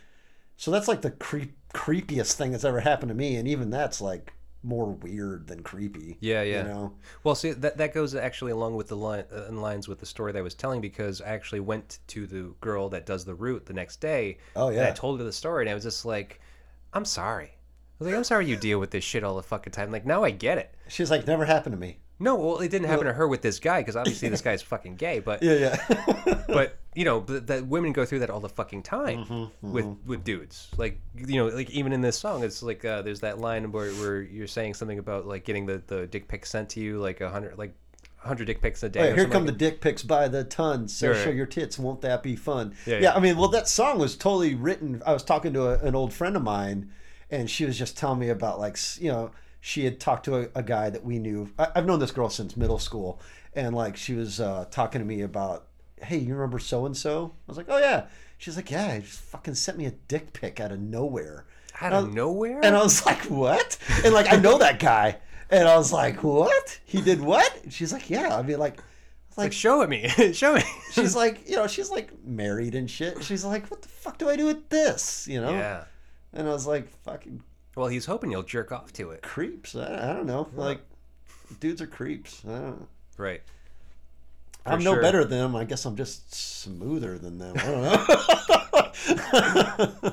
Speaker 3: so that's like the creep creepiest thing that's ever happened to me, and even that's like more weird than creepy.
Speaker 2: Yeah, yeah.
Speaker 3: You know.
Speaker 2: Well, see, that that goes actually along with the line uh, in lines with the story that I was telling because I actually went to the girl that does the route the next day.
Speaker 3: Oh, yeah.
Speaker 2: And I told her the story, and I was just like, "I'm sorry." I was like, "I'm sorry you deal with this shit all the fucking time." Like now I get it.
Speaker 3: She's like, never happened to me.
Speaker 2: No, well, it didn't happen to her with this guy because obviously this guy's fucking gay. But
Speaker 3: Yeah, yeah.
Speaker 2: but you know, that women go through that all the fucking time
Speaker 3: Mm-hmm,
Speaker 2: with with dudes. Like you know, like even in this song, it's like uh, there's that line where, where you're saying something about like getting the, the dick pic sent to you, like a hundred like a hundred dick pics a day. Or
Speaker 3: here come
Speaker 2: like
Speaker 3: the dick pics by the ton. So
Speaker 2: Right.
Speaker 3: show your tits. Won't that be fun?
Speaker 2: Yeah,
Speaker 3: Yeah,
Speaker 2: yeah.
Speaker 3: I mean, well, that song was totally written. I was talking to a, an old friend of mine, and she was just telling me about like you know she had talked to a, a guy that we knew. I, I've known this girl since middle school, and like she was uh, talking to me about, hey, you remember so and so? I was like, oh yeah. She's like, yeah, he just fucking sent me a dick pic out of nowhere.
Speaker 2: out of nowhere.
Speaker 3: And I was like, what? And like, I know that guy. And I was like, what? He did what? And she's like, yeah. I mean, like,
Speaker 2: like, show it me, show me.
Speaker 3: she's like, you know, she's like married and shit. She's like, what the fuck do I do with this? You know?
Speaker 2: yeah.
Speaker 3: And I was like, fucking
Speaker 2: Well, he's hoping you'll jerk off to it.
Speaker 3: creeps. I, I don't know. Like, dudes are creeps. I don't know.
Speaker 2: Right.
Speaker 3: I'm
Speaker 2: sure.
Speaker 3: no better than them. I guess I'm just smoother than them. I don't know.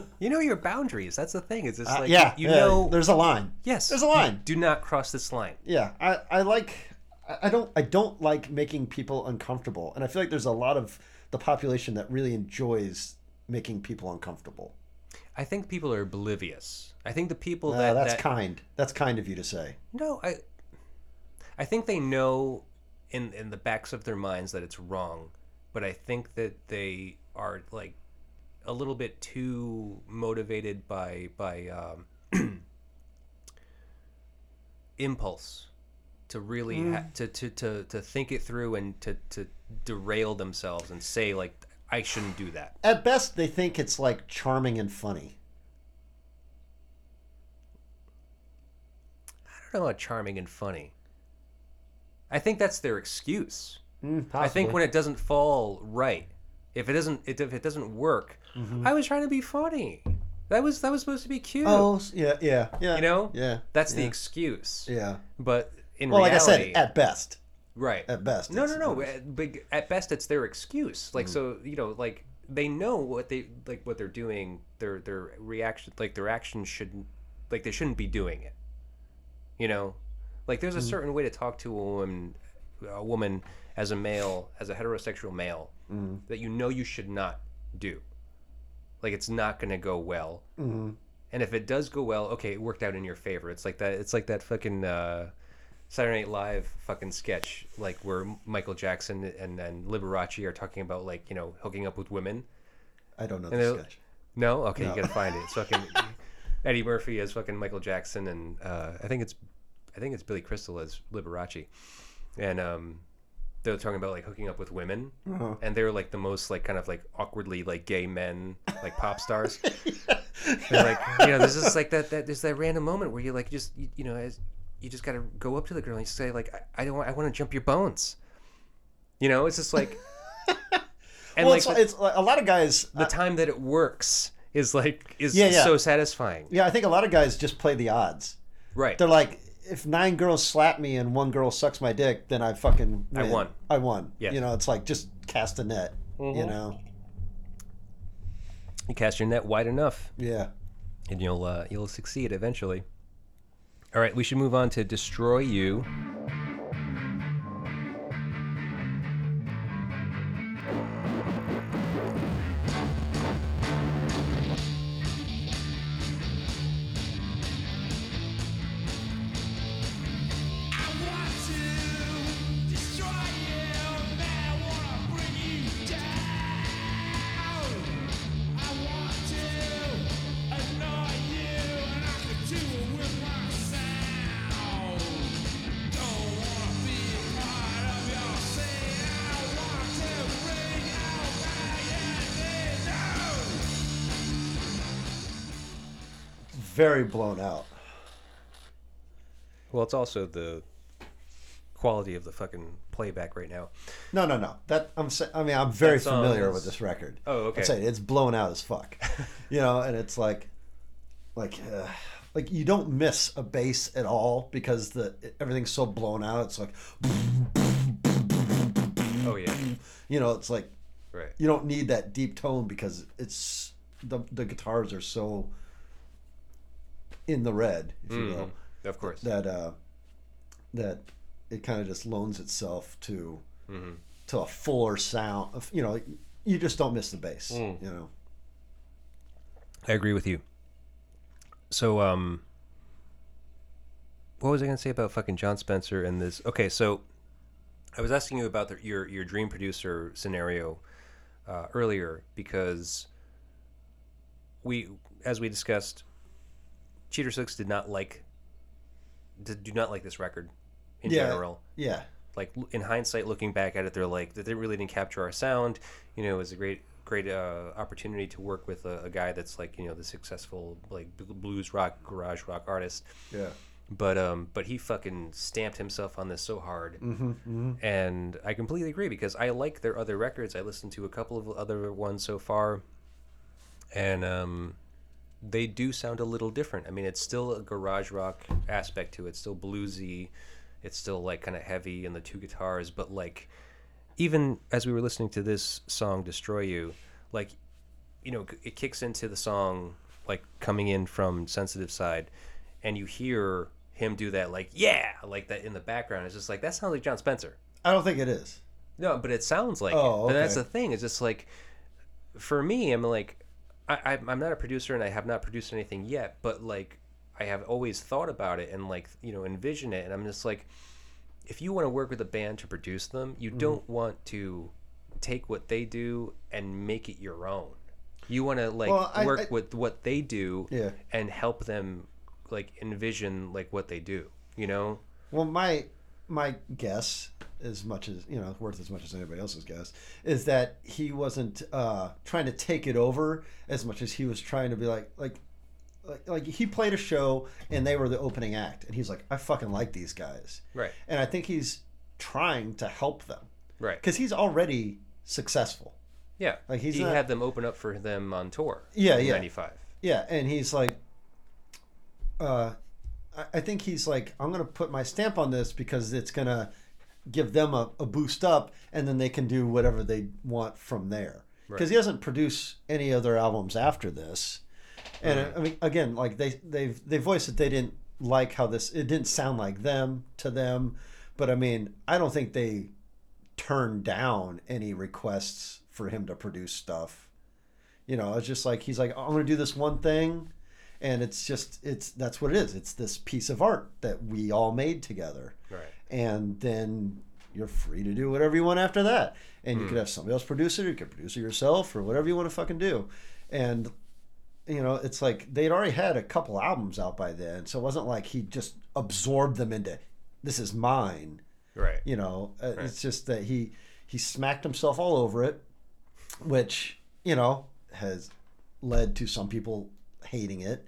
Speaker 2: You know your boundaries. That's the thing. It's just
Speaker 3: Uh,
Speaker 2: like
Speaker 3: yeah,
Speaker 2: you
Speaker 3: yeah,
Speaker 2: know.
Speaker 3: There's a line.
Speaker 2: Yes.
Speaker 3: there's a line.
Speaker 2: Do not cross this line.
Speaker 3: yeah i i like i don't i don't like making people uncomfortable and i feel like there's a lot of the population that really enjoys making people uncomfortable
Speaker 2: I think people are oblivious. I think the people
Speaker 3: Uh,
Speaker 2: that
Speaker 3: that's
Speaker 2: that,
Speaker 3: kind. That's kind of you to say.
Speaker 2: No, I I think they know in in the backs of their minds that it's wrong, but I think that they are like a little bit too motivated by by um, impulse to really ha- to, to to to think it through and to to derail themselves and say like I shouldn't do that.
Speaker 3: at best they think it's like charming and funny
Speaker 2: I don't know about charming and funny. I think that's their excuse.
Speaker 3: Mm,
Speaker 2: I think when it doesn't fall right, if it doesn't, if it doesn't work, I was trying to be funny. That was that was supposed to be cute.
Speaker 3: Mm-hmm. oh yeah yeah yeah
Speaker 2: you know,
Speaker 3: yeah
Speaker 2: that's the excuse.
Speaker 3: yeah
Speaker 2: But in
Speaker 3: well like i
Speaker 2: reality,
Speaker 3: said at best
Speaker 2: right?
Speaker 3: at best
Speaker 2: no, no, no. At, but at best, it's their excuse.
Speaker 3: Mm.
Speaker 2: Like so, you know, like they know what they like what they're doing. Their their reaction, like their actions shouldn't, like they shouldn't be doing it. You know, like there's a
Speaker 3: Mm.
Speaker 2: certain way to talk to a woman, a woman as a male, as a heterosexual male,
Speaker 3: Mm.
Speaker 2: that you know you should not do. Like it's not going to go well.
Speaker 3: Mm-hmm.
Speaker 2: And if it does go well, okay, it worked out in your favor. It's like that. It's like that fucking uh, Saturday Night Live fucking sketch, like where Michael Jackson and then Liberace are talking about like you know hooking up with women.
Speaker 3: i don't know
Speaker 2: And
Speaker 3: the sketch
Speaker 2: No, okay, you gotta find it. It's fucking Eddie Murphy as fucking Michael Jackson, and uh, I think it's I think it's Billy Crystal as Liberace, and um, they're talking about like hooking up with women,
Speaker 3: Uh-huh.
Speaker 2: and they're like the most like kind of like awkwardly like gay men, like pop stars. They're like, you know, there's just like that that there's that random moment where you like just you, you know as you just gotta go up to the girl and say like I, I don't want I want to jump your bones, you know, it's just like. And
Speaker 3: well
Speaker 2: like
Speaker 3: it's,
Speaker 2: the,
Speaker 3: it's like a lot of guys
Speaker 2: the time that it works is like is
Speaker 3: Yeah, yeah.
Speaker 2: so satisfying.
Speaker 3: yeah i think a lot of guys just play the odds
Speaker 2: Right.
Speaker 3: they're like if nine girls slap me and one girl sucks my dick then i fucking
Speaker 2: I won.
Speaker 3: i won
Speaker 2: Yes.
Speaker 3: you know it's like just cast a net you know
Speaker 2: You cast your net wide enough,
Speaker 3: yeah
Speaker 2: and you'll uh, you'll succeed eventually. All right, we should move on to destroy you.
Speaker 3: Very blown out.
Speaker 2: Well, it's also the quality of the fucking playback right now.
Speaker 3: No, no, no. That I'm. I mean, I'm very
Speaker 2: That
Speaker 3: familiar with this record.
Speaker 2: Oh, okay.
Speaker 3: I'm saying it's blown out as fuck. you know, and it's like, like, uh, like you don't miss a bass at all because the everything's so blown out. It's like,
Speaker 2: Oh yeah,
Speaker 3: you know, it's like
Speaker 2: right.
Speaker 3: you don't need that deep tone because it's the the guitars are so in the red, if you will,
Speaker 2: Mhm. Of course.
Speaker 3: that uh, that it kind of just loans itself to
Speaker 2: Mhm.
Speaker 3: to a fuller sound. Of, you know, you just don't miss the bass.
Speaker 2: Mm.
Speaker 3: You know.
Speaker 2: I agree with you. So, um, what was I going to say about fucking Jon Spencer and this? Okay, so I was asking you about the, your your dream producer scenario uh, earlier because we, as we discussed, Cheater Slicks did not like did, do not like this record in
Speaker 3: Yeah.
Speaker 2: general.
Speaker 3: Yeah.
Speaker 2: Like in hindsight, looking back at it, they're like they really didn't capture our sound. You know, it was a great great uh, opportunity to work with a, a guy that's like you know the successful like blues rock garage rock artist
Speaker 3: Yeah.
Speaker 2: but um but he fucking stamped himself on this so hard
Speaker 3: Mm-hmm,
Speaker 2: and i completely agree because i like their other records i listened to a couple of other ones so far and um they do sound a little different. I mean it's still a garage rock aspect to it. It's still bluesy. It's still like kind of heavy and the two guitars but like even as we were listening to this song destroy you like you know it kicks into the song like coming in from sensitive side and you hear him do that like yeah! like that in the background. It's just like that sounds like jon spencer.
Speaker 3: I don't think it is.
Speaker 2: no but it sounds like
Speaker 3: Oh,
Speaker 2: it. But that's the thing. It's just like for me i'm like I, i'm not a producer and i have not produced anything yet but like i have always thought about it and like you know envision it and i'm just like if you want to work with a band to produce them, you
Speaker 3: Mm-hmm.
Speaker 2: don't want to take what they do and make it your own. You want to like
Speaker 3: Well, I-
Speaker 2: work
Speaker 3: I-
Speaker 2: with what they do
Speaker 3: Yeah.
Speaker 2: and help them like envision like what they do. You know?
Speaker 3: Well, my my guess, as much as you know, worth as much as anybody else's guess, is that he wasn't uh, trying to take it over as much as he was trying to be like like. Like, like he played a show and they were the opening act and he's like I fucking like these guys
Speaker 2: Right.
Speaker 3: and I think he's trying to help them
Speaker 2: Right.
Speaker 3: because he's already successful
Speaker 2: Yeah.
Speaker 3: Like, he's
Speaker 2: he
Speaker 3: not-
Speaker 2: had them open up for them on tour.
Speaker 3: Yeah,
Speaker 2: in
Speaker 3: yeah.
Speaker 2: '95.
Speaker 3: Yeah, and he's like, uh, I, think he's like, I'm gonna put my stamp on this because it's gonna give them a, a boost up, and then they can do whatever they want from there. Because he doesn't produce any other albums after this, and I mean, again, like they they've they voiced that they didn't like how this it didn't sound like them to them, but I mean, I don't think they turned down any requests for him to produce stuff. You know, it's just like he's like, oh, I'm gonna do this one thing, and it's just it's that's what it is. It's this piece of art that we all made together,
Speaker 2: Right.
Speaker 3: and then you're free to do whatever you want after that. And you could have somebody else produce it, or you could produce it yourself, or whatever you want to fucking do. And you know, it's like they'd already had a couple albums out by then, so it wasn't like he just absorbed them into this is mine
Speaker 2: Right.
Speaker 3: you know uh, it's just that he he smacked himself all over it which you know has led to some people hating it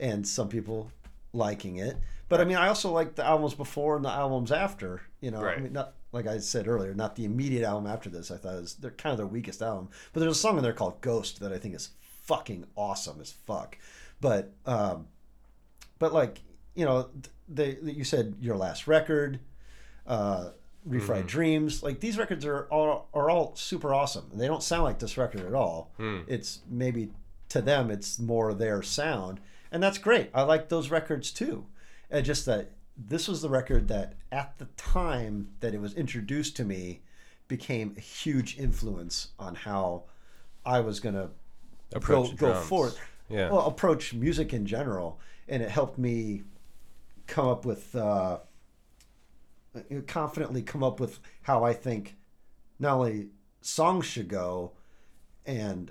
Speaker 3: and some people liking it. But i mean i also like the albums before and the albums after you know? I mean not like i said earlier not the immediate album after this i thought is they're kind of their weakest album. But there's a song in there called ghost that i think is fucking awesome as fuck. But um but like you know they you said your last record uh refried dreams like these records are all are all super awesome. They don't sound like this record at all. It's maybe to them it's more their sound and that's great. I like those records too. And just that this was the record that at the time that it was introduced to me became a huge influence on how i was going to
Speaker 2: Approach
Speaker 3: go, go forward.
Speaker 2: Yeah.
Speaker 3: well approach music in general and it helped me come up with uh, confidently come up with how I think not only songs should go and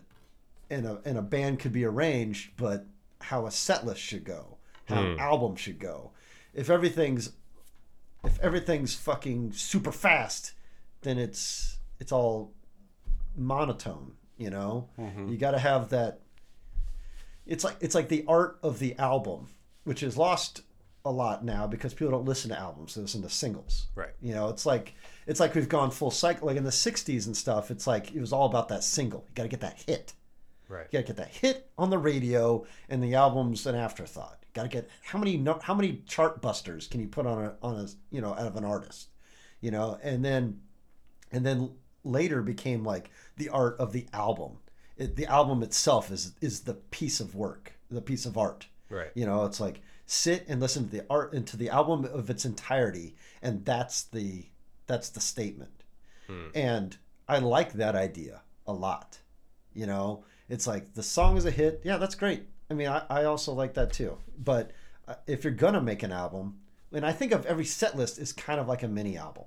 Speaker 3: and a, and a band could be arranged but how a set list should go how an album should go if everything's if everything's fucking super fast then it's it's all monotone you know mm-hmm. you got to have that it's like it's like the art of the album, which is lost a lot now because people don't listen to albums; they listen to singles.
Speaker 2: Right.
Speaker 3: You know, it's like it's like we've gone full cycle. Like in the '60s and stuff, it's like it was all about that single. You got to get that hit.
Speaker 2: Right.
Speaker 3: You got to get that hit on the radio, and the album's an afterthought. Got to get how many how many chart busters can you put on a on a you know out of an artist, you know, and then and then later became like the art of the album. It, the album itself is is the piece of work, the piece of art.
Speaker 2: Right.
Speaker 3: You know, it's like sit and listen to the art into the album of its entirety, and that's the that's the statement. Hmm. And I like that idea a lot. You know, it's like the song is a hit. Yeah, that's great. I mean, I, I also like that too. But uh, if you're gonna make an album, and I think of every set list is kind of like a mini album.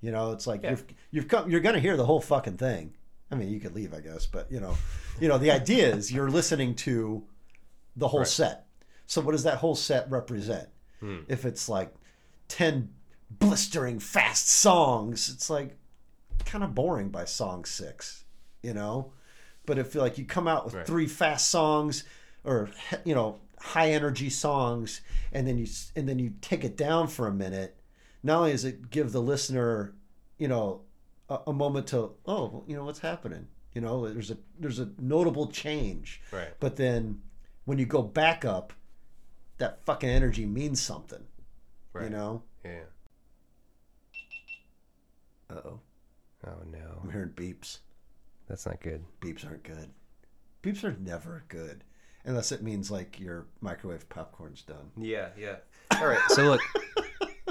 Speaker 3: You know, it's like
Speaker 2: Yeah.
Speaker 3: you've you've come you're gonna hear the whole fucking thing. I mean, you could leave, I guess, but you know, you know, the idea is you're listening to the whole
Speaker 2: Right.
Speaker 3: set. So what does that whole set represent?
Speaker 2: Hmm.
Speaker 3: If it's like ten blistering fast songs, it's like kind of boring by song six, you know. But if like you come out with
Speaker 2: Right.
Speaker 3: three fast songs, or you know high energy songs, and then you and then you take it down for a minute, not only does it give the listener, you know, a, a moment to oh you know what's happening, you know there's a there's a notable change,
Speaker 2: Right.
Speaker 3: but then when you go back up, that fucking energy means something,
Speaker 2: Right.
Speaker 3: you know.
Speaker 2: Yeah.
Speaker 3: Uh oh,
Speaker 2: Oh no.
Speaker 3: I'm hearing beeps.
Speaker 2: That's not good.
Speaker 3: Beeps aren't good. Beeps are never good, unless it means like your microwave popcorn's done.
Speaker 2: Yeah, yeah. All right. So look,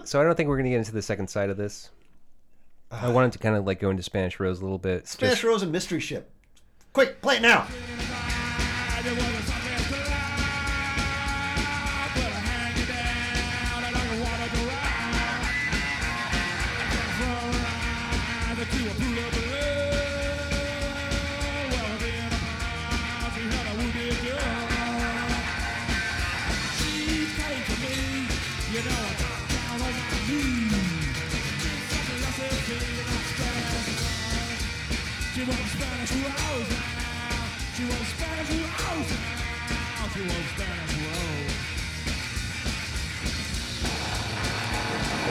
Speaker 2: so I don't think we're gonna get into the second side of this. I wanted to kind of like go into Spanish Rose a little bit.
Speaker 3: Spanish
Speaker 2: just-
Speaker 3: Rose and Mystery Ship. Quick, play it now.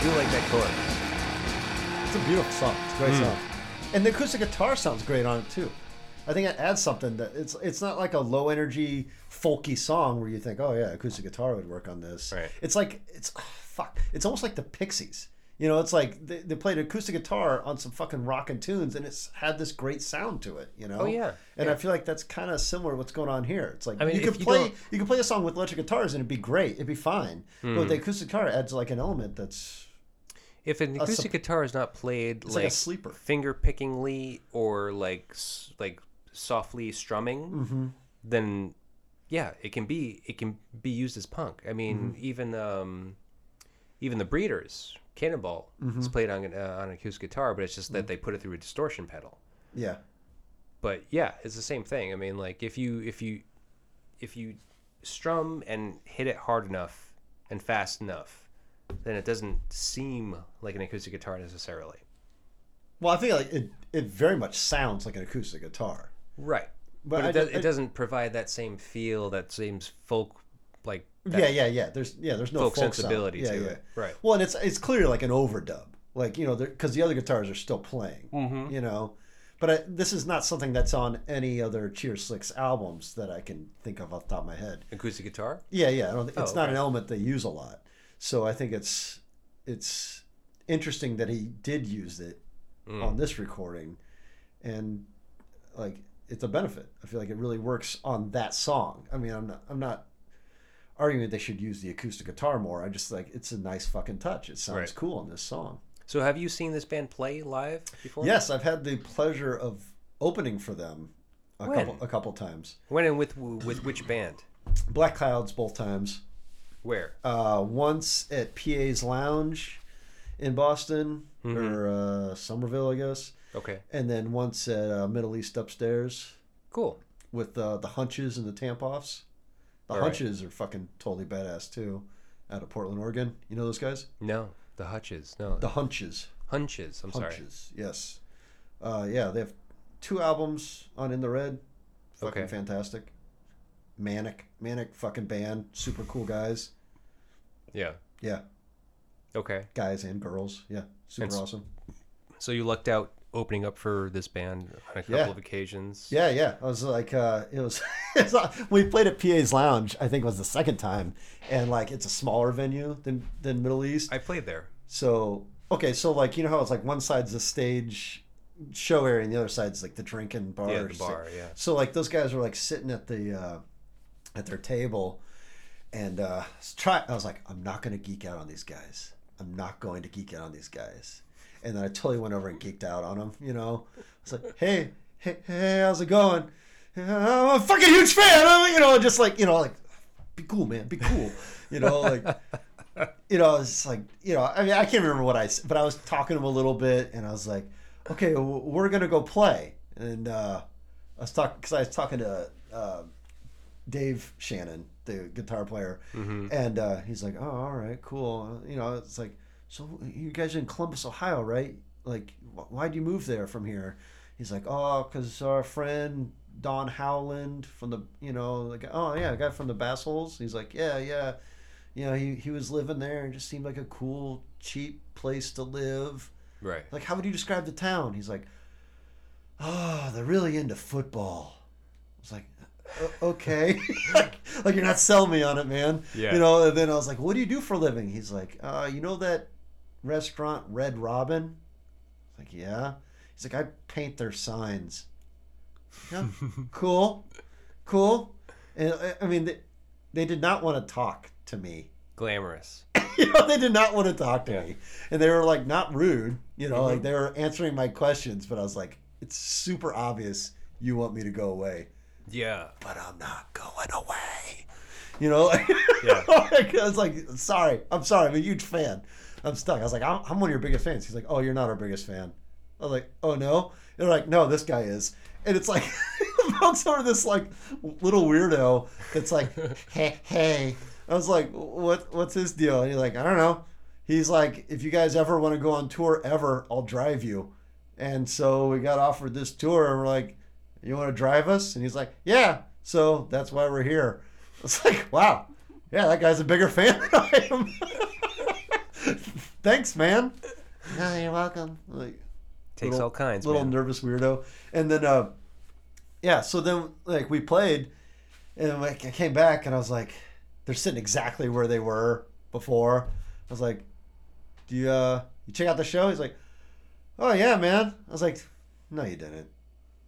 Speaker 2: Do like that chord.
Speaker 3: It's a beautiful song. It's a great
Speaker 2: Hmm.
Speaker 3: song, and the acoustic guitar sounds great on it too. I think it adds something that it's it's not like a low energy folky song where you think, oh yeah, acoustic guitar would work on this.
Speaker 2: Right.
Speaker 3: It's like it's fuck. It's almost like the Pixies. You know, it's like they, they played acoustic guitar on some fucking rockin' tunes, and it's had this great sound to it. You know.
Speaker 2: Oh, yeah.
Speaker 3: And
Speaker 2: Yeah.
Speaker 3: I feel like that's kind of similar to what's going on here. It's like
Speaker 2: I mean,
Speaker 3: you could
Speaker 2: you
Speaker 3: play you could play a song with electric guitars and it'd be great. It'd be fine. But
Speaker 2: Hmm.
Speaker 3: the acoustic guitar, adds like an element that's
Speaker 2: If an
Speaker 3: sup-
Speaker 2: acoustic guitar is not played like,
Speaker 3: like a sleeper.
Speaker 2: finger pickingly or like like softly strumming,
Speaker 3: Mm-hmm.
Speaker 2: then yeah, it can be it can be used as punk. I mean,
Speaker 3: Mm-hmm.
Speaker 2: even um, even the Breeders, Cannonball,
Speaker 3: Mm-hmm.
Speaker 2: is played on uh, on acoustic guitar, but it's just that they put it through a distortion pedal.
Speaker 3: yeah.
Speaker 2: But yeah, it's the same thing. I mean, like if you if you if you strum and hit it hard enough and fast enough, then it doesn't seem like an acoustic guitar necessarily.
Speaker 3: Well, I think like it, it very much sounds like an acoustic guitar.
Speaker 2: Right.
Speaker 3: But
Speaker 2: But,
Speaker 3: I
Speaker 2: it, does,
Speaker 3: ju- I-
Speaker 2: it doesn't provide that same feel, that same folk like
Speaker 3: yeah, yeah, yeah. There's yeah, there's no
Speaker 2: folk,
Speaker 3: folk,
Speaker 2: sensibility to
Speaker 3: yeah,
Speaker 2: it. Right.
Speaker 3: Well, and it's it's clearly like an overdub, like you know, because the other guitars are still playing.
Speaker 2: Mhm.
Speaker 3: You know, but I, this is not something that's on any other Cheater Slicks albums that I can think of off the top of my head.
Speaker 2: Acoustic guitar?
Speaker 3: Yeah, yeah. I don't, it's
Speaker 2: Oh,
Speaker 3: not an element they use a lot, so I think it's it's interesting that he did use it
Speaker 2: Mm.
Speaker 3: on this recording, and like it's a benefit. I feel like it really works on that song. I mean, I'm not I'm not arguing that they should use the acoustic guitar more. I just like it's a nice fucking touch. It sounds
Speaker 2: Right.
Speaker 3: cool on this song.
Speaker 2: So have you seen this band play live before?
Speaker 3: Yes, I've had the pleasure of opening for them a
Speaker 2: When?
Speaker 3: couple a couple times.
Speaker 2: When and with with which band?
Speaker 3: Black Clouds both times.
Speaker 2: Where?
Speaker 3: uh, once at PA's Lounge in Boston
Speaker 2: Mm-hmm.
Speaker 3: or uh, Somerville, I guess,
Speaker 2: Okay.
Speaker 3: and then once at uh, Middle East Upstairs
Speaker 2: Cool.
Speaker 3: with uh, the Hunches and the Tampoffs. The
Speaker 2: All right.
Speaker 3: Hunches are fucking totally badass too, out of Portland, Oregon. You know those guys?
Speaker 2: No, the hunches. No,
Speaker 3: The Hunches.
Speaker 2: Hunches. I'm sorry.
Speaker 3: Hunches. Yes. Uh, yeah, they have two albums on In the Red. Fucking
Speaker 2: Okay.
Speaker 3: fantastic. manic, manic fucking band, super cool guys.
Speaker 2: Yeah.
Speaker 3: Yeah,
Speaker 2: Okay.
Speaker 3: guys and girls. Yeah, super
Speaker 2: And
Speaker 3: awesome.
Speaker 2: So you lucked out opening up for this band on a couple
Speaker 3: Yeah.
Speaker 2: of occasions.
Speaker 3: Yeah, yeah. I was like, uh, it was. we played at PA's Lounge. I think it was the second time, and like it's a smaller venue than than Middle East.
Speaker 2: I played there.
Speaker 3: So okay, so like you know how it's like one side's the stage show area and the other side's like the drinking bar.
Speaker 2: Yeah, the bar, yeah.
Speaker 3: So like those guys were like sitting at the uh, at their table, and uh, try. I was like, I'm not going to geek out on these guys. I'm not going to geek out on these guys. And then I totally went over and geeked out on them. You know, I was like, hey, hey, hey, how's it going? I'm a fucking huge fan. I'm, you know, just like you know, like, be cool, man, be cool. You know, like you know, it's like, you know, I mean, I can't remember what I said, but I was talking to him a little bit, and I was like, okay, we're gonna go play, and uh, I was talking because I was talking to uh, Dave Shannon, the guitar player, and uh, he's like, oh, all right, cool, you know, it's like, so you guys are in Columbus, Ohio, right? Like, wh- why'd you move there from here? He's like, oh, because our friend Don Howland from the, you know, like, oh yeah, guy from the Bassholes. He's like, yeah, yeah you know, he, he was living there and just seemed like a cool, cheap place to live.
Speaker 2: Right.
Speaker 3: Like, how would you describe the town? He's like, oh, they're really into football. I was like, "O- okay. like, like, you're not selling me on it, man.
Speaker 2: Yeah.
Speaker 3: You know, and then I was like, what do you do for a living? He's like, uh, you know that restaurant Red Robin? Like, yeah. He's like, I paint their signs. Yeah, cool, cool. And I- I mean, they, they did not want to talk to me.
Speaker 2: Glamorous.
Speaker 3: you know, they did not want to talk to
Speaker 2: Yeah.
Speaker 3: me, and they were like not rude. You know,
Speaker 2: Mhm.
Speaker 3: like they were answering my questions, but I was like, it's super obvious you want me to go away,
Speaker 2: Yeah.
Speaker 3: but I'm not going away. You know,
Speaker 2: Yeah.
Speaker 3: I was like, sorry, I'm sorry, I'm a huge fan. I'm stuck. I was like, I'm, I'm one of your biggest fans. He's like, oh, you're not our biggest fan. I was like, oh no. They're like, no, this guy is. And it's like, I'm sort of this like little weirdo that's like, hey, hey. I was like, what, what's his deal? And he's like, I don't know. He's like, if you guys ever want to go on tour ever, I'll drive you. And so we got offered this tour, and we're like, you want to drive us? And he's like, yeah. So that's why we're here. It's like, wow, yeah, that guy's a bigger fan than I am. Thanks, man. No, you're welcome. Like,
Speaker 2: Takes
Speaker 3: Little-
Speaker 2: all kinds.
Speaker 3: A little
Speaker 2: man.
Speaker 3: nervous weirdo. And then, uh, yeah, so then like we played, and like I came back and I was like, they're sitting exactly where they were before. I was like, do you uh you check out the show? He's like, oh yeah, man. I was like, no, you didn't.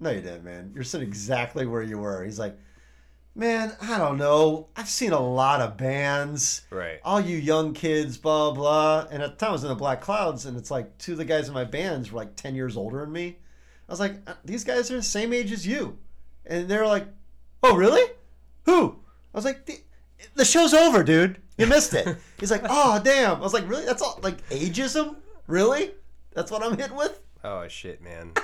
Speaker 3: No, you didn't, man. You're sitting exactly where you were. He's like, man, I don't know. I've seen a lot of bands
Speaker 2: Right.
Speaker 3: all you young kids, blah blah. And at the time I was in the Black Clouds, and it's like two of the guys in my bands were like ten years older than me. I was like, "Uh, these guys are the same age as you, and they're like, oh really? Who? I was like, the, the show's over, dude. You missed it. He's like, oh damn. I was like, really? That's all like ageism? Really? That's what I'm hit with?
Speaker 2: Oh shit, man.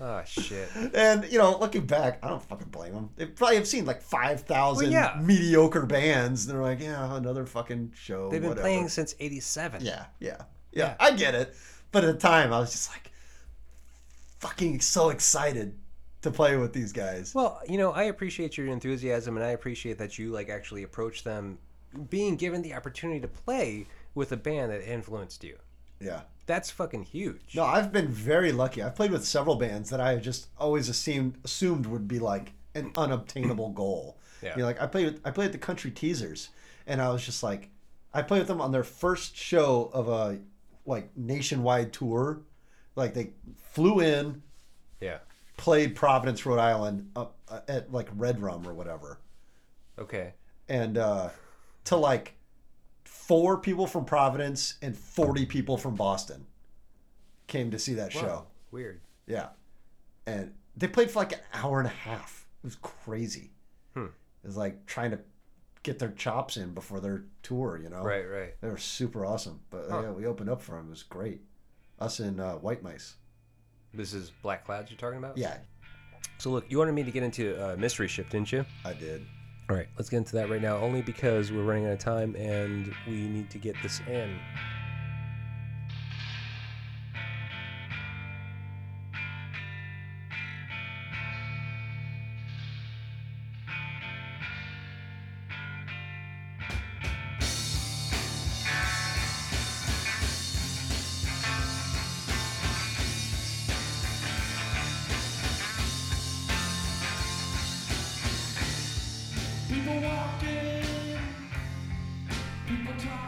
Speaker 2: oh shit.
Speaker 3: And you know, looking back, I don't fucking blame them. They probably have seen like five thousand
Speaker 2: Well, yeah.
Speaker 3: mediocre bands. And they're like, yeah, another fucking show.
Speaker 2: They've been
Speaker 3: whatever.
Speaker 2: playing since '87.
Speaker 3: Yeah, yeah, yeah,
Speaker 2: Yeah.
Speaker 3: I get it. But at the time, I was just like, fucking so excited to play with these guys.
Speaker 2: Well, you know, I appreciate your enthusiasm, and I appreciate that you like actually approach them, being given the opportunity to play with a band that influenced you.
Speaker 3: Yeah.
Speaker 2: That's fucking huge.
Speaker 3: No, I've been very lucky. I've played with several bands that I just always assumed assumed would be like an unobtainable goal.
Speaker 2: Yeah.
Speaker 3: You know, like I played with, I played at the Country Teasers, and I was just like, I played with them on their first show of a like nationwide tour. Like they flew in,
Speaker 2: Yeah.
Speaker 3: played Providence, Rhode Island, up uh, at like Red Rum or whatever.
Speaker 2: Okay.
Speaker 3: and uh, to like four people from Providence and 40 people from Boston came to see that show.
Speaker 2: Weird.
Speaker 3: Yeah. And they played for like an hour and a half. It was crazy.
Speaker 2: Hmm.
Speaker 3: It was like trying to get their chops in before their tour, you know?
Speaker 2: Right. Right.
Speaker 3: They were super awesome. But
Speaker 2: Huh.
Speaker 3: yeah, we opened up for them. It was great. Us and uh, White Mice.
Speaker 2: This is Black Clouds you're talking about.
Speaker 3: Yeah,
Speaker 2: So look, you wanted me to get into uh, mystery ship, didn't you?
Speaker 3: I did.
Speaker 2: All right, let's get into that right now, only because we're running out of time and we need to get this in.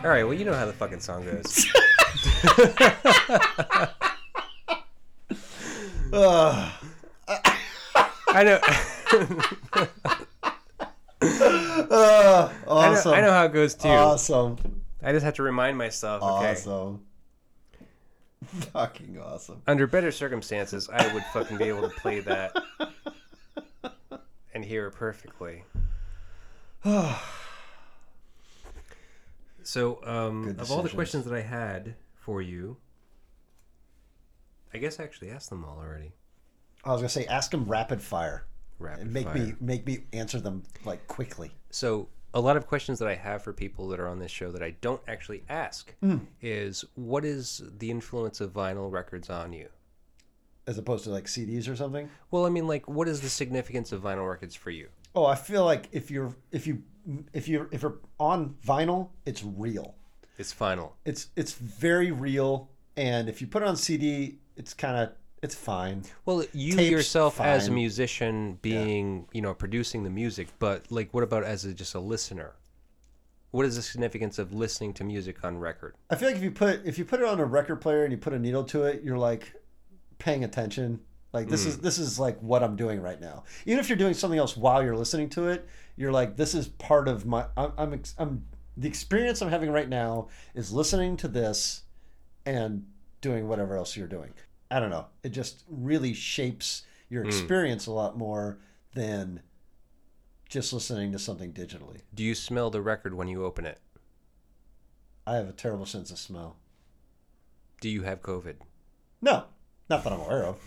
Speaker 2: All right, well, you know how the fucking song goes.
Speaker 3: Ugh.
Speaker 2: I know.
Speaker 3: Uh, Ugh.
Speaker 2: I know,
Speaker 3: awesome.
Speaker 2: I know how it goes too.
Speaker 3: Awesome.
Speaker 2: I just have to remind myself. Okay.
Speaker 3: Awesome. Fucking awesome.
Speaker 2: Under better circumstances, I would fucking be able to play that and hear it perfectly. so, um, of all the questions that I had for you, I guess I actually asked them all already.
Speaker 3: I was gonna say, ask them rapid fire
Speaker 2: Rapid
Speaker 3: and make
Speaker 2: fire.
Speaker 3: me make me answer them like quickly.
Speaker 2: So, a lot of questions that I have for people that are on this show that I don't actually ask
Speaker 3: Hmm.
Speaker 2: is what is the influence of vinyl records on you?
Speaker 3: As opposed to like CDs or something.
Speaker 2: Well, I mean, like, what is the significance of vinyl records for you?
Speaker 3: Oh, I feel like if you're if you if you're if you're on vinyl, it's real.
Speaker 2: It's vinyl.
Speaker 3: It's it's very real, and if you put it on CD, it's kind of it's fine.
Speaker 2: Well, you
Speaker 3: Tape's
Speaker 2: yourself as a musician being, you know, producing the music, but like what about as a, just a listener? What is the significance of listening to music on record?
Speaker 3: I feel like if you put if you put it on a record player and you put a needle to it, you're like paying attention. Like this is hmm. this is like what I'm doing right now. Even if you're doing something else while you're listening to it, you're like this is part of my I'm I'm, ex- I'm the experience I'm having right now is listening to this and doing whatever else you're doing. I don't know. It just really shapes your hmm. experience a lot more than just listening to something digitally.
Speaker 2: Do you smell the record when you open it?
Speaker 3: I have a terrible sense of smell.
Speaker 2: Do you have COVID?
Speaker 3: No, not that I'm aware of.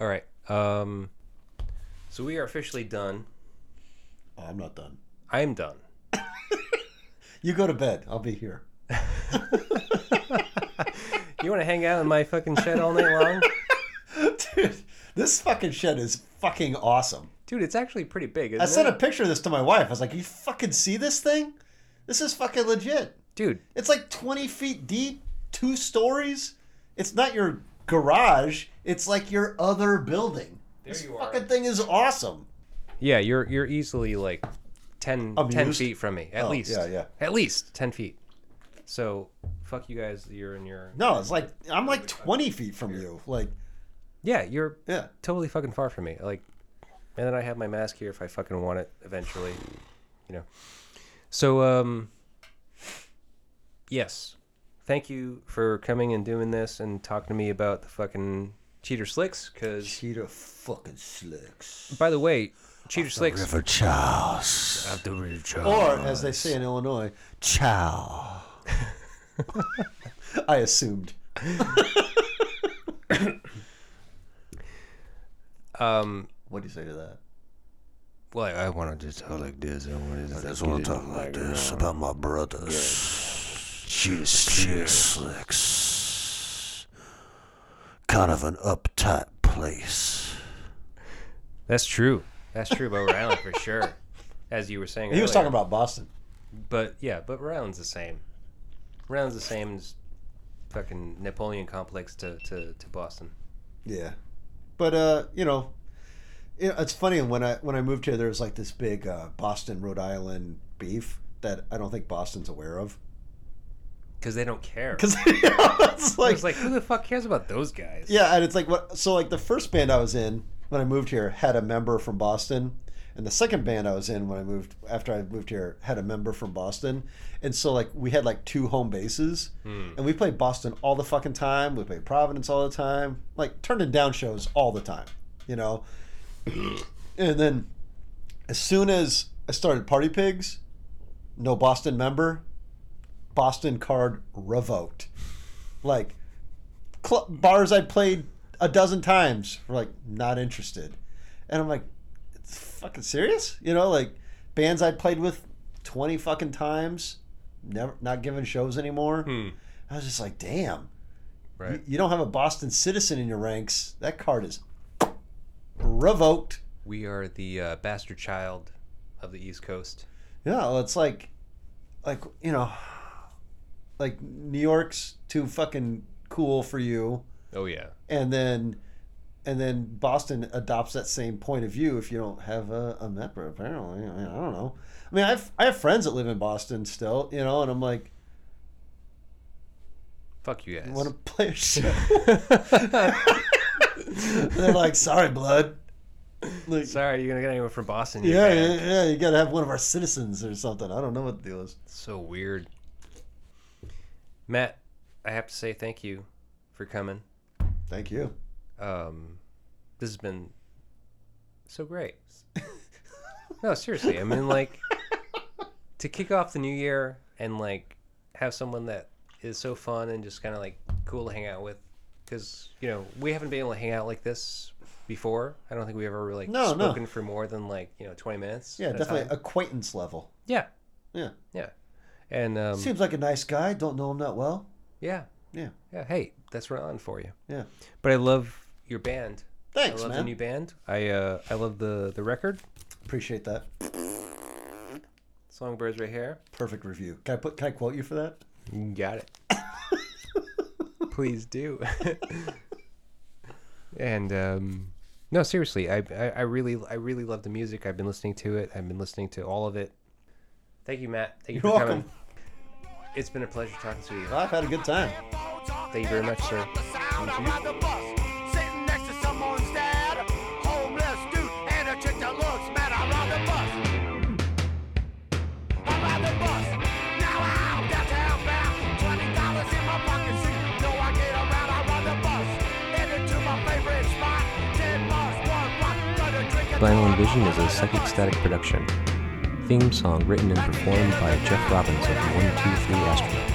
Speaker 2: All right. Um, so we are officially done.
Speaker 3: Oh, I'm not done.
Speaker 2: I am done.
Speaker 3: You go to bed. I'll be here.
Speaker 2: You want to hang out in my fucking shed all night long?
Speaker 3: Dude, this fucking shed is fucking awesome.
Speaker 2: Dude, it's actually pretty big.
Speaker 3: I sent
Speaker 2: it?
Speaker 3: a picture of this to my wife. I was like, you fucking see this thing? This is fucking legit.
Speaker 2: Dude,
Speaker 3: It's like 20 feet deep, two stories. It's not your garage, it's like your other building.
Speaker 2: There
Speaker 3: this
Speaker 2: you are.
Speaker 3: fucking thing is awesome.
Speaker 2: yeah, you're you're easily like 10, 10 feet from me, at
Speaker 3: Oh,
Speaker 2: least.
Speaker 3: yeah, yeah.
Speaker 2: At least ten feet. So, fuck you guys. You're in your
Speaker 3: No, it's like, I'm like 20 feet from you. Like,
Speaker 2: yeah. You're
Speaker 3: yeah.
Speaker 2: totally fucking far from me. Like, and then I have my mask here if I fucking want it eventually. You know. So um. Yes, thank you for coming and doing this and talking to me about the fucking cheater slicks. Cause
Speaker 3: Cheater fucking slicks.
Speaker 2: by the way, cheater slicks.
Speaker 3: River Charles.
Speaker 2: After River
Speaker 3: Or, as they say in Illinois, chow. I assumed.
Speaker 2: Um.
Speaker 3: What do you say to that?
Speaker 2: Well, I, I want to just talk like this. I want to.
Speaker 5: I just want to talk like this about my brothers. Cheater Slicks. Kind of an uptight place.
Speaker 2: That's true. That's true about Rhode Island for sure. As you were saying,
Speaker 3: He was
Speaker 2: earlier.
Speaker 3: talking about Boston.
Speaker 2: But yeah, but Rhode Island's the same. Rhode Island's the same as fucking Napoleon complex to, to, to Boston.
Speaker 3: Yeah, but uh, you know, it, it's funny when I when I moved here, there was like this big uh, Boston Rhode Island beef that I don't think Boston's aware of.
Speaker 2: Because they don't care.
Speaker 3: Because it's like,
Speaker 2: it's like, who the fuck cares about those guys?
Speaker 3: yeah, and it's like what. So like the first band I was in when I moved here had a member from Boston, and the second band I was in when I moved after I moved here had a member from Boston, and so like we had like two home bases, hmm. and we played Boston all the fucking time. We played Providence all the time, like turning down shows all the time, you know. and then as soon as I started Party Pigs, no Boston member, Boston card revoked. Like cl- bars I played a dozen times were like not interested, and I'm like, it's fucking serious, you know? Like bands I played with twenty fucking times, never not giving shows anymore.
Speaker 2: Hmm.
Speaker 3: I was just like, damn,
Speaker 2: Right.
Speaker 3: you, you don't have a Boston citizen in your ranks. That card is revoked.
Speaker 2: We are the uh, bastard child of the East Coast.
Speaker 3: Yeah, well, it's like, like you know, like New York's too fucking cool for you,
Speaker 2: Oh, yeah.
Speaker 3: and then and then Boston adopts that same point of view if you don't have a, a MEPR, apparently. I, mean, I don't know. I mean, I have, I have friends that live in Boston still, you know, and I'm like,
Speaker 2: Fuck you guys.
Speaker 3: want to play a show? They're like, sorry, blood. Like,
Speaker 2: Sorry, you're gonna get anyone from Boston.
Speaker 3: yeah, yeah, yeah, you got to have one of our citizens or something. I don't know what the deal is.
Speaker 2: So weird. Matt, I have to say thank you for coming.
Speaker 3: Thank you.
Speaker 2: Um, this has been so great. no, seriously. I mean, like, to kick off the new year and, like, have someone that is so fun and just kind of, like, cool to hang out with. Because, you know, we haven't been able to hang out like this before. I don't think we ever really
Speaker 3: No, no.
Speaker 2: spoken for more than, like, you know, 20 minutes.
Speaker 3: Yeah, definitely acquaintance level.
Speaker 2: Yeah.
Speaker 3: Yeah.
Speaker 2: Yeah. And, um,
Speaker 3: Seems like a nice guy. Don't know him that well.
Speaker 2: yeah.
Speaker 3: Yeah.
Speaker 2: Yeah. Hey, that's right on for you.
Speaker 3: Yeah.
Speaker 2: But I love your band.
Speaker 3: Thanks,
Speaker 2: I love
Speaker 3: man.
Speaker 2: the new band. I uh, I love the the record.
Speaker 3: Appreciate that.
Speaker 2: Songbirds right here.
Speaker 3: Perfect review. Can I put? Can I quote you for that?
Speaker 2: Got it. Please do. and um, no, seriously, I, I I really I really love the music. I've been listening to it. I've been listening to all of it. Thank you, Matt. Thank you
Speaker 3: You're
Speaker 2: for
Speaker 3: welcome.
Speaker 2: coming. It's been a pleasure talking to you.
Speaker 3: I've had a good time.
Speaker 2: Thank you very much, sir.
Speaker 4: Sound around the bus, sitting next to someone's dad. Homeless dude and a chick that looks mad around the bus. Around the bus. Now I'm downtown bound. Twenty dollars in my pocket. See, know I get around. I ride the bus. Headed to my favorite spot. Ten bars, one block. Gonna drink a
Speaker 2: Vinyl Vision is a psychic static production. Theme song written and performed by Jeff Robbins of 123 Astronaut.